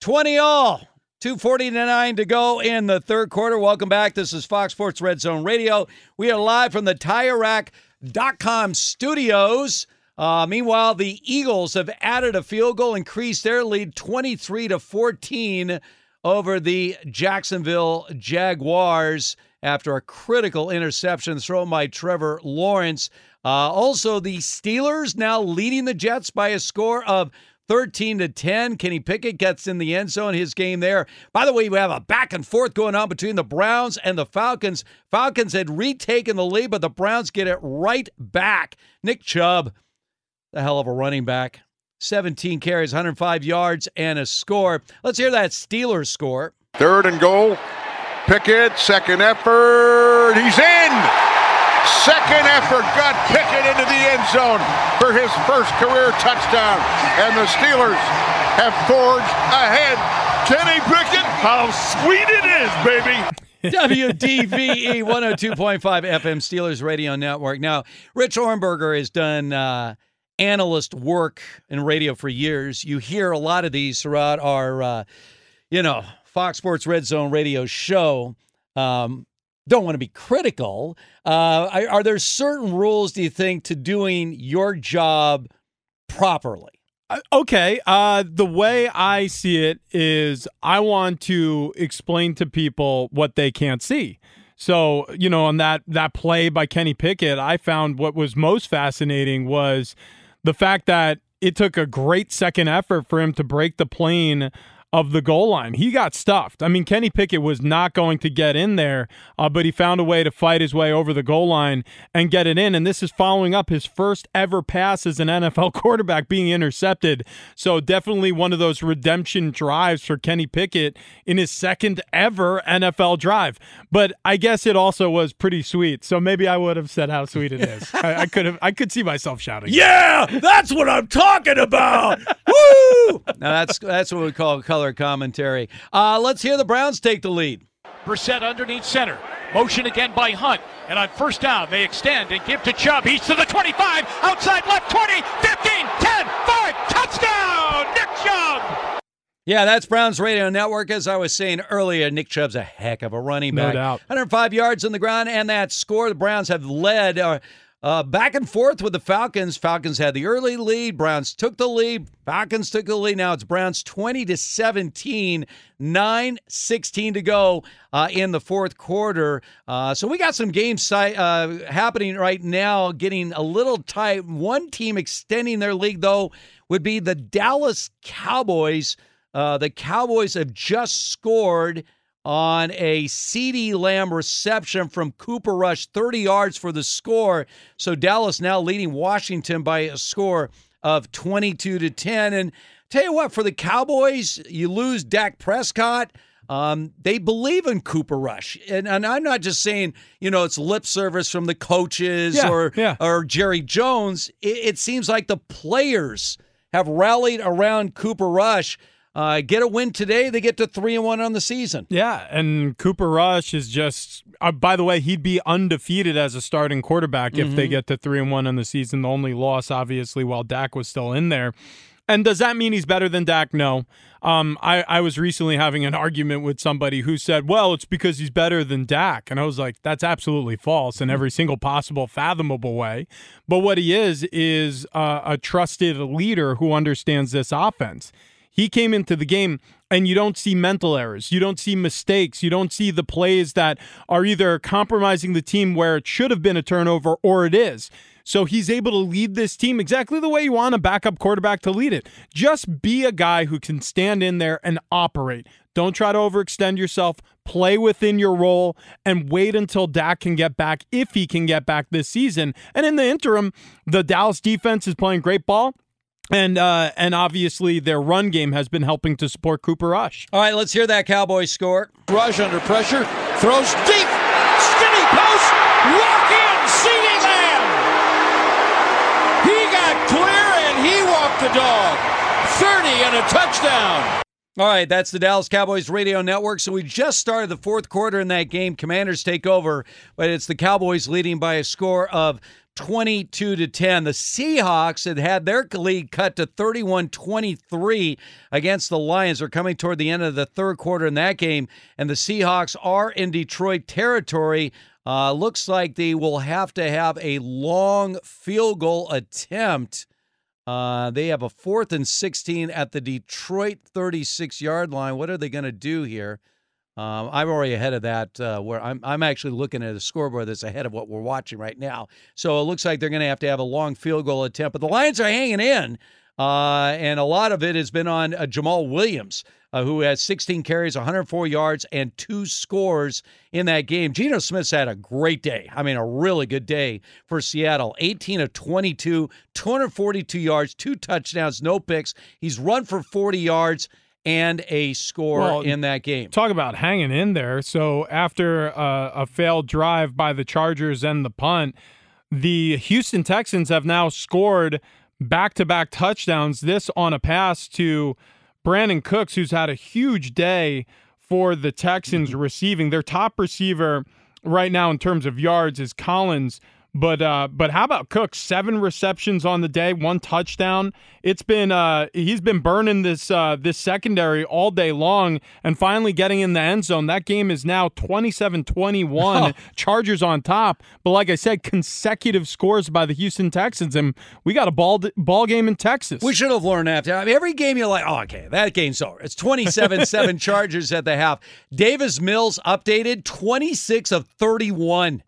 20 all. 249 to go in the third quarter. Welcome back. This is Fox Sports Red Zone Radio. We are live from the TireRack.com studios. Uh, meanwhile, the Eagles have added a field goal, increased their lead 23 to 14 over the Jacksonville Jaguars after a critical interception thrown by Trevor Lawrence. Uh, also, the Steelers now leading the Jets by a score of 13 to 10. Kenny Pickett gets in the end zone, his game there. By the way, we have a back and forth going on between the Browns and the Falcons. Falcons had retaken the lead, but the Browns get it right back. Nick Chubb, the hell of a running back. 17 carries, 105 yards, and a score. Let's hear that Steelers score. Third and goal. Pickett, second effort. He's in. Second effort got Pickett into the end zone for his first career touchdown. And the Steelers have forged ahead. Kenny Pickett, how sweet it is, baby. WDVE 102.5 FM Steelers Radio Network. Now, Rich Ohrnberger has done uh, analyst work in radio for years. You hear a lot of these throughout our, uh, you know, Fox Sports Red Zone radio show. Um, don't want to be critical. Uh, are, there certain rules, do you think, to doing your job properly? Okay. Uh, the way I see it is I want to explain to people what they can't see. So, you know, on that that play by Kenny Pickett, I found what was most fascinating was the fact that it took a great second effort for him to break the plane of the goal line. He got stuffed. I mean, Kenny Pickett was not going to get in there, uh, but he found a way to fight his way over the goal line and get it in. And this is following up his first ever pass as an NFL quarterback being intercepted. So definitely one of those redemption drives for Kenny Pickett in his second ever NFL drive. But I guess it also was pretty sweet. So maybe I would have said how sweet it is. I, I could have. I could see myself shouting. Yeah, that's what I'm talking about. Woo! Now that's that's what we call color commentary. Uh, let's hear the Browns take the lead. Brissett underneath center. Motion again by Hunt. And on first down, they extend and give to Chubb. He's to the 25, outside left 20, 15, 10, 5, touchdown, Nick Chubb. Yeah, that's Browns Radio Network. As I was saying earlier, Nick Chubb's a heck of a running back. No back. doubt. 105 yards on the ground, and that score. The Browns have led uh, uh, back and forth with the Falcons. Falcons had the early lead. Browns took the lead. Falcons took the lead. Now it's Browns 20 to 17, 9 16 to go uh, in the fourth quarter. Uh, so we got some games uh, happening right now, getting a little tight. One team extending their league, though, would be the Dallas Cowboys. Uh, the Cowboys have just scored on a CeeDee Lamb reception from Cooper Rush, 30 yards for the score. So Dallas now leading Washington by a score of 22 to 10. And tell you what, for the Cowboys, you lose Dak Prescott. Um, they believe in Cooper Rush, and, and I'm not just saying you know it's lip service from the coaches Yeah, or yeah. or Jerry Jones. It, it seems like the players have rallied around Cooper Rush. Uh, get a win today, they get to three and one on the season. Yeah, and Cooper Rush is just. Uh, by the way, he'd be undefeated as a starting quarterback if they Mhm. get to three and one on the season. The only loss, obviously, while Dak was still in there. And does that mean he's better than Dak? No. Um, I, I was recently having an argument with somebody who said, well, it's because he's better than Dak. And I was like, that's absolutely false in every single possible, fathomable way. But what he is, is uh, a trusted leader who understands this offense. He came into the game and you don't see mental errors. You don't see mistakes. You don't see the plays that are either compromising the team where it should have been a turnover or it is. So he's able to lead this team exactly the way you want a backup quarterback to lead it. Just be a guy who can stand in there and operate. Don't try to overextend yourself. Play within your role and wait until Dak can get back if he can get back this season. And in the interim, the Dallas defense is playing great ball. And uh, and obviously their run game has been helping to support Cooper Rush. All right, let's hear that Cowboys score. Rush under pressure, throws deep, skinny post, walk in, CeeDee Lamb. He got clear and he walked the dog. 30 and a touchdown. All right, that's the Dallas Cowboys radio network. So we just started the fourth quarter in that game. Commanders take over, but it's the Cowboys leading by a score of 22 to 10. The Seahawks had had their lead cut to 31-23 against the Lions. They're coming toward the end of the third quarter in that game, and the Seahawks are in Detroit territory. Uh, looks like they will have to have a long field goal attempt. Uh, they have a fourth and 16 at the Detroit 36 yard line. What are they going to do here? Um, I'm already ahead of that. Uh, where I'm, I'm actually looking at a scoreboard that's ahead of what we're watching right now. So it looks like they're going to have to have a long field goal attempt. But the Lions are hanging in, uh, and a lot of it has been on uh, Jamaal Williams, uh, who has 16 carries, 104 yards, and two scores in that game. Geno Smith's had a great day. I mean, a really good day for Seattle. 18 of 22, 242 yards, two touchdowns, no picks. He's run for 40 yards and a score Well, in that game. Talk about hanging in there. So after uh, a failed drive by the Chargers and the punt, the Houston Texans have now scored back-to-back touchdowns. This on a pass to Brandin Cooks, who's had a huge day for the Texans receiving. Their top receiver right now in terms of yards is Collins. But uh, but how about Cook? Seven receptions on the day, one touchdown. It's been uh, he's been burning this uh, this secondary all day long, and finally getting in the end zone. That game is now 27-21. Chargers on top. But like I said, consecutive scores by the Houston Texans, and we got a ball ball game in Texas. We should have learned that. I mean, every game you're like, oh, okay, that game's over. It's 27 7 Chargers at the half. Davis Mills updated 26 of 31.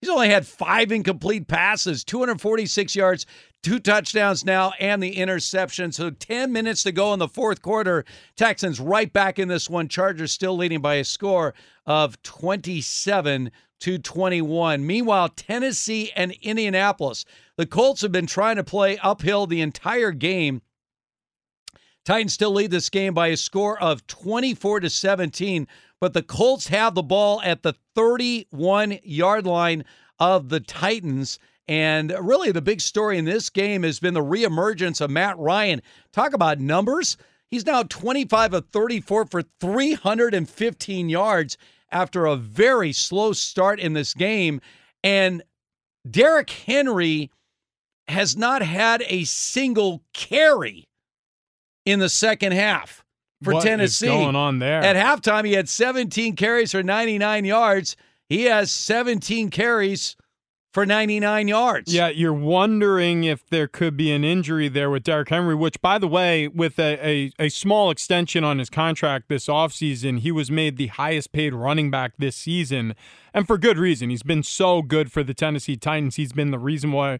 He's only had five incomplete passes, 246 yards, two touchdowns now, and the interception. So 10 minutes to go in the fourth quarter. Texans right back in this one. Chargers still leading by a score of 27 to 21. Meanwhile, Tennessee and Indianapolis. The Colts have been trying to play uphill the entire game. Titans still lead this game by a score of 24 to 17, but the Colts have the ball at the 31 yard line of the Titans. And really, the big story in this game has been the reemergence of Matt Ryan. Talk about numbers. He's now 25 of 34 for 315 yards after a very slow start in this game. And Derrick Henry has not had a single carry in the second half for What is Tennessee. going on there? At halftime, he had 17 carries for 99 yards. He has 17 carries for 99 yards. Yeah, you're wondering if there could be an injury there with Derrick Henry, which, by the way, with a, a, a small extension on his contract this offseason, he was made the highest paid running back this season. And for good reason. He's been so good for the Tennessee Titans. He's been the reason why,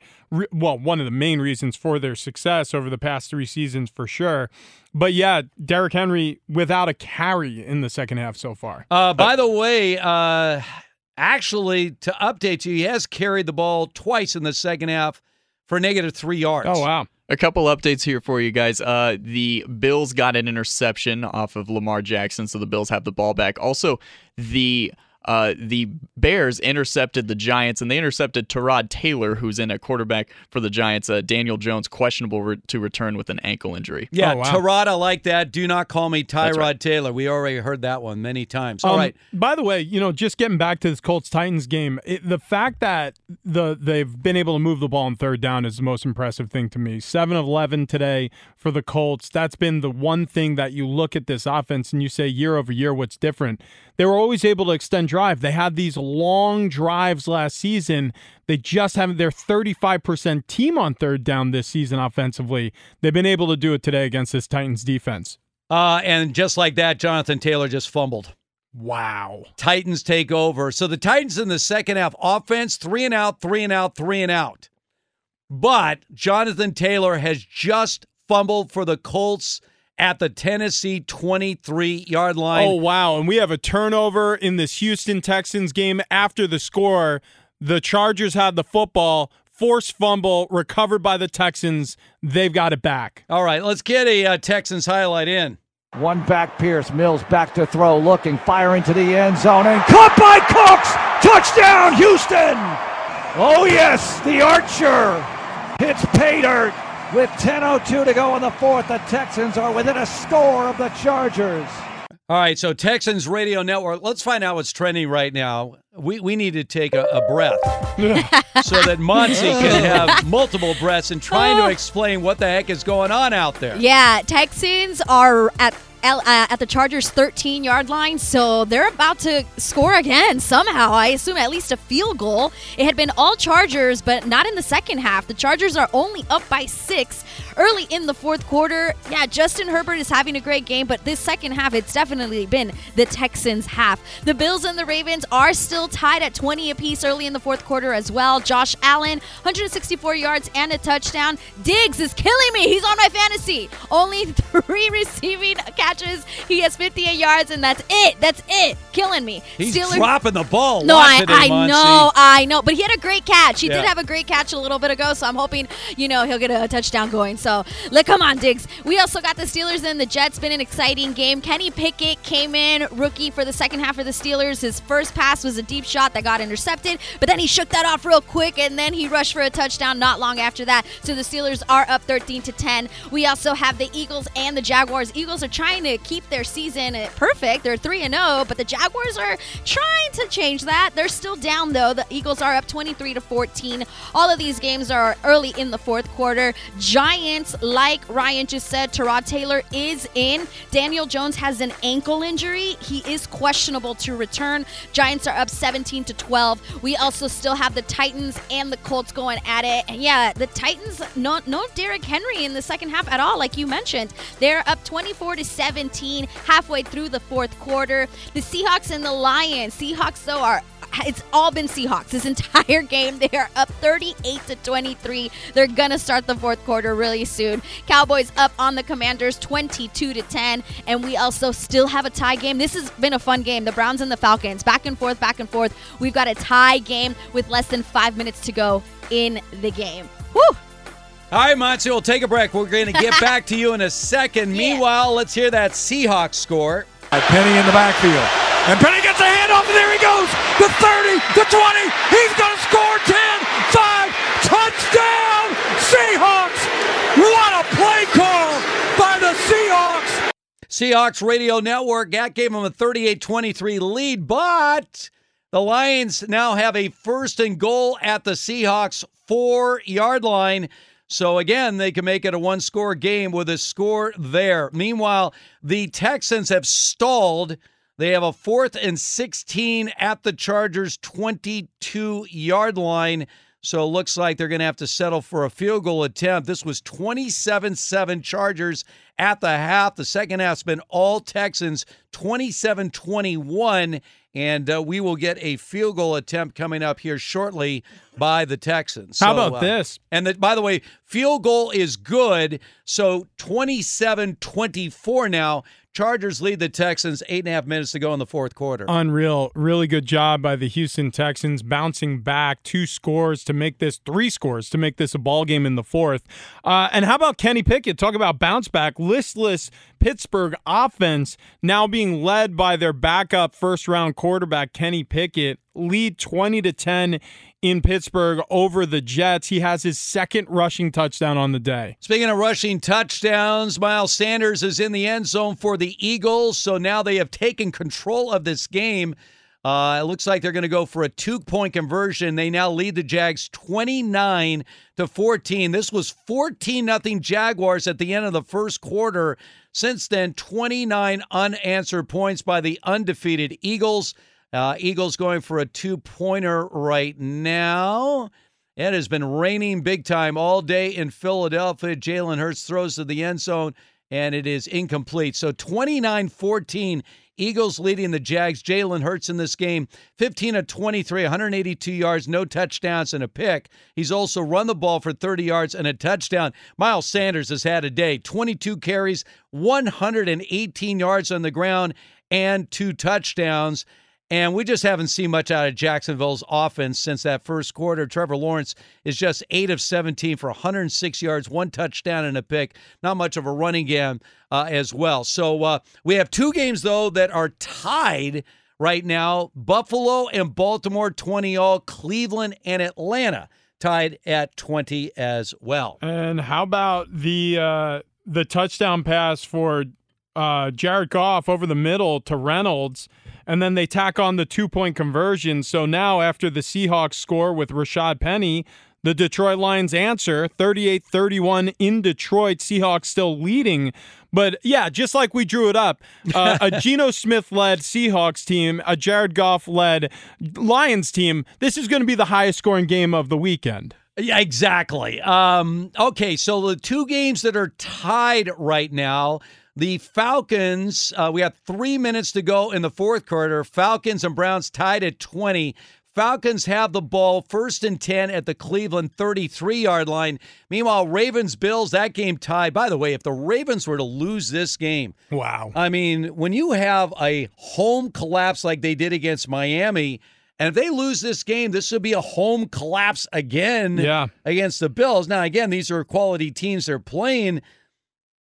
well, one of the main reasons for their success over the past three seasons for sure. But yeah, Derrick Henry without a carry in the second half so far. Uh, by the way, uh, actually, to update you, he has carried the ball twice in the second half for negative three yards. Oh, wow. A couple updates here for you guys. Uh, the Bills got an interception off of Lamar Jackson, so the Bills have the ball back. Also, the uh, the Bears intercepted the Giants, and they intercepted Tyrod Taylor, who's in a quarterback for the Giants. Uh, Daniel Jones questionable re- to return with an ankle injury. Yeah, Oh, wow. Tyrod, I like that. Do not call me Tyrod right. Taylor. We already heard that one many times. All Um, right. By the way, you know, just getting back to this Colts Titans game, it, the fact that the they've been able to move the ball on third down is the most impressive thing to me. Seven of eleven today for the Colts. That's been the one thing that you look at this offense and you say year over year, what's different? They were always able to extend drive. They had these long drives last season. They just haven't. They're thirty five percent team on third down this season offensively. They've been able to do it today against this Titans defense. Uh, and just like that, Jonathan Taylor just fumbled. Wow. Titans take over. So the Titans in the second half offense, three and out, three and out, three and out. But Jonathan Taylor has just fumbled for the Colts at the Tennessee 23 yard line. Oh wow! And we have a turnover in this Houston Texans game after the score. The Chargers had the football, forced fumble, recovered by the Texans. They've got it back. All right, let's get a uh, Texans highlight in. One back Pierce, Mills back to throw, looking, firing to the end zone, and caught by Cooks! Touchdown, Houston! Oh yes, the Archer hits pay dirt with 10.02 to go in the fourth. The Texans are within a score of the Chargers. All right, so Texans Radio Network. Let's find out what's trending right now. We we need to take a, a breath so that Monty can have multiple breaths and trying to oh. explain what the heck is going on out there. Yeah, Texans are at L- uh, at the Chargers 13 yard line, so they're about to score again somehow. I assume at least a field goal. It had been all Chargers, but not in the second half. The Chargers are only up by six early in the fourth quarter. Yeah, Justin Herbert is having a great game, but this second half, it's definitely been the Texans' half. The Bills and the Ravens are still tied at 20 apiece early in the fourth quarter as well. Josh Allen, 164 yards and a touchdown. Diggs is killing me. He's on my fantasy. Only three receiving catches. He has 58 yards, and that's it. That's it. Killing me. He's Steelers- dropping the ball. no, I, it, I Monty. know, I know, but he had a great catch. He Yeah. did have a great catch a little bit ago, so I'm hoping, you know, he'll get a touchdown going. So, let come on, Diggs. We also got the Steelers and the Jets. Been an exciting game. Kenny Pickett came in rookie for the second half for the Steelers. His first pass was a deep shot that got intercepted, but then he shook that off real quick, and then he rushed for a touchdown not long after that. So the Steelers are up 13 to 10. We also have the Eagles and the Jaguars. Eagles are trying to keep their season perfect. They're 3 and 0, but the Jaguars are trying to change that. They're still down though. The Eagles are up 23 to 14. All of these games are early in the fourth quarter. Giants, like Ryan just said, Tyrod Taylor is in. Daniel Jones has an ankle injury. He is questionable to return. Giants are up 17 to 12. We also still have the Titans and the Colts going at it. And yeah, the Titans no no Derrick Henry in the second half at all, like you mentioned. They're up 24 to 17 halfway through the fourth quarter. The Seahawks and the Lions. Seahawks though are it's all been Seahawks this entire game. They are up 38 to 23. They're gonna start the fourth quarter really soon. Cowboys up on the Commanders 22 to 10, and we also still have a tie game. This has been a fun game. The Browns and the Falcons back and forth, back and forth. We've got a tie game with less than five minutes to go in the game. Woo! All right, Monty, we'll take a break. We're going to get back to you in a second. Meanwhile, let's hear that Seahawks score. Penny in the backfield. And Penny gets a handoff, and there he goes. The 30, the 20. He's going to score 10, 5. Touchdown, Seahawks. What a play call by the Seahawks. Seahawks Radio Network. That gave them a 38 23 lead, but the Lions now have a first and goal at the Seahawks four yard line. So again, they can make it a one score game with a score there. Meanwhile, the Texans have stalled. They have a fourth and 16 at the Chargers 22 yard line. So it looks like they're going to have to settle for a field goal attempt. This was 27 7 Chargers at the half. The second half's been all Texans, 27 21. And uh, we will get a field goal attempt coming up here shortly by the Texans. How about uh, this? And the, by the way, field goal is good. So 27 24 now. Chargers lead the Texans eight and a half minutes to go in the fourth quarter. Unreal. Really good job by the Houston Texans bouncing back two scores to make this three scores to make this a ball game in the fourth. Uh, and how about Kenny Pickett? Talk about bounce back. Listless Pittsburgh offense now being led by their backup first round quarterback, Kenny Pickett, lead 20 to 10 in Pittsburgh over the Jets. He has his second rushing touchdown on the day. Speaking of rushing touchdowns, Miles Sanders is in the end zone for the Eagles. So now they have taken control of this game. Uh, it looks like they're going to go for a two-point conversion. They now lead the Jags 29 to 14. This was 14 nothing Jaguars at the end of the first quarter. Since then, 29 unanswered points by the undefeated Eagles. Uh, Eagles going for a two-pointer right now. It has been raining big time all day in Philadelphia. Jalen Hurts throws to the end zone, and it is incomplete. So 29 14, Eagles leading the Jags. Jalen Hurts in this game, 15 of 23, 182 yards, no touchdowns, and a pick. He's also run the ball for 30 yards and a touchdown. Miles Sanders has had a day 22 carries, 118 yards on the ground, and two touchdowns. And we just haven't seen much out of Jacksonville's offense since that first quarter. Trevor Lawrence is just 8 of 17 for 106 yards, one touchdown and a pick. Not much of a running game uh, as well. So uh, we have two games, though, that are tied right now Buffalo and Baltimore 20 all, Cleveland and Atlanta tied at 20 as well. And how about the uh, the touchdown pass for uh, Jared Goff over the middle to Reynolds? And then they tack on the two point conversion. So now, after the Seahawks score with Rashad Penny, the Detroit Lions answer 38 31 in Detroit. Seahawks still leading. But yeah, just like we drew it up, uh, a Geno Smith led Seahawks team, a Jared Goff led Lions team. This is going to be the highest scoring game of the weekend. Yeah, exactly. Um, okay, so the two games that are tied right now the Falcons, uh, we have three minutes to go in the fourth quarter. Falcons and Browns tied at 20. Falcons have the ball first and 10 at the Cleveland 33 yard line. Meanwhile, Ravens Bills, that game tied. By the way, if the Ravens were to lose this game, wow. I mean, when you have a home collapse like they did against Miami, and if they lose this game, this would be a home collapse again yeah. against the Bills. Now, again, these are quality teams they're playing.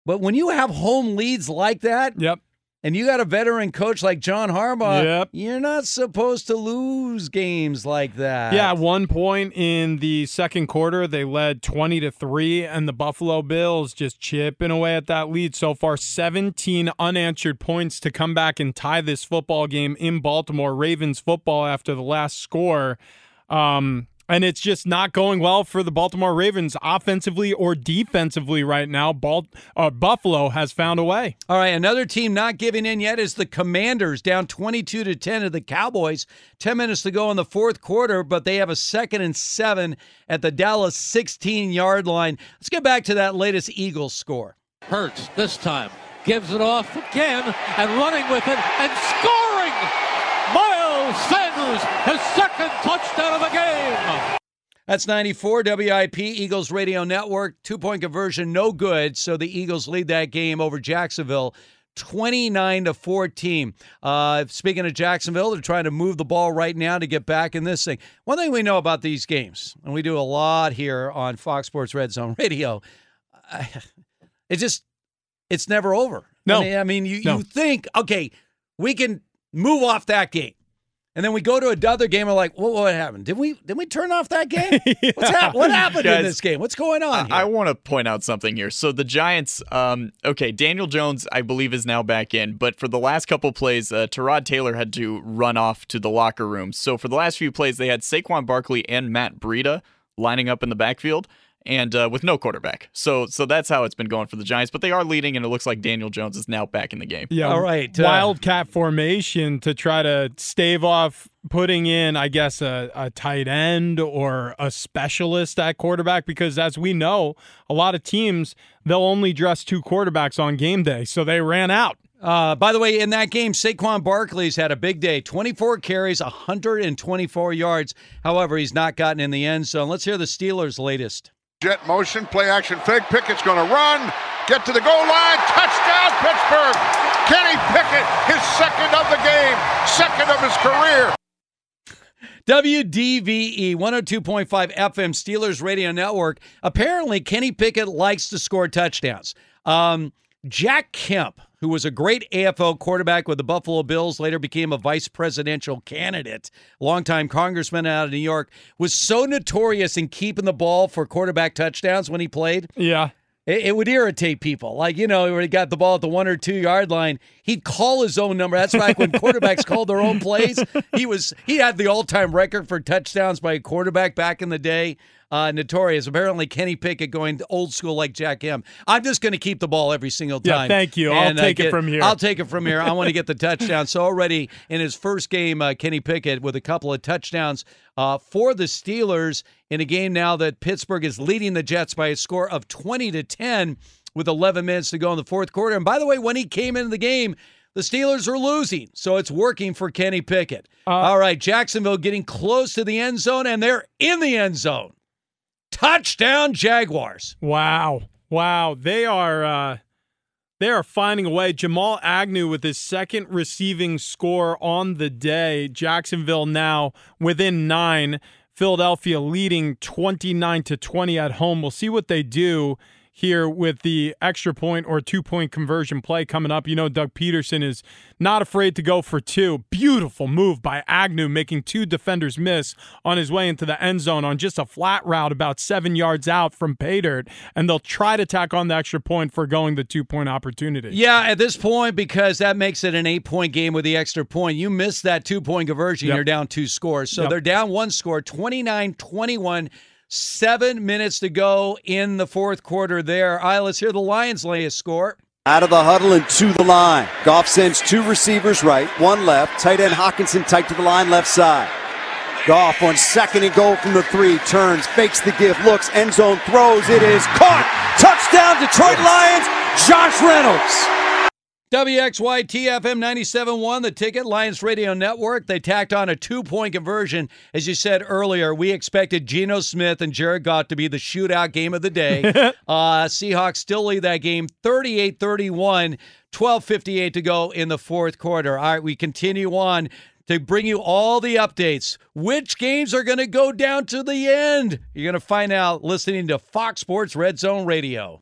But when you have home leads like that, yep. And you got a veteran coach like John Harbaugh. Yep. You're not supposed to lose games like that. Yeah, one point in the second quarter, they led 20 to 3 and the Buffalo Bills just chipping away at that lead so far 17 unanswered points to come back and tie this football game in Baltimore Ravens football after the last score. Um and it's just not going well for the Baltimore Ravens offensively or defensively right now. Bal- uh, Buffalo has found a way. All right, another team not giving in yet is the Commanders, down 22 to 10 to the Cowboys. 10 minutes to go in the fourth quarter, but they have a second and seven at the Dallas 16 yard line. Let's get back to that latest Eagles score. Hurts this time gives it off again and running with it and scoring. Miles Sanders, his second touchdown of the game. That's 94 WIP Eagles Radio Network. Two point conversion, no good. So the Eagles lead that game over Jacksonville. 29 to 14. Uh, speaking of Jacksonville, they're trying to move the ball right now to get back in this thing. One thing we know about these games, and we do a lot here on Fox Sports Red Zone Radio, uh, it just it's never over. No, I mean, I mean you no. you think okay, we can move off that game. And then we go to another game. We're like, well, what happened? Did we did we turn off that game? yeah. What's hap- what happened Guys, in this game? What's going on? I, I want to point out something here. So the Giants, um, okay, Daniel Jones, I believe, is now back in, but for the last couple plays, uh, Tyrod Taylor had to run off to the locker room. So for the last few plays, they had Saquon Barkley and Matt Breida lining up in the backfield and uh, with no quarterback. So so that's how it's been going for the Giants. But they are leading, and it looks like Daniel Jones is now back in the game. Yeah, All right, uh, Wildcat formation to try to stave off putting in, I guess, a, a tight end or a specialist at quarterback because, as we know, a lot of teams they'll only dress two quarterbacks on game day, so they ran out. Uh, by the way, in that game, Saquon Barkley's had a big day 24 carries, 124 yards. However, he's not gotten in the end zone. Let's hear the Steelers' latest. Jet motion, play action fake. Pickett's going to run. get to the goal line, touchdown Pittsburgh. Kenny Pickett, his second of the game, second of his career. WDVE 102.5 FM Steelers Radio Network. Apparently, Kenny Pickett likes to score touchdowns. Um, Jack Kemp, who was a great AFL quarterback with the Buffalo Bills, later became a vice presidential candidate, longtime congressman out of New York, was so notorious in keeping the ball for quarterback touchdowns when he played. Yeah. It, it would irritate people. Like, you know, when he got the ball at the one or two yard line, he'd call his own number. That's like when quarterbacks called their own plays. He was he had the all time record for touchdowns by a quarterback back in the day. Uh, notorious. Apparently, Kenny Pickett going old school like Jack M. I'm just going to keep the ball every single time. Yeah, thank you. I'll And, uh, take it from here. I'll take it from here. I want to get the touchdown. So already in his first game, uh, Kenny Pickett with a couple of touchdowns uh, for the Steelers in a game now that Pittsburgh is leading the Jets by a score of 20 to 10 with 11 minutes to go in the fourth quarter. And by the way, when he came into the game, the Steelers are losing, so it's working for Kenny Pickett. All right, Jacksonville getting close to the end zone, and they're in the end zone. Touchdown, Jaguars. Wow. Wow. They are uh they are finding a way. Jamal Agnew with his second receiving score on the day. Jacksonville now within 9. Philadelphia leading 29 to 20 at home. We'll see what they do here with the extra point or two point conversion play coming up. You know, Doug Pederson is not afraid to go for two. Beautiful move by Agnew, making two defenders miss on his way into the end zone on just a flat route about seven yards out from Paydirt. And they'll try to tack on the extra point for going the two point opportunity. Yeah, at this point, because that makes it an eight point game with the extra point, you miss that two point conversion, Yep. you're down two scores. So Yep. they're down one score, 29 21, seven minutes to go in the fourth quarter there. All right, let's hear the Lions lay a score. Out of the huddle and to the line. Goff sends two receivers right, one left. Tight end Hockenson tight to the line, left side. Goff on second and goal from the three, turns, fakes the give, looks, end zone, throws. It is caught. Touchdown, Detroit Lions. Josh Reynolds. WXYT FM 97.1, the ticket, Lions Radio Network. They tacked on a two point conversion. As you said earlier, we expected Geno Smith and Jared Goff to be the shootout game of the day. uh, Seahawks still lead that game 38 31, 12.58 to go in the fourth quarter. All right, we continue on to bring you all the updates. Which games are going to go down to the end? You're going to find out listening to Fox Sports Red Zone Radio.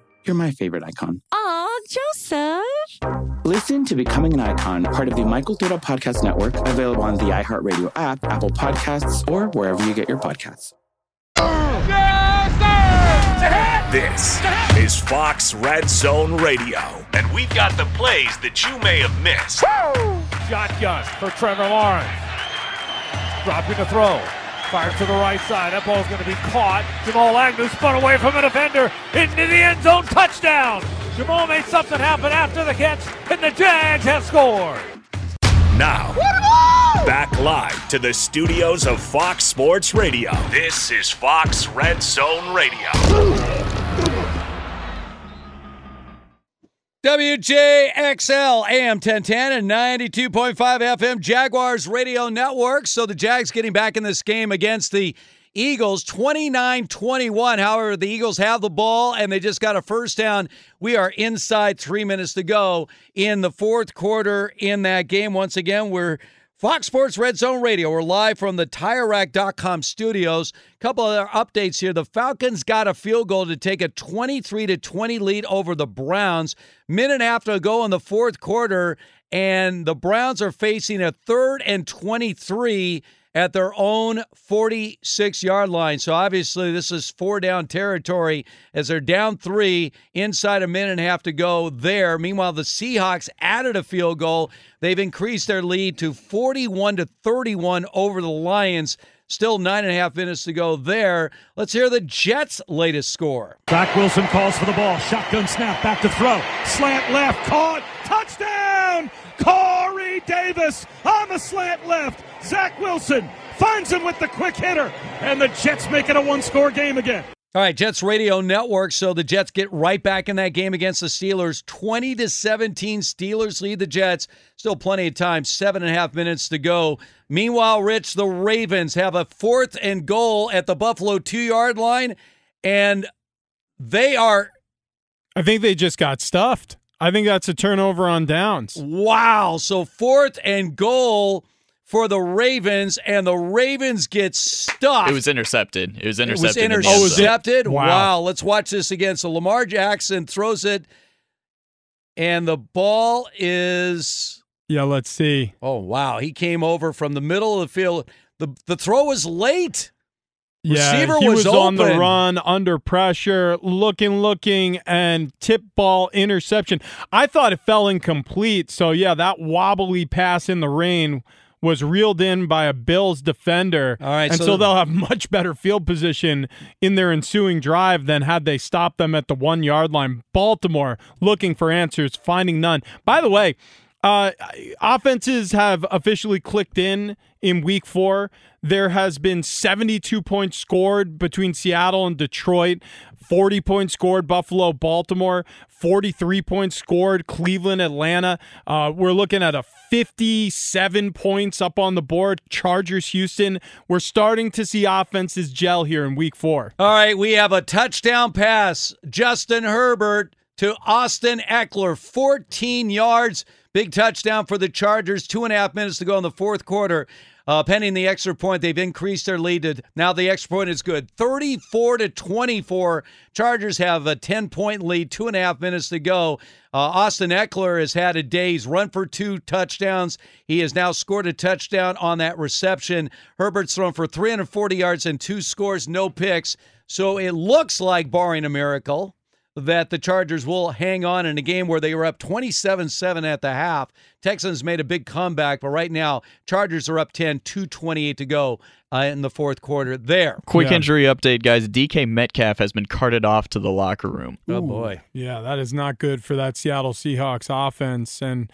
You're my favorite icon. Aw, Joseph. Listen to Becoming an Icon, part of the My Cultura Podcast Network, available on the iHeartRadio app, Apple Podcasts, or wherever you get your podcasts. This is Fox Red Zone Radio, and we've got the plays that you may have missed. Shotgun for Trevor Lawrence. Dropping the throw. Fires to the right side. That ball's going to be caught. Jamal Agnew spun away from a defender into the end zone. Touchdown. Jamal made something happen after the catch, and the Jags have scored. Now, back live to the studios of Fox Sports Radio. This is Fox Red Zone Radio. WJXL AM 1010 and 92.5 FM Jaguars Radio Network. So the Jags getting back in this game against the Eagles 29 21. However, the Eagles have the ball and they just got a first down. We are inside three minutes to go in the fourth quarter in that game. Once again, we're Fox Sports Red Zone Radio. We're live from the TireRack.com studios. A Couple other updates here. The Falcons got a field goal to take a 23 to 20 lead over the Browns. Minute and a half to go in the fourth quarter, and the Browns are facing a third and 23 at their own 46 yard line. So obviously, this is four down territory as they're down three inside a minute and a half to go there. Meanwhile, the Seahawks added a field goal. They've increased their lead to 41 to 31 over the Lions. Still nine and a half minutes to go there. Let's hear the Jets' latest score. Zach Wilson calls for the ball. Shotgun snap, back to throw. Slant left, caught. Touchdown! Corey Davis on the slant left. Zach Wilson finds him with the quick hitter. And the Jets make it a one score game again. All right, Jets Radio Network. So the Jets get right back in that game against the Steelers. 20 to 17. Steelers lead the Jets. Still plenty of time. Seven and a half minutes to go. Meanwhile, Rich, the Ravens have a fourth and goal at the Buffalo two yard line. And they are. I think they just got stuffed. I think that's a turnover on downs. Wow. So fourth and goal for the Ravens, and the Ravens get stuck. It was intercepted. It was intercepted. It was intercepted. Oh, wow. wow. Let's watch this again. So Lamar Jackson throws it, and the ball is. Yeah, let's see. Oh wow, he came over from the middle of the field. the The throw was late. Yeah, Receiver he was, was on the run, under pressure, looking, looking, and tip ball interception. I thought it fell incomplete. So yeah, that wobbly pass in the rain was reeled in by a Bills defender. All right, and so- so, they'll have much better field position in their ensuing drive than had they stopped them at the one yard line. Baltimore looking for answers, finding none. By the way, uh, offenses have officially clicked in in week four. There has been 72 points scored between Seattle and Detroit, 40 points scored Buffalo, Baltimore, 43 points scored Cleveland, Atlanta. Uh, we're looking at a 57 points up on the board. Chargers, Houston. We're starting to see offenses gel here in week four. All right, we have a touchdown pass. Justin Herbert to Austin Ekeler, 14 yards. Big touchdown for the Chargers. Two and a half minutes to go in the fourth quarter. Uh, pending the extra point, they've increased their lead to now the extra point is good. 34 to 24. Chargers have a 10 point lead, two and a half minutes to go. Uh, Austin Ekeler has had a day. He's run for two touchdowns. He has now scored a touchdown on that reception. Herbert's thrown for 340 yards and two scores, no picks. So it looks like, barring a miracle, that the Chargers will hang on in a game where they were up 27 7 at the half. Texans made a big comeback, but right now, Chargers are up 10, 228 to go uh, in the fourth quarter there. Quick Yeah. injury update, guys. DK Metcalf has been carted off to the locker room. Oh, boy. Yeah, that is not good for that Seattle Seahawks offense. And,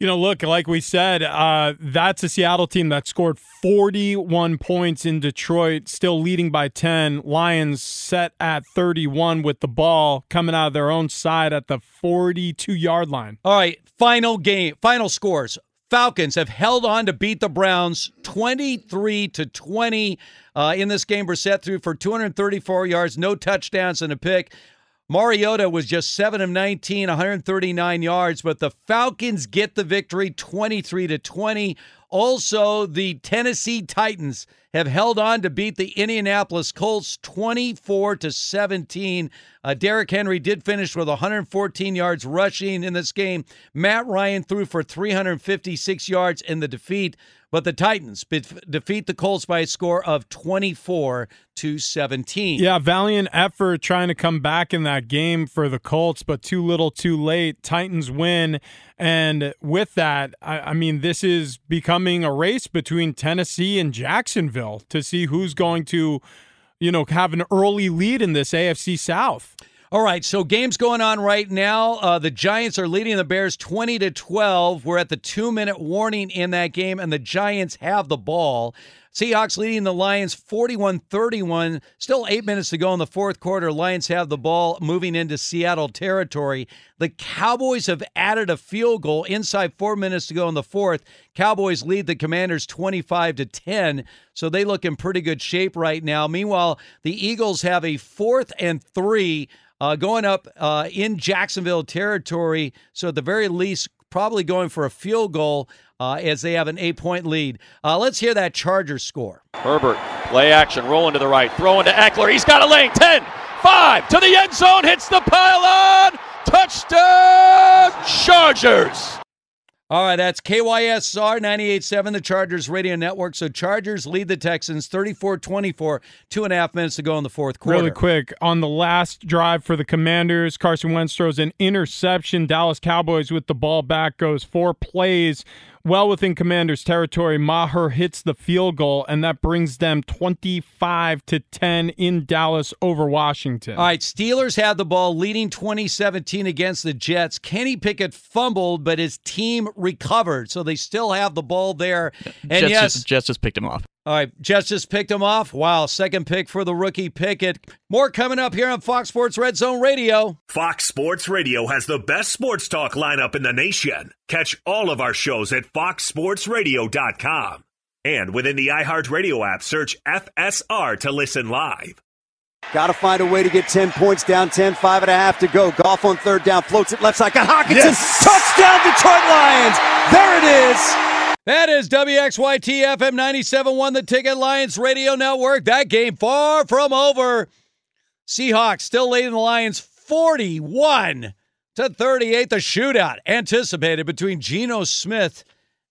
you know, look, like we said, uh, that's a Seattle team that scored 41 points in Detroit, still leading by 10. Lions set at 31 with the ball coming out of their own side at the 42 yard line. All right, final game, final scores. Falcons have held on to beat the Browns 23 to 20 uh, in this game. Brissett threw for 234 yards, no touchdowns and a pick. Mariota was just 7 of 19, 139 yards, but the Falcons get the victory 23 to 20. Also, the Tennessee Titans have held on to beat the Indianapolis Colts 24 to 17. Uh, Derrick Henry did finish with 114 yards rushing in this game. Matt Ryan threw for 356 yards in the defeat, but the Titans defeat the Colts by a score of 24 to 17. Yeah, valiant effort trying to come back in that game for the Colts, but too little too late. Titans win. And with that, I, I mean, this is becoming a race between Tennessee and Jacksonville to see who's going to, you know, have an early lead in this AFC South. All right, so games going on right now. Uh, the Giants are leading the Bears 20 to 12. We're at the two minute warning in that game, and the Giants have the ball. Seahawks leading the Lions 41 31. Still eight minutes to go in the fourth quarter. Lions have the ball moving into Seattle territory. The Cowboys have added a field goal inside four minutes to go in the fourth. Cowboys lead the Commanders 25 to 10. So they look in pretty good shape right now. Meanwhile, the Eagles have a fourth and three uh, going up uh, in Jacksonville territory. So at the very least, probably going for a field goal uh, as they have an eight point lead. Uh, let's hear that Chargers score. Herbert, play action, rolling to the right, throwing to Ekeler. He's got a lane. 10, 5, to the end zone, hits the pylon. Touchdown, Chargers. All right, that's KYSR 98.7, the Chargers radio network. So Chargers lead the Texans 34 24, two and a half minutes to go in the fourth quarter. Really quick, on the last drive for the Commanders, Carson Wentz throws an interception. Dallas Cowboys with the ball back goes four plays well within Commanders territory. Maher hits the field goal, and that brings them 25 to 10 in Dallas over Washington. All right, Steelers have the ball leading 2017 against the Jets. Kenny Pickett fumbled, but his team recovered, so they still have the ball there. And Jets, yes, just, Jets just picked him off. All right, Jets just picked him off. Wow, second pick for the rookie Pickett. More coming up here on Fox Sports Red Zone Radio. Fox Sports Radio has the best sports talk lineup in the nation. Catch all of our shows at foxsportsradio.com. And within the iHeartRadio app, search FSR to listen live. Got to find a way to get 10 points down, 10, five and a half to go. Goff on third down, floats it left side. Got Hockenson. Yes. Touchdown, Detroit Lions. There it is. That is WXYT FM 97.1, the Ticket Lions Radio Network. That game far from over. Seahawks still leading the Lions 41 to 38. The shootout anticipated between Geno Smith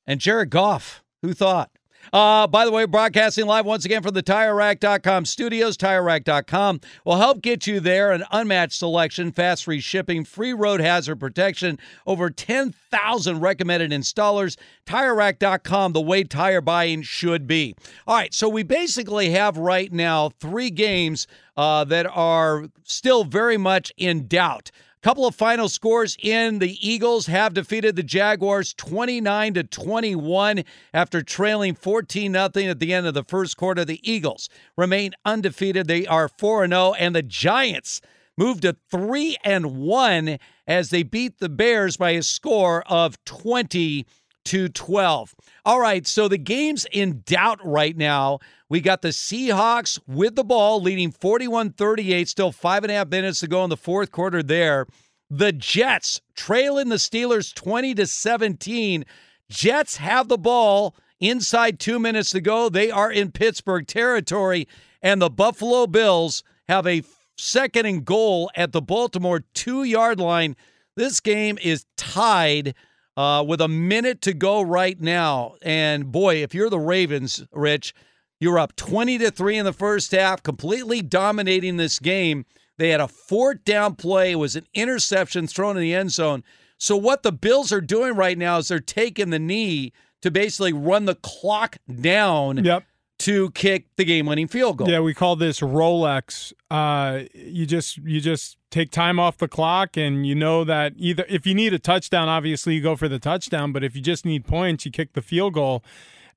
and Jared Goff. Who thought? Uh, by the way, broadcasting live once again from the TireRack.com studios. TireRack.com will help get you there. An unmatched selection, fast free shipping, free road hazard protection, over 10,000 recommended installers. TireRack.com, the way tire buying should be. All right, so we basically have right now three games uh, that are still very much in doubt. Couple of final scores in the Eagles have defeated the Jaguars 29 to 21 after trailing 14 nothing at the end of the first quarter. The Eagles remain undefeated. They are 4 0 and the Giants moved to 3 and 1 as they beat the Bears by a score of 20 to 12. All right, so the game's in doubt right now. We got the Seahawks with the ball leading 41 38, still five and a half minutes to go in the fourth quarter there. The Jets trailing the Steelers 20 to 17. Jets have the ball inside two minutes to go. They are in Pittsburgh territory, and the Buffalo Bills have a second and goal at the Baltimore two yard line. This game is tied uh, with a minute to go right now. And boy, if you're the Ravens, Rich, you're up 20 to 3 in the first half, completely dominating this game. They had a fourth down play, it was an interception thrown in the end zone. So what the Bills are doing right now is they're taking the knee to basically run the clock down Yep. To kick the game-winning field goal. Yeah, we call this Rolex. Uh, you just you just take time off the clock, and you know that either if you need a touchdown, obviously you go for the touchdown. But if you just need points, you kick the field goal.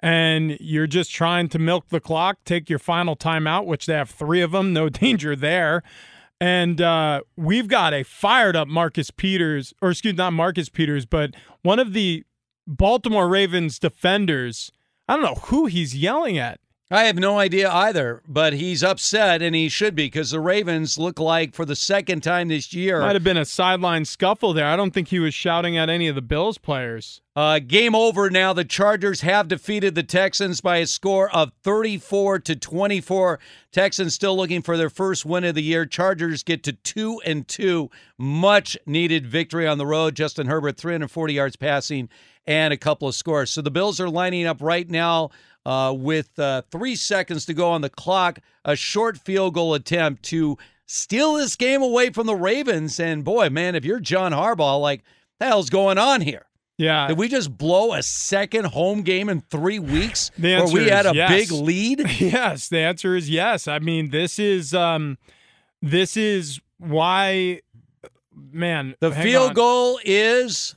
And you're just trying to milk the clock, take your final timeout, which they have three of them, no danger there. And uh, we've got a fired up Marcus Peters, or excuse not Marcus Peters, but one of the Baltimore Ravens defenders. I don't know who he's yelling at. I have no idea either, but he's upset, and he should be because the Ravens look like for the second time this year. Might have been a sideline scuffle there. I don't think he was shouting at any of the Bills players. Uh, game over now. The Chargers have defeated the Texans by a score of 34 to 24. Texans still looking for their first win of the year. Chargers get to 2 and 2. Much needed victory on the road. Justin Herbert 340 yards passing and a couple of scores. So the Bills are lining up right now uh, with uh, 3 seconds to go on the clock. A short field goal attempt to steal this game away from the Ravens and boy, man, if you're John Harbaugh like the hell's going on here? Yeah. Did we just blow a second home game in three weeks The where we had a yes. big lead? Yes, the answer is yes. I mean, this is um this is why man, The field on. goal is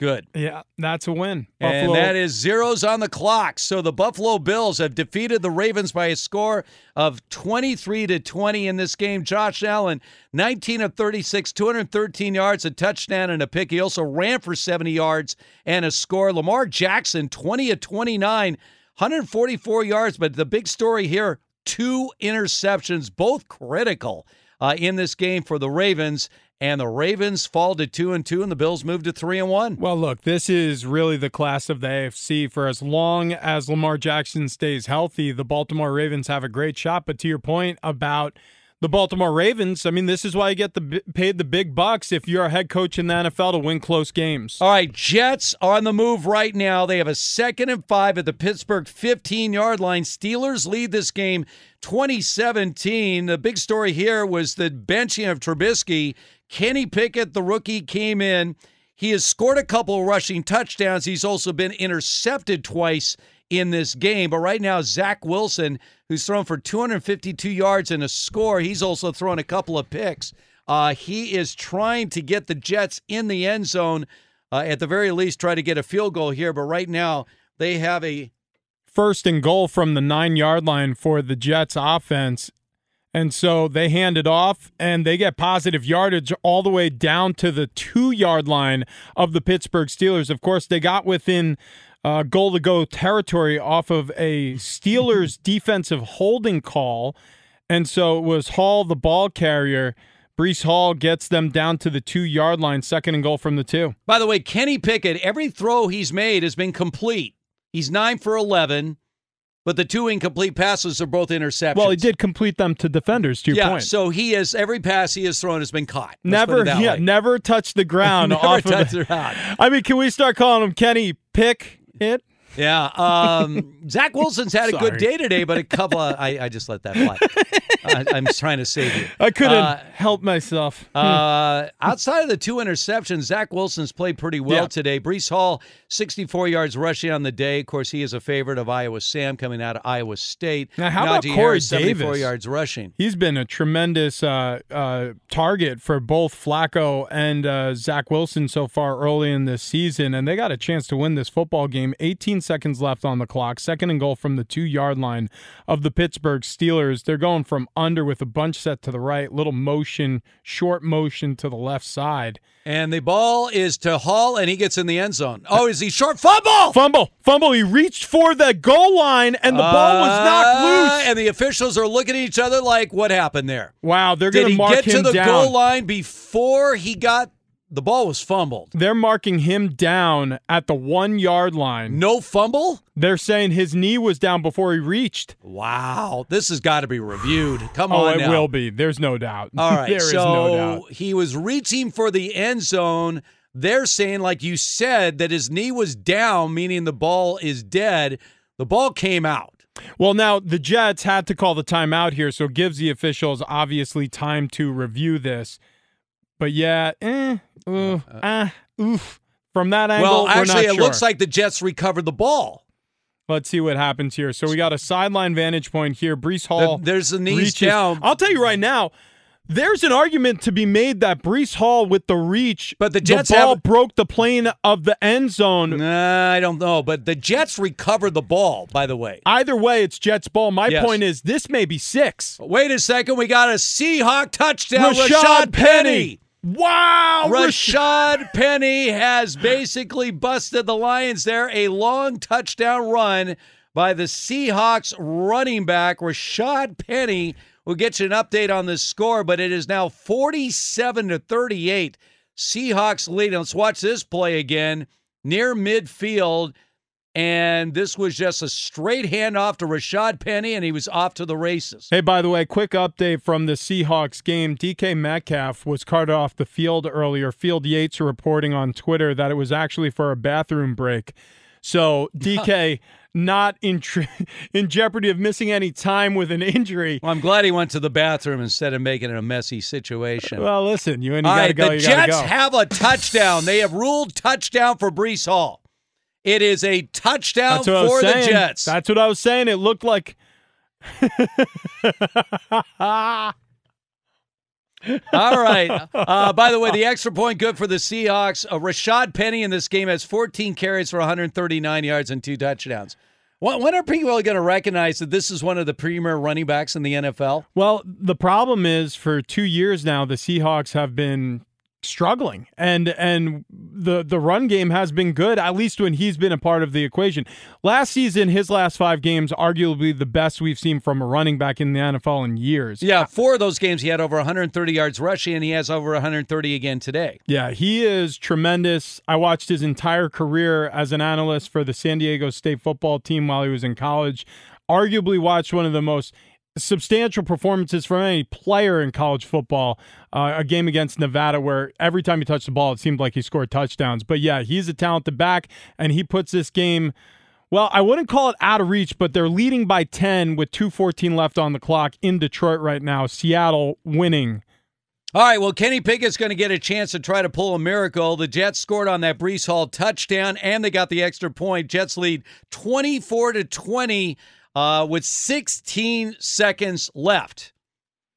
good. Yeah, that's a win. And that is zeros on the clock. So the Buffalo Bills have defeated the Ravens by a score of 23 to 20 in this game. Josh Allen, 19 of 36, 213 yards, a touchdown and a pick. He also ran for 70 yards and a score. Lamar Jackson, 20 of 29, 144 yards. But the big story here, two interceptions, both critical uh, in this game for the Ravens. And the Ravens fall to two and two, and the Bills move to three and one. Well, look, this is really the class of the AFC. For as long as Lamar Jackson stays healthy, the Baltimore Ravens have a great shot. But to your point about the Baltimore Ravens. I mean, this is why you get the paid the big bucks if you're a head coach in the NFL to win close games. All right, Jets on the move right now. They have a second and five at the Pittsburgh 15 yard line. Steelers lead this game 2017. The big story here was the benching of Trubisky. Kenny Pickett, the rookie, came in. He has scored a couple rushing touchdowns. He's also been intercepted twice in this game. But right now, Zach Wilson, who's thrown for 252 yards and a score, he's also thrown a couple of picks. Uh, he is trying to get the Jets in the end zone, uh, at the very least, try to get a field goal here. But right now, they have a First and goal from the nine yard line for the Jets offense. And so they hand it off and they get positive yardage all the way down to the two yard line of the Pittsburgh Steelers. Of course, they got within uh, goal to go territory off of a Steelers defensive holding call. And so it was Hall, the ball carrier. Breece Hall gets them down to the two yard line, second and goal from the two. By the way, Kenny Pickett, every throw he's made has been complete. He's nine for 11, but the two incomplete passes are both interceptions. Well, he did complete them to defenders, to your yeah, point. so he has every pass he has thrown has been caught. Let's never, yeah, way. never touched the ground Never off touched of the ground. I mean, can we start calling him Kenny Pick It? Yeah. Um, Zach Wilson's had a good day today, but a couple of, I, I just let that fly. I, I'm just trying to save you. I couldn't Uh, help myself. Hmm. Uh, outside of the two interceptions, Zach Wilson's played pretty well Yeah. today. Breece Hall, 64 yards rushing on the day. Of course, he is a favorite of Iowa Sam coming out of Iowa State. Now, how about Corey Harris, 74 Davis? yards rushing. He's been a tremendous uh, uh, target for both Flacco and uh, Zach Wilson so far early in this season, and they got a chance to win this football game. 18 seconds left on the clock, second and goal from the two yard line of the Pittsburgh Steelers. They're going from under with a bunch set to the right, little motion, short motion to the left side. And the ball is to Hall, and he gets in the end zone. Oh, is he short? Fumble! Fumble! Fumble! He reached for the goal line, and the ball was knocked Uh, loose. And the officials are looking at each other like, what happened there? Wow, they're going to he get to the down. goal line before he got the ball was fumbled? They're marking him down at the one yard line. No fumble? They're saying his knee was down before he reached. Wow, this has got to be reviewed. Come oh, on, it now. will be. There's no doubt. All right, there is so no doubt. he was reaching for the end zone. They're saying, like you said, that his knee was down, meaning the ball is dead. The ball came out. Well, now the Jets had to call the timeout here, so it gives the officials obviously time to review this. But yeah, eh, ooh, ah, oof. From that angle, well, actually, it sure. looks like the Jets recovered the ball. Let's see what happens here. So we got a sideline vantage point here. Breece Hall. there's the knees reaches- down. I'll tell you right now. There's an argument to be made that Breece Hall with the reach, but the Jets ball have- broke the plane of the end zone. Nah, I don't know, but the Jets recovered the ball. By the way, Either way, it's Jets ball. My Yes. point is, this may be six. wait a second. We got a Seahawk touchdown. Rashad Rashad, Penny. Penny. Wow, Rashad Penny has basically busted the Lions there. A long touchdown run by the Seahawks running back, Rashad Penny. We'll get you an update on this score, but it is now 47 to 38. Seahawks lead. Let's watch this play again near midfield. And this was just a straight handoff to Rashad Penny, and he was off to the races. Hey, by the way, quick update from the Seahawks game. DK Metcalf was carted off the field earlier. Field Yates reporting on Twitter that it was actually for a bathroom break. So DK not in in jeopardy of missing any time with an injury. Well, I'm glad he went to the bathroom instead of making it a messy situation. Well, listen, you and you All got to right, go. the Jets go. have a touchdown. They have ruled touchdown for Breece Hall. It is a touchdown That's what I was for the. Jets. That's what I was saying. It looked like. All right. Uh, by the way, the extra point good for the Seahawks. Uh, Rashad Penny in this game has 14 carries for 139 yards and two touchdowns. When, when are people going to recognize that this is one of the premier running backs in the NFL? Well, the problem is for two years now, the Seahawks have been struggling, and and the the run game has been good at least when he's been a part of the equation. Last season, his last five games, arguably the best we've seen from a running back in the NFL in years. Yeah, four of those games he had over 130 yards rushing, and he has over 130 again today. Yeah, he is tremendous. I watched his entire career as an analyst for the San Diego State football team while he was in college. Arguably watched one of the most substantial performances from any player in college football. Uh, a game against Nevada where every time he touched the ball, it seemed like he scored touchdowns. But yeah, he's a talented back, and he puts this game. Well, I wouldn't call it out of reach, but they're leading by 10 with 2.14 left on the clock in Detroit right now. Seattle winning. All right, well, Kenny Pickett's going to get a chance to try to pull a miracle. The Jets scored on that Breece Hall touchdown, and they got the extra point. Jets lead 24 to 20 uh, with 16 seconds left.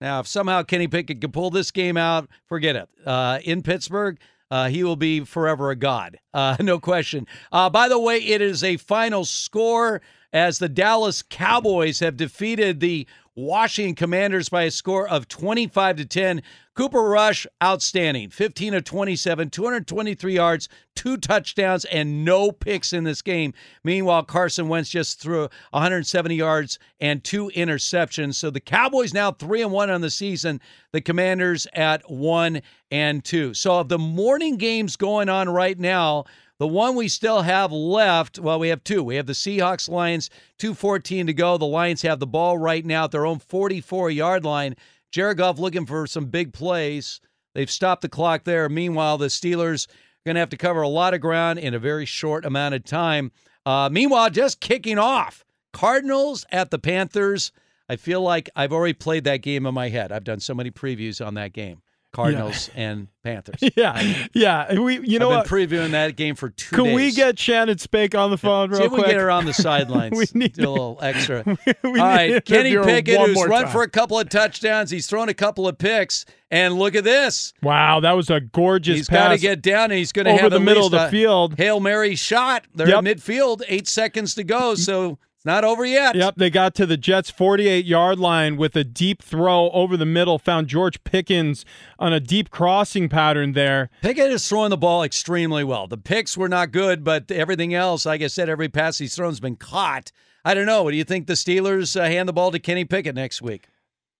Now, if somehow Kenny Pickett can pull this game out, forget it. Uh, in Pittsburgh, uh, he will be forever a god, uh, no question. Uh, by the way, it is a final score as the Dallas Cowboys have defeated the Washington Commanders by a score of 25 to 10. Cooper Rush, outstanding. 15 of 27, 223 yards, two touchdowns, and no picks in this game. Meanwhile, Carson Wentz just threw 170 yards and two interceptions. So the Cowboys now 3 and 1 on the season, the Commanders at 1 and 2. So of the morning games going on right now, the one we still have left, well, we have two. We have the Seahawks Lions, 214 to go. The Lions have the ball right now at their own 44 yard line. Jared Goff looking for some big plays. They've stopped the clock there. Meanwhile, the Steelers are going to have to cover a lot of ground in a very short amount of time. Uh, meanwhile, just kicking off Cardinals at the Panthers. I feel like I've already played that game in my head. I've done so many previews on that game. Cardinals yeah. and Panthers. Yeah, yeah. We, you know, I've been what? previewing that game for two. Can days. we get Shannon Spake on the phone real See quick? we get her on the sidelines. we need do a little extra. we, we All right, Kenny Pickett, who's run time. for a couple of touchdowns. He's thrown a couple of picks, and look at this. Wow, that was a gorgeous. He's got to get down, and he's going to have the middle of the field. Hail Mary shot. They're yep. at midfield, eight seconds to go. Mm-hmm. So not over yet. Yep, they got to the Jets' 48 yard line with a deep throw over the middle, found George Pickens on a deep crossing pattern there. Pickett is throwing the ball extremely well. The picks were not good, but everything else, like I said, every pass he's thrown has been caught. I don't know. Do you think the Steelers uh, hand the ball to Kenny Pickett next week?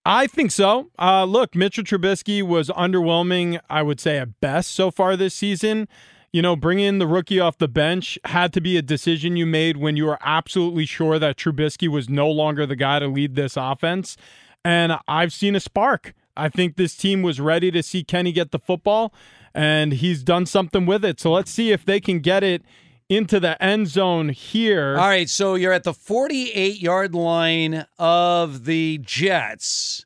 I think so. Uh, look, Mitchell Trubisky was underwhelming, I would say, at best so far this season you know, bringing the rookie off the bench had to be a decision you made when you were absolutely sure that Trubisky was no longer the guy to lead this offense. And I've seen a spark. I think this team was ready to see Kenny get the football, and he's done something with it. So let's see if they can get it into the end zone here. All right, so you're at the 48 yard line of the Jets.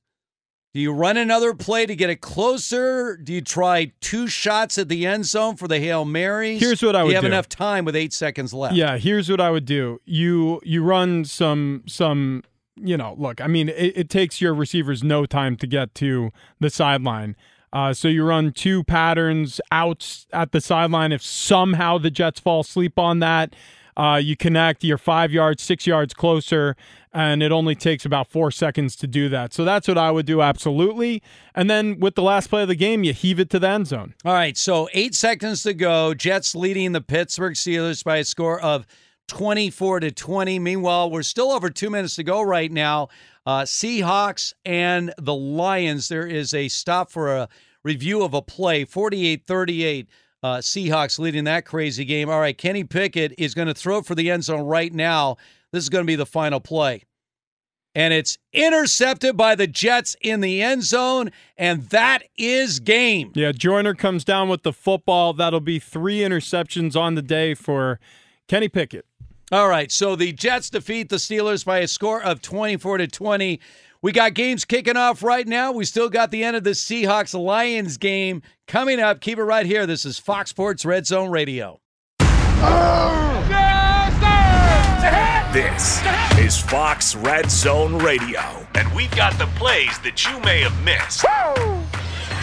Do you run another play to get it closer? Do you try two shots at the end zone for the Hail Marys? Here's what I would do. You have do. enough time with eight seconds left. Yeah, here's what I would do. You you run some some you know, look, I mean, it, it takes your receivers no time to get to the sideline. Uh, so you run two patterns out at the sideline. If somehow the Jets fall asleep on that, uh, you connect, you're five yards, six yards closer, and it only takes about four seconds to do that. So that's what I would do, absolutely. And then with the last play of the game, you heave it to the end zone. All right, so eight seconds to go. Jets leading the Pittsburgh Steelers by a score of 24 to 20. Meanwhile, we're still over two minutes to go right now. Uh, Seahawks and the Lions. There is a stop for a review of a play, 48 38. Uh, Seahawks leading that crazy game. All right, Kenny Pickett is going to throw for the end zone right now. This is going to be the final play. And it's intercepted by the Jets in the end zone, and that is game. Yeah, Joyner comes down with the football. That'll be three interceptions on the day for Kenny Pickett. All right, so the Jets defeat the Steelers by a score of 24 to 20. We got games kicking off right now. We still got the end of the Seahawks Lions game coming up. Keep it right here. This is Fox Sports Red Zone Radio. This is Fox Red Zone Radio, and we've got the plays that you may have missed.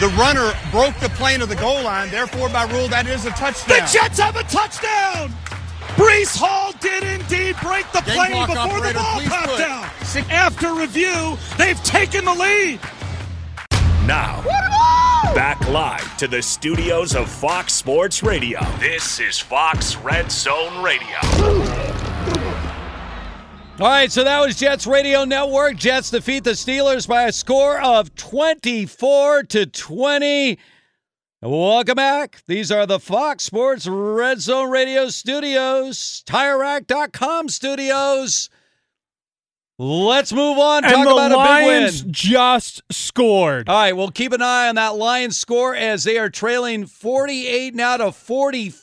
The runner broke the plane of the goal line, therefore, by rule, that is a touchdown. The Jets have a touchdown! Breece Hall did indeed break the Game plane before the ball popped put. out. After review, they've taken the lead. Now, back live to the studios of Fox Sports Radio. This is Fox Red Zone Radio. All right, so that was Jets Radio Network. Jets defeat the Steelers by a score of 24 to 20. Welcome back. These are the Fox Sports Red Zone Radio studios, TireRack.com studios. Let's move on. Talk and the about Lions a big win. just scored. All right, we'll keep an eye on that Lions score as they are trailing 48 now to 44.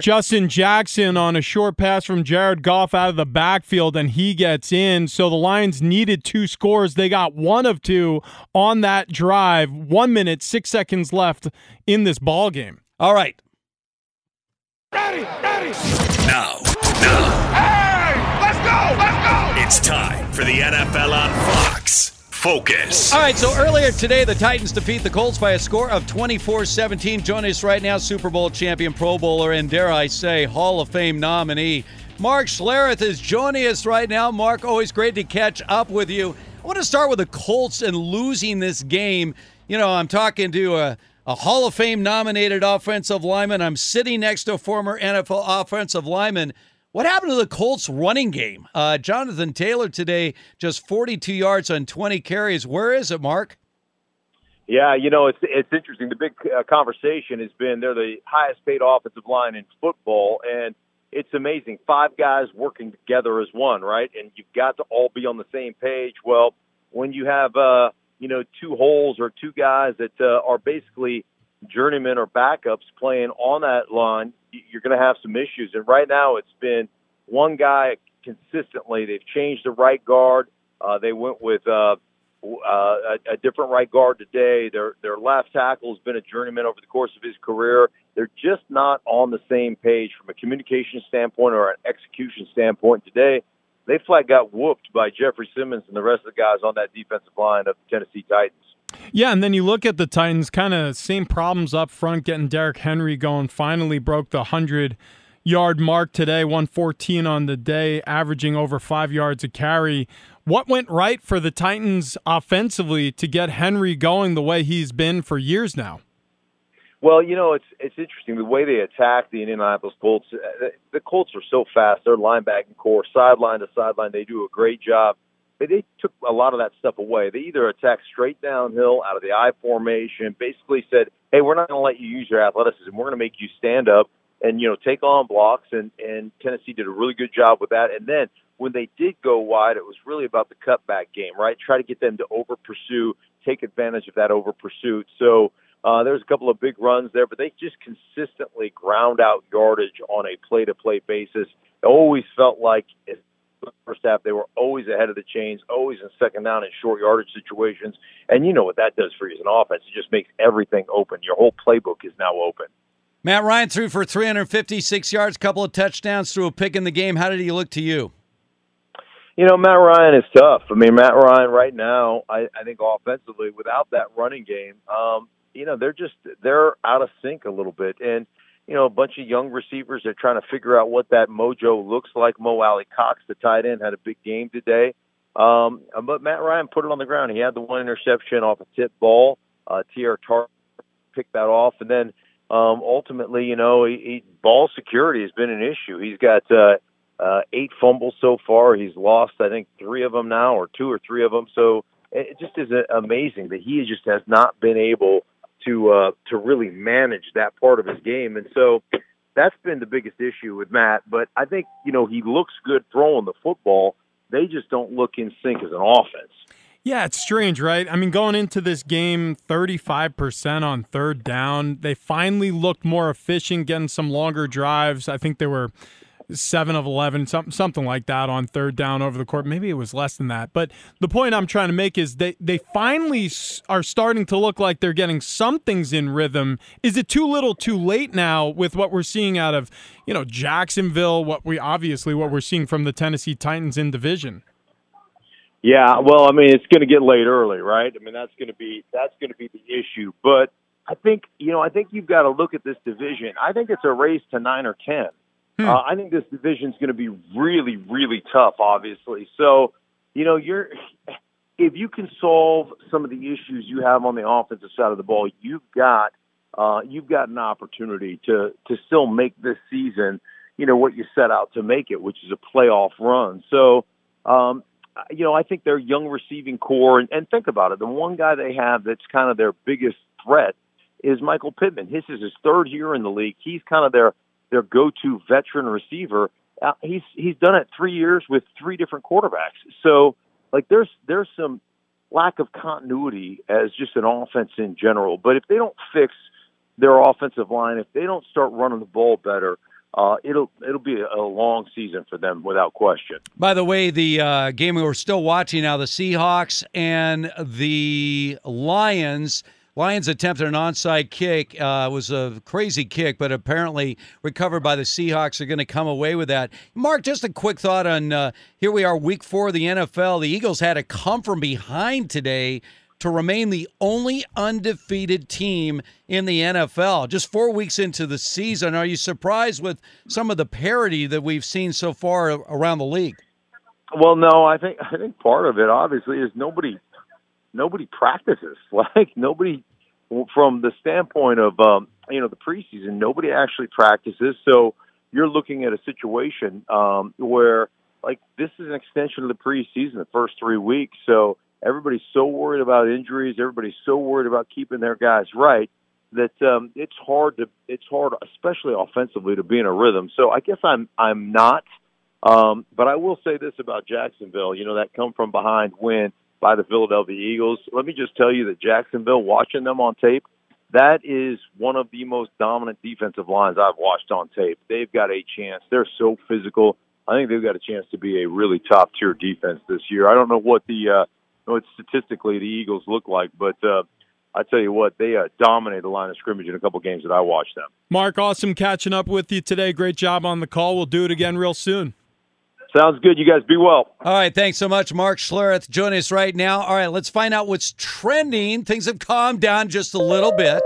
Justin Jackson on a short pass from Jared Goff out of the backfield, and he gets in. So the Lions needed two scores. They got one of two on that drive. One minute, six seconds left in this ball game. All right. Ready, ready. Now, now. Hey, let's go, let's go. It's time for the NFL on Fox. Focus. All right, so earlier today, the Titans defeat the Colts by a score of 24 17. Joining us right now, Super Bowl champion, Pro Bowler, and dare I say, Hall of Fame nominee. Mark Schlereth is joining us right now. Mark, always great to catch up with you. I want to start with the Colts and losing this game. You know, I'm talking to a, a Hall of Fame nominated offensive lineman. I'm sitting next to a former NFL offensive lineman. What happened to the Colts running game? Uh, Jonathan Taylor today, just 42 yards on 20 carries. Where is it, Mark? Yeah, you know it's it's interesting. The big uh, conversation has been they're the highest paid offensive line in football, and it's amazing. Five guys working together as one, right? And you've got to all be on the same page. Well, when you have uh, you know two holes or two guys that uh, are basically journeymen or backups playing on that line, you're going to have some issues. And right now, it's been one guy consistently. They've changed the right guard. Uh, they went with uh, uh, a, a different right guard today. Their their left tackle has been a journeyman over the course of his career. They're just not on the same page from a communication standpoint or an execution standpoint today. They flat got whooped by Jeffrey Simmons and the rest of the guys on that defensive line of the Tennessee Titans. Yeah, and then you look at the Titans, kind of same problems up front, getting Derrick Henry going. Finally broke the 100 yard mark today, 114 on the day, averaging over five yards a carry. What went right for the Titans offensively to get Henry going the way he's been for years now? Well, you know, it's it's interesting the way they attack the Indianapolis Colts. uh, The Colts are so fast; their linebacking corps, sideline to sideline, they do a great job. They, they took a lot of that stuff away. They either attacked straight downhill out of the I formation, basically said, "Hey, we're not going to let you use your athleticism. We're going to make you stand up and you know take on blocks." And and Tennessee did a really good job with that. And then when they did go wide, it was really about the cutback game, right? Try to get them to over pursue, take advantage of that over pursuit. So. Uh, there's a couple of big runs there, but they just consistently ground out yardage on a play-to-play basis. It always felt like the first half they were always ahead of the chains, always in second down and short yardage situations. And you know what that does for you as an offense? It just makes everything open. Your whole playbook is now open. Matt Ryan threw for 356 yards, a couple of touchdowns, threw a pick in the game. How did he look to you? You know, Matt Ryan is tough. I mean, Matt Ryan right now, I, I think offensively, without that running game, um, you know, they're just they're out of sync a little bit. And, you know, a bunch of young receivers are trying to figure out what that mojo looks like. Mo Alie-Cox, the tight end, had a big game today. Um, but Matt Ryan put it on the ground. He had the one interception off a tip ball. Uh, T.R. Tar picked that off, and then um, ultimately, you know, he, he, ball security has been an issue. He's got uh, uh, eight fumbles so far. He's lost, I think, three of them now, or two or three of them. So it just is amazing that he just has not been able to uh, to really manage that part of his game, and so that's been the biggest issue with Matt. But I think you know he looks good throwing the football. They just don't look in sync as an offense. Yeah, it's strange, right? I mean, going into this game, 35% on third down. They finally looked more efficient, getting some longer drives. I think they were seven of 11, something, something like that on third down over the court. Maybe it was less than that. But the point I'm trying to make is they, they finally are starting to look like they're getting some things in rhythm. Is it too little too late now with what we're seeing out of, you know, Jacksonville, what we obviously what we're seeing from the Tennessee Titans in division? Yeah, well, I mean, it's going to get late early, right? I mean, that's going to be that's going to be the issue. But I think you know, I think you've got to look at this division. I think it's a race to nine or ten. Hmm. Uh, I think this division is going to be really, really tough. Obviously, so you know, you're if you can solve some of the issues you have on the offensive side of the ball, you've got uh, you've got an opportunity to to still make this season, you know, what you set out to make it, which is a playoff run. So. Um, you know, I think their young receiving corps, and, and think about it, the one guy they have that's kind of their biggest threat is Michael Pittman. This is his third year in the league. He's kind of their their go-to veteran receiver, uh, he's he's done it three years with three different quarterbacks. So like there's there's some lack of continuity as just an offense in general. But if they don't fix their offensive line, if they don't start running the ball better, uh, it'll it'll be a, a long season for them without question. By the way, the uh, game we we're still watching now, the Seahawks and the Lions. Lions attempted an onside kick. Uh, it was a crazy kick, but apparently recovered by the Seahawks. Are going to come away with that. Mark, just a quick thought on uh, here we are, week four of the NFL. The Eagles had to come from behind today to remain the only undefeated team in the NFL. Just four weeks into the season, are you surprised with some of the parity that we've seen so far around the league? Well, no, I think I think part of it obviously is nobody nobody practices. Like nobody from the standpoint of um, you know the preseason, nobody actually practices. So you're looking at a situation um, where like this is an extension of the preseason, the first three weeks. So everybody's so worried about injuries, everybody's so worried about keeping their guys right that um, it's hard to it's hard, especially offensively, to be in a rhythm. So I guess I'm I'm not. Um, but I will say this about Jacksonville, you know, that come from behind win by the Philadelphia Eagles. Let me just tell you that Jacksonville, watching them on tape, that is one of the most dominant defensive lines I've watched on tape. They've got a chance. They're so physical. I think they've got a chance to be a really top tier defense this year. I don't know what the uh, what statistically the Eagles look like, but uh, I tell you what, they uh, dominated the line of scrimmage in a couple games that I watched them. Mark, awesome catching up with you today. Great job on the call. We'll do it again real soon. Sounds good. You guys be well. All right. Thanks so much, Mark Schlereth. Join us right now. All right. Let's find out what's trending. Things have calmed down just a little bit.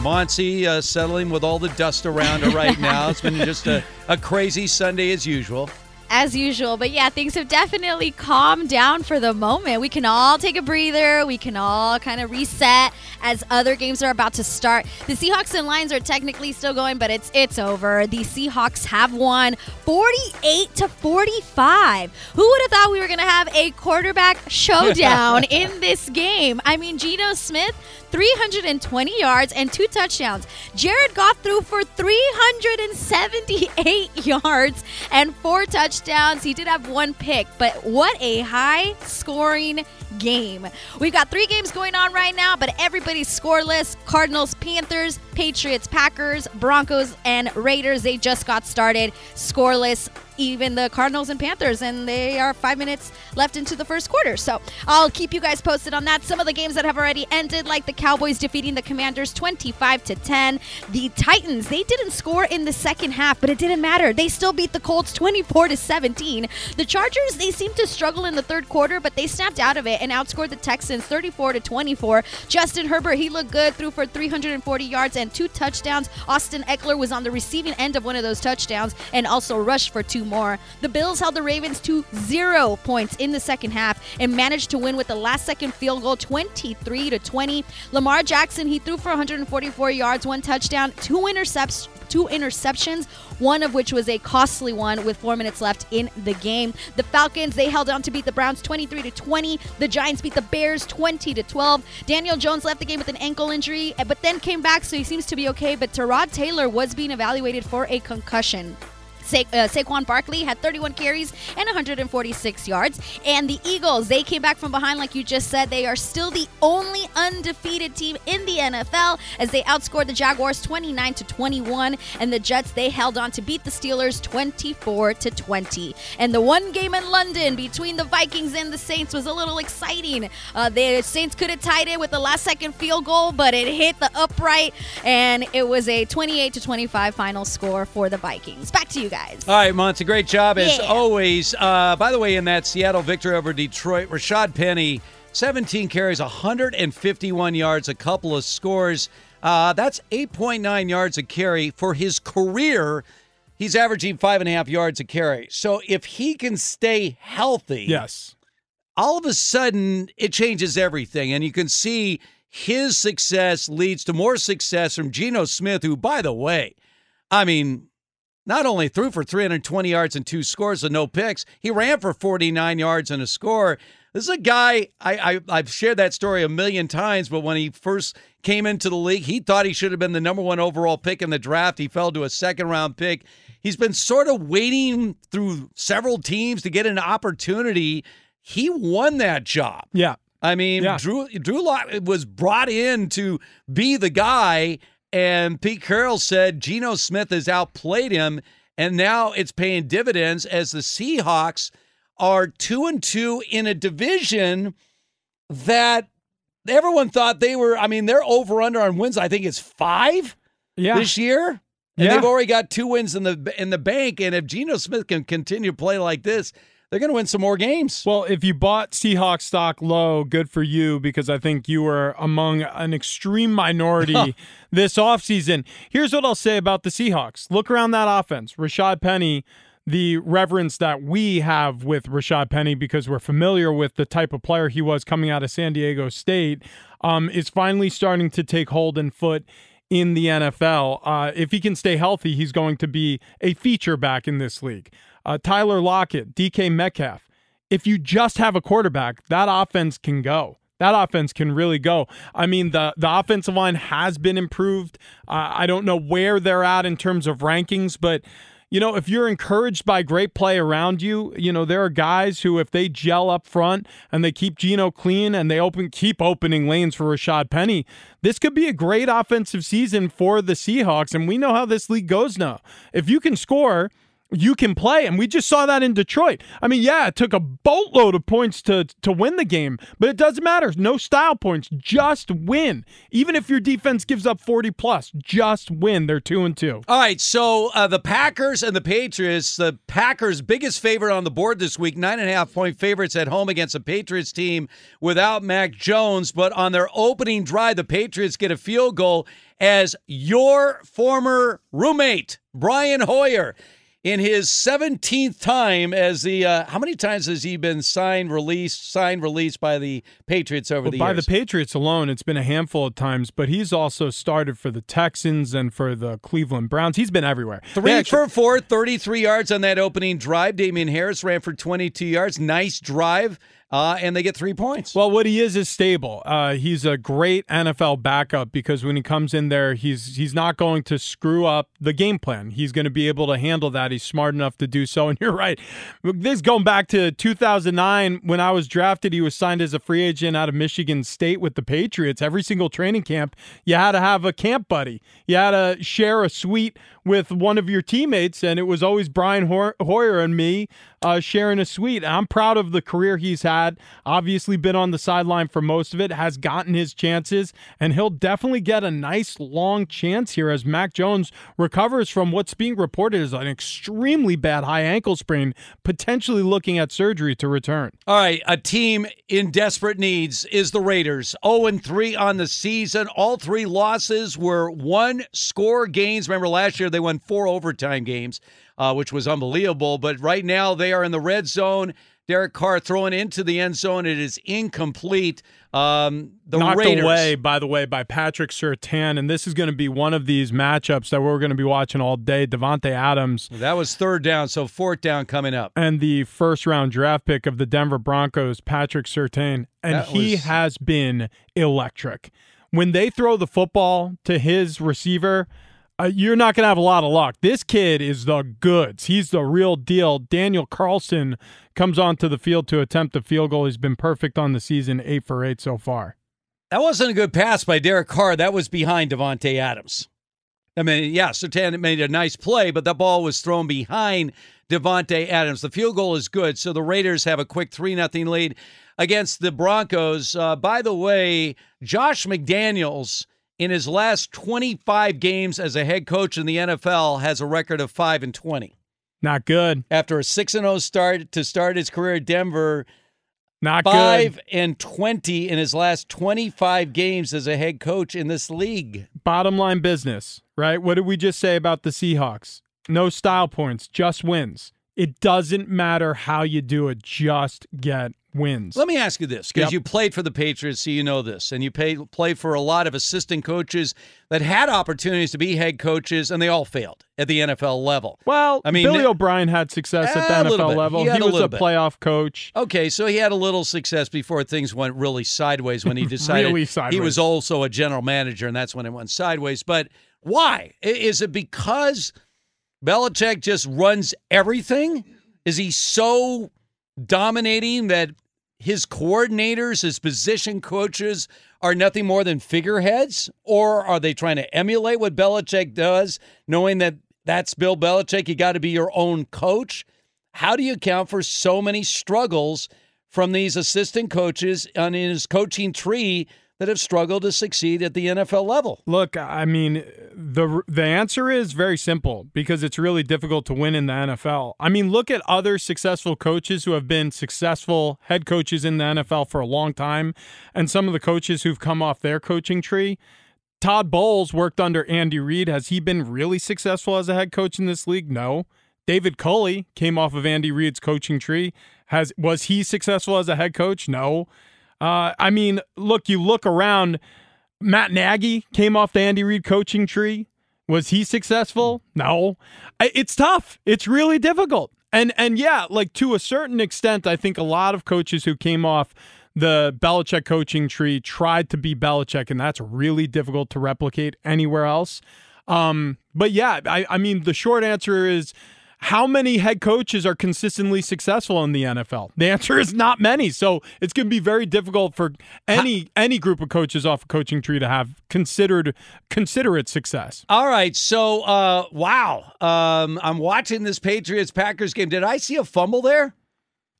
Monty uh, settling with all the dust around her right now. It's been just a, a crazy Sunday as usual as usual. But yeah, things have definitely calmed down for the moment. We can all take a breather. We can all kind of reset as other games are about to start. The Seahawks and Lions are technically still going, but it's it's over. The Seahawks have won 48 to 45. Who would have thought we were going to have a quarterback showdown in this game? I mean, Geno Smith 320 yards and two touchdowns. Jared Goff threw for 378 yards and four touchdowns. He did have one pick, but what a high scoring game. We've got three games going on right now, but everybody's scoreless. Cardinals, Panthers, Patriots, Packers, Broncos, and Raiders. They just got started scoreless even the Cardinals and Panthers, and they are five minutes left into the first quarter. So I'll keep you guys posted on that. Some of the games that have already ended, like the Cowboys defeating the Commanders 25 to 10. The Titans, they didn't score in the second half, but it didn't matter. They still beat the Colts 24 to 17. The Chargers, they seemed to struggle in the third quarter, but they snapped out of it and outscored the Texans 34 to 24. Justin Herbert, he looked good, threw for 340 yards and two touchdowns. Austin Ekeler was on the receiving end of one of those touchdowns and also rushed for two more. The Bills held the Ravens to zero points in the second half and managed to win with the last second field goal 23 to 20. Lamar Jackson, he threw for 144 yards, one touchdown, two intercepts, two interceptions, one of which was a costly one with four minutes left in the game. The Falcons, they held on to beat the Browns 23 to 20. The Giants beat the Bears 20 to 12. Daniel Jones left the game with an ankle injury, eh, but then came back, so he seems to be okay. But Tyrod Taylor was being evaluated for a concussion. Sa- uh, Saquon Barkley had 31 carries and 146 yards. And the Eagles, they came back from behind, like you just said. They are still the only undefeated team in the NFL as they outscored the Jaguars 29 to 21. And the Jets, they held on to beat the Steelers 24 to 20. And the one game in London between the Vikings and the Saints was a little exciting. Uh, the Saints could have tied it with the last second field goal, but it hit the upright, and it was a 28 to 25 final score for the Vikings. Back to you guys guys. All right, Monty, great job as Yeah. always. Uh, by the way, in that Seattle victory over Detroit, Rashad Penny, 17 carries, 151 yards, a couple of scores. Uh, that's 8.9 yards a carry for his career. He's averaging five and a half yards a carry. So if he can stay healthy, yes, all of a sudden it changes everything, and you can see his success leads to more success from Geno Smith, who, by the way, I mean, not only threw for 320 yards and two scores and no picks, he ran for 49 yards and a score. This is a guy I, I I've shared that story a million times, but when he first came into the league, he thought he should have been the number one overall pick in the draft. He fell to a second round pick. He's been sort of waiting through several teams to get an opportunity. He won that job. Yeah. I mean, Yeah. Drew Drew Lock was brought in to be the guy, and Pete Carroll said Geno Smith has outplayed him, and now it's paying dividends as the Seahawks are two and two in a division that everyone thought they were. I mean, they're over under on wins. I think it's five Yeah. this year. And Yeah. they've already got two wins in the in the bank. And if Geno Smith can continue to play like this, they're going to win some more games. Well, if you bought Seahawks stock low, good for you because I think you were among an extreme minority this offseason. Here's what I'll say about the Seahawks. Look around that offense. Rashad Penny, the reverence that we have with Rashad Penny because we're familiar with the type of player he was coming out of San Diego State, um, is finally starting to take hold and foot in the NFL. Uh, if he can stay healthy, he's going to be a feature back in this league. Uh, Tyler Lockett, DK Metcalf. If you just have a quarterback, that offense can go. That offense can really go. I mean, the the offensive line has been improved. Uh, I don't know where they're at in terms of rankings, but you know, if you're encouraged by great play around you, you know, there are guys who, if they gel up front and they keep Geno clean and they open keep opening lanes for Rashad Penny, this could be a great offensive season for the Seahawks. And we know how this league goes now. If you can score, you can play. And we just saw that in Detroit. I mean, yeah, it took a boatload of points to to win the game, but it doesn't matter. No style points. Just win. Even if your defense gives up 40 plus, just win. They're two and two. All right, so uh, the Packers and the Patriots. The Packers' biggest favorite on the board this week, nine and a half point favorites at home against the Patriots team without Mac Jones. But on their opening drive, the Patriots get a field goal as your former roommate Brian Hoyer. In his 17th time as the, uh, how many times has he been signed, released, signed, released by the Patriots over Well, the by years? the Patriots alone, it's been a handful of times, but he's also started for the Texans and for the Cleveland Browns. He's been everywhere. Three actually- for four, 33 yards on that opening drive. Damien Harris ran for 22 yards. Nice drive. Uh, and they get three points. Well, what he is is stable. Uh, he's a great NFL backup because when he comes in there, he's he's not going to screw up the game plan. He's going to be able to handle that. He's smart enough to do so. And you're right. This going back to 2009 when I was drafted, he was signed as a free agent out of Michigan State with the Patriots. Every single training camp, you had to have a camp buddy. You had to share a suite with one of your teammates, and it was always Brian Hoyer and me uh, sharing a suite. I'm proud of the career he's had. Obviously, been on the sideline for most of it, has gotten his chances, and he'll definitely get a nice long chance here as Mac Jones recovers from what's being reported as an extremely bad high ankle sprain, potentially looking at surgery to return. All right, a team in desperate needs is the Raiders. 0 and 3 on the season. All three losses were one score games. Remember last year they won four overtime games, uh, which was unbelievable. But right now they are in the red zone. Derek Carr throwing into the end zone. It is incomplete. Um, the Knocked Raiders. away, by the way, by Patrick Surtain, and this is going to be one of these matchups that we're going to be watching all day. Davante Adams That was third down, so fourth down coming up. and the first round draft pick of the Denver Broncos, Patrick Surtain, and That he was- has been electric. When they throw the football to his receiver, uh, you're not going to have a lot of luck. This kid is the goods. He's the real deal. Daniel Carlson comes onto the field to attempt a field goal. He's been perfect on the season, eight for eight so far. That wasn't a good pass by Derek Carr. That was behind Davante Adams. I mean, yeah, Surtain made a nice play, but the ball was thrown behind Davante Adams. The field goal is good, so the Raiders have a quick 3 0 lead against the Broncos. Uh, by the way, Josh McDaniels, in his last 25 games as a head coach in the NFL, has a record of 5 and 20. Not good. After a 6 and 0 start to start his career at Denver, Not five good. and 20 in his last 25 games as a head coach in this league. Bottom line business, right? What did we just say about the Seahawks? No style points, just wins. It doesn't matter how you do it, just get wins. Let me ask you this because Yep. you played for the Patriots, so you know this, and you pay, played for a lot of assistant coaches that had opportunities to be head coaches, and they all failed at the NFL level. Well, I mean, Billy O'Brien had success at the eh, little NFL level. He had a was a bit. playoff coach. Okay, so he had a little success before things went really sideways when he decided Really he was also a general manager, and that's when it went sideways. But why? Is it because Belichick just runs everything? Is he so dominating that his coordinators, his position coaches, are nothing more than figureheads? Or are they trying to emulate what Belichick does, knowing that that's Bill Belichick? You got to be your own coach. How do you account for so many struggles from these assistant coaches on his coaching tree that have struggled to succeed at the NFL level? Look, I mean, the the answer is very simple because it's really difficult to win in the NFL. I mean, look at other successful coaches who have been successful head coaches in the NFL for a long time, and some of the coaches who've come off their coaching tree. Todd Bowles worked under Andy Reid. Has he been really successful as a head coach in this league? No. David Culley came off of Andy Reid's coaching tree. Has was he successful as a head coach? No. Uh, I mean, look, you look around. Matt Nagy came off the Andy Reid coaching tree. Was he successful? No. It's tough. It's really difficult. And and yeah, like to a certain extent, I think a lot of coaches who came off the Belichick coaching tree tried to be Belichick, and that's really difficult to replicate anywhere else. Um, but yeah, I, I mean, the short answer is how many head coaches are consistently successful in the NFL? The answer is not many. So it's going to be very difficult for any any group of coaches off a coaching tree to have considered considerate success. All right, so uh, wow, um, I'm watching this Patriots Packers game. Did I see a fumble there?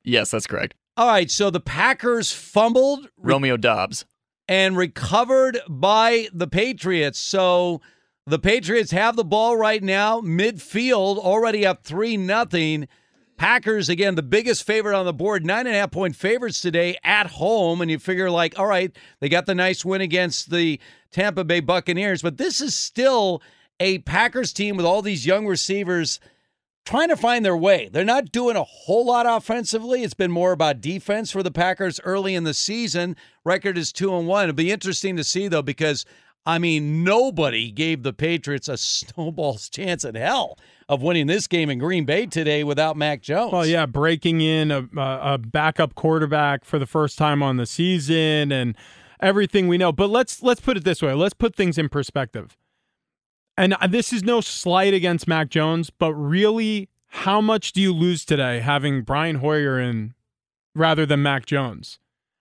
Yes, that's correct. All right, so the Packers fumbled Romeo Doubs. and recovered by the Patriots. So the Patriots have the ball right now, midfield, already up three nothing. Packers again, the biggest favorite on the board, nine and a half point favorites today at home, and you figure like, all right, they got the nice win against the Tampa Bay Buccaneers, but this is still a Packers team with all these young receivers trying to find their way. They're not doing a whole lot offensively. It's been more about defense for the Packers early in the season. Record is 2 and 1. It'll be interesting to see though because I mean nobody gave the Patriots a snowball's chance in hell of winning this game in Green Bay today without Mac Jones. Well, yeah, breaking in a, a, backup quarterback for the first time on the season and everything we know. But let's let's put it this way. Let's put things in perspective. And this is no slight against Mac Jones, but really, how much do you lose today having Brian Hoyer in rather than Mac Jones?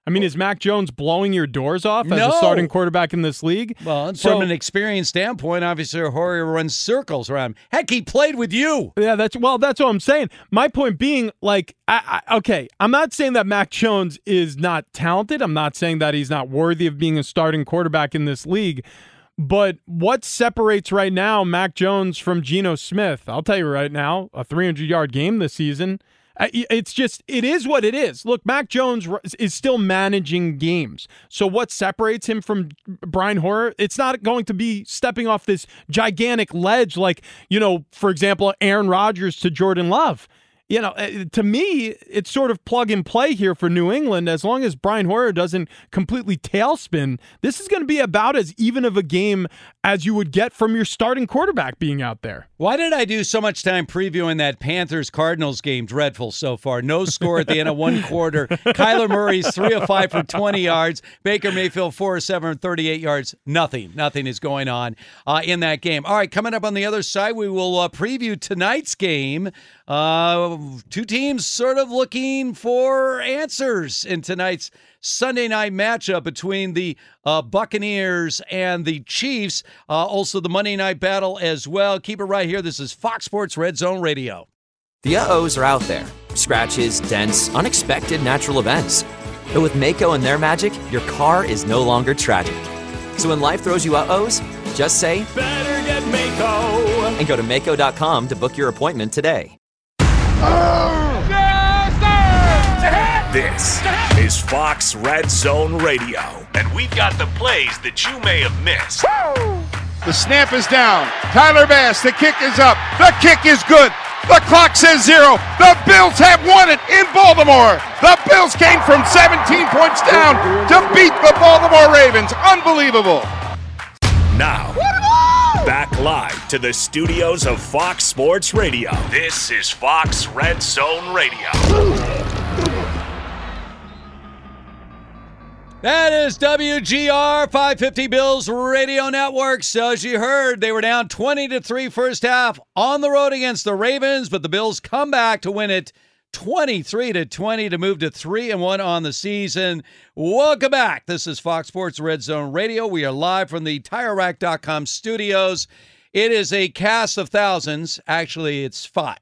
I mean, is Mac Jones blowing your doors off as No. a starting quarterback in this league? Well, So- from an experience standpoint, obviously Hoyer runs circles around him. Heck, he played with you. Yeah, that's well, that's what I'm saying. My point being, like, I, I, okay, I'm not saying that Mac Jones is not talented. I'm not saying that he's not worthy of being a starting quarterback in this league. But what separates right now Mac Jones from Geno Smith? I'll tell you right now, a 300 yard game this season. It's just, it is what it is. Look, Mac Jones is still managing games. So, what separates him from Brian Hoyer? It's not going to be stepping off this gigantic ledge like, you know, for example, Aaron Rodgers to Jordan Love. You know, uh, to me, it's sort of plug and play here for New England. As long as Brian Hoyer doesn't completely tailspin, this is going to be about as even of a game as you would get from your starting quarterback being out there. Why did I do so much time previewing that Panthers Cardinals game? Dreadful so far. No score at the end of one quarter. Kyler Murray's three of five for 20 yards. Baker Mayfield four of seven for 38 yards. Nothing. Nothing is going on uh, in that game. All right, coming up on the other side, we will uh, preview tonight's game. Uh, two teams sort of looking for answers in tonight's Sunday night matchup between the uh, Buccaneers and the Chiefs. Uh, also, the Monday night battle as well. Keep it right here. This is Fox Sports Red Zone Radio. The uh-ohs are out there. Scratches, dents, unexpected natural events. But with Maaco and their magic, your car is no longer tragic. So when life throws you uh-ohs, just say, Better get Maaco. and go to Maaco.com to book your appointment today. This is Fox Red Zone Radio, and we've got the plays that you may have missed. The snap is down. Tyler Bass, the kick is up. The kick is good. The clock says zero. The Bills have won it in Baltimore. The Bills came from 17 points down to beat the Baltimore Ravens. Unbelievable. Now, back live to the studios of Fox Sports Radio. This is Fox Red Zone Radio. That is WGR 550 Bills Radio Network. So as you heard, they were down 20 to 3 first half on the road against the Ravens, but the Bills come back to win it 23 to 20 to move to 3 and 1 on the season. Welcome back. This is Fox Sports Red Zone Radio. We are live from the TireRack.com studios. It is a cast of thousands. Actually, it's 5.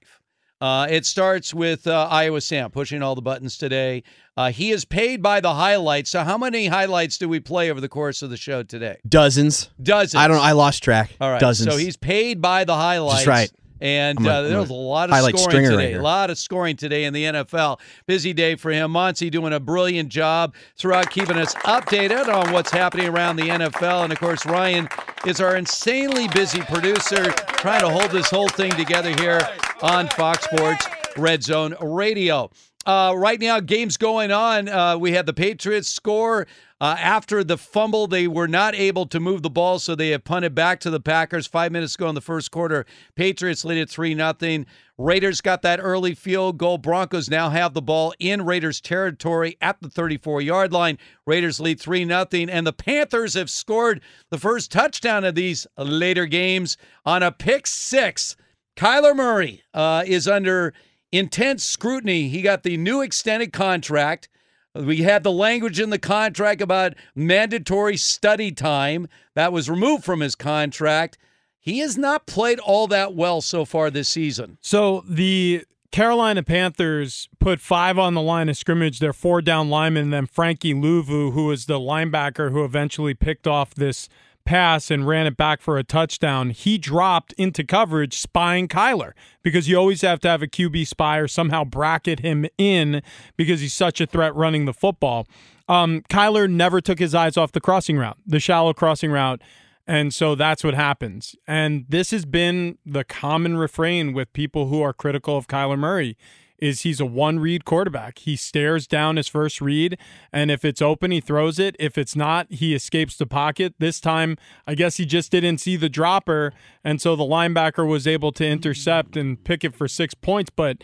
Uh, it starts with uh, Iowa Sam pushing all the buttons today. Uh, he is paid by the highlights. So, how many highlights do we play over the course of the show today? Dozens. Dozens. I don't. I lost track. All right. Dozens. So he's paid by the highlights. That's right. And uh, there was a a lot of scoring stringer today. right a lot of scoring today in the NFL. Busy day for him. Monty doing a brilliant job throughout keeping us updated on what's happening around the NFL. And of course, Ryan is our insanely busy producer trying to hold this whole thing together here on Fox Sports Red Zone Radio. Uh, right now, games going on. Uh, we had the Patriots score uh, after the fumble. They were not able to move the ball, so they have punted back to the Packers. Five minutes ago in the first quarter, Patriots lead it three nothing. Raiders got that early field goal. Broncos now have the ball in Raiders territory at the 34 yard line. Raiders lead 3 nothing, and the Panthers have scored the first touchdown of these later games on a pick six. Kyler Murray uh, is under intense scrutiny. He got the new extended contract. We had the language in the contract about mandatory study time that was removed from his contract. He has not played all that well so far this season. So the Carolina Panthers put five on the line of scrimmage. Their four down linemen, then Frankie Luvu, who was the linebacker who eventually picked off this pass and ran it back for a touchdown. He dropped into coverage, spying Kyler because you always have to have a QB spy or somehow bracket him in because he's such a threat running the football. Um, Kyler never took his eyes off the crossing route, the shallow crossing route. And so that's what happens. And this has been the common refrain with people who are critical of Kyler Murray is he's a one read quarterback. He stares down his first read and if it's open he throws it. If it's not, he escapes the pocket. This time, I guess he just didn't see the dropper and so the linebacker was able to intercept and pick it for 6 points, but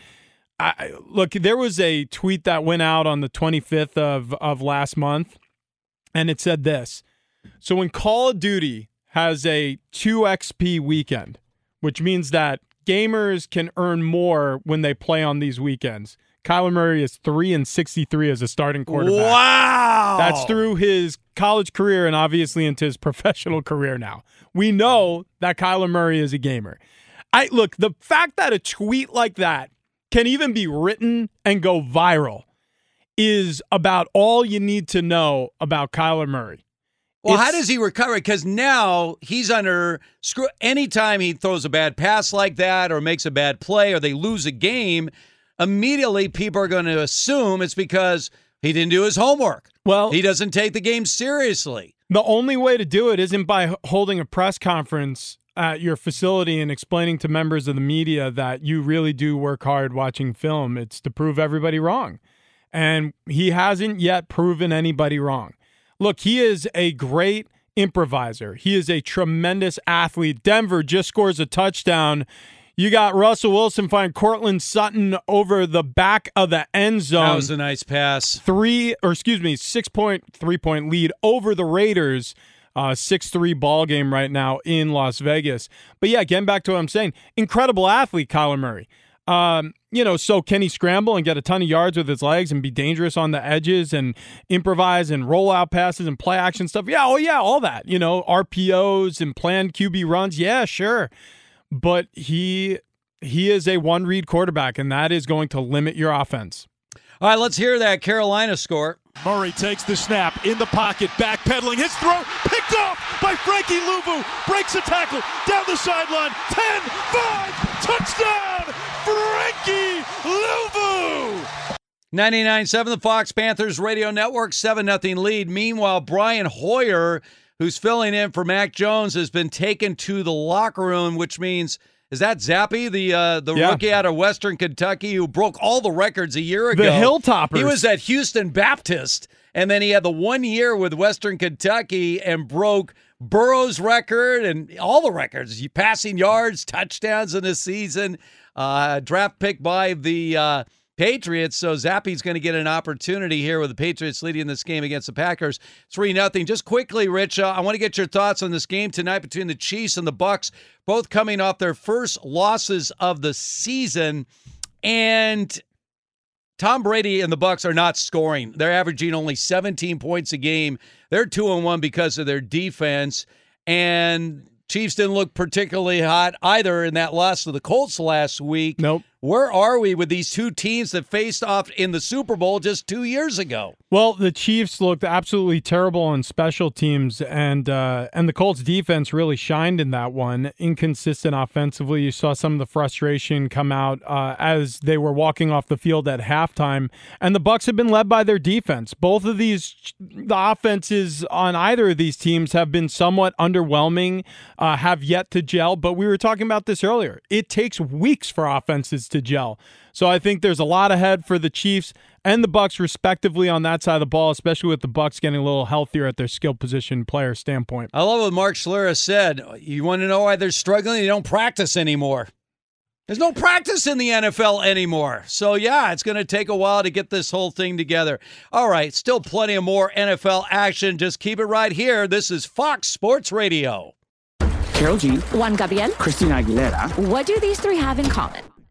I, look, there was a tweet that went out on the 25th of of last month and it said this. So when Call of Duty has a 2xp weekend, which means that gamers can earn more when they play on these weekends. Kyler Murray is 3 and 63 as a starting quarterback. Wow. That's through his college career and obviously into his professional career now. We know that Kyler Murray is a gamer. I look, the fact that a tweet like that can even be written and go viral is about all you need to know about Kyler Murray. Well, how does he recover? Because now he's under screw. Anytime he throws a bad pass like that, or makes a bad play, or they lose a game, immediately people are going to assume it's because he didn't do his homework. Well, he doesn't take the game seriously. The only way to do it isn't by holding a press conference at your facility and explaining to members of the media that you really do work hard watching film. It's to prove everybody wrong. And he hasn't yet proven anybody wrong. Look, he is a great improviser. He is a tremendous athlete. Denver just scores a touchdown. You got Russell Wilson find Courtland Sutton over the back of the end zone That was a nice pass. three or excuse me six point three point lead over the raiders uh, six three ball game right now in las vegas but yeah getting back to what i'm saying incredible athlete kyler murray um, you know so can he scramble and get a ton of yards with his legs and be dangerous on the edges and improvise and roll out passes and play action stuff yeah oh yeah all that you know rpos and planned qb runs yeah sure but he he is a one read quarterback and that is going to limit your offense All right, let's hear that Carolina score. Murray takes the snap in the pocket, backpedaling. His throw picked off by Frankie Luvu. Breaks a tackle down the sideline. 10 5 touchdown, Frankie Luvu. 99.7 the Fox Panthers Radio Network, 7 0 lead. Meanwhile, Brian Hoyer, who's filling in for Mac Jones, has been taken to the locker room, which means Is that Zappe, the uh, the Yeah. rookie out of Western Kentucky who broke all the records a year ago? The Hilltoppers. He was at Houston Baptist, and then he had the one year with Western Kentucky and broke Burrow's record and all the records, passing yards, touchdowns in the season. Uh, draft pick by the uh, Patriots. So Zappe's going to get an opportunity here with the Patriots leading this game against the Packers. Three nothing. Just quickly, Rich, uh, I want to get your thoughts on this game tonight between the Chiefs and the Bucks, both coming off their first losses of the season, and Tom Brady and the Bucks are not scoring. They're averaging only 17 points a game. They're two and one because of their defense, and Chiefs didn't look particularly hot either in that loss to the Colts last week. Nope. Where are we with these two teams that faced off in the Super Bowl just two years ago? Well, the Chiefs looked absolutely terrible on special teams, and uh, and the Colts defense really shined in that one. Inconsistent offensively, you saw some of the frustration come out uh, as they were walking off the field at halftime. And the Bucks have been led by their defense. Both of these, the offenses on either of these teams have been somewhat underwhelming, uh, have yet to gel. But we were talking about this earlier. It takes weeks for offenses to gel. So I think there's a lot ahead for the Chiefs and the Bucks respectively on that side of the ball, especially with the Bucks getting a little healthier at their skill position player standpoint. I love what Mark Schlereth said. You want to know why they're struggling? They don't practice anymore. There's no practice in the NFL anymore. So, yeah, it's going to take a while to get this whole thing together. All right, still plenty of more NFL action. Just keep it right here. This is Fox Sports Radio. Karol G. Juan Gabriel. Christina Aguilera. What do these three have in common?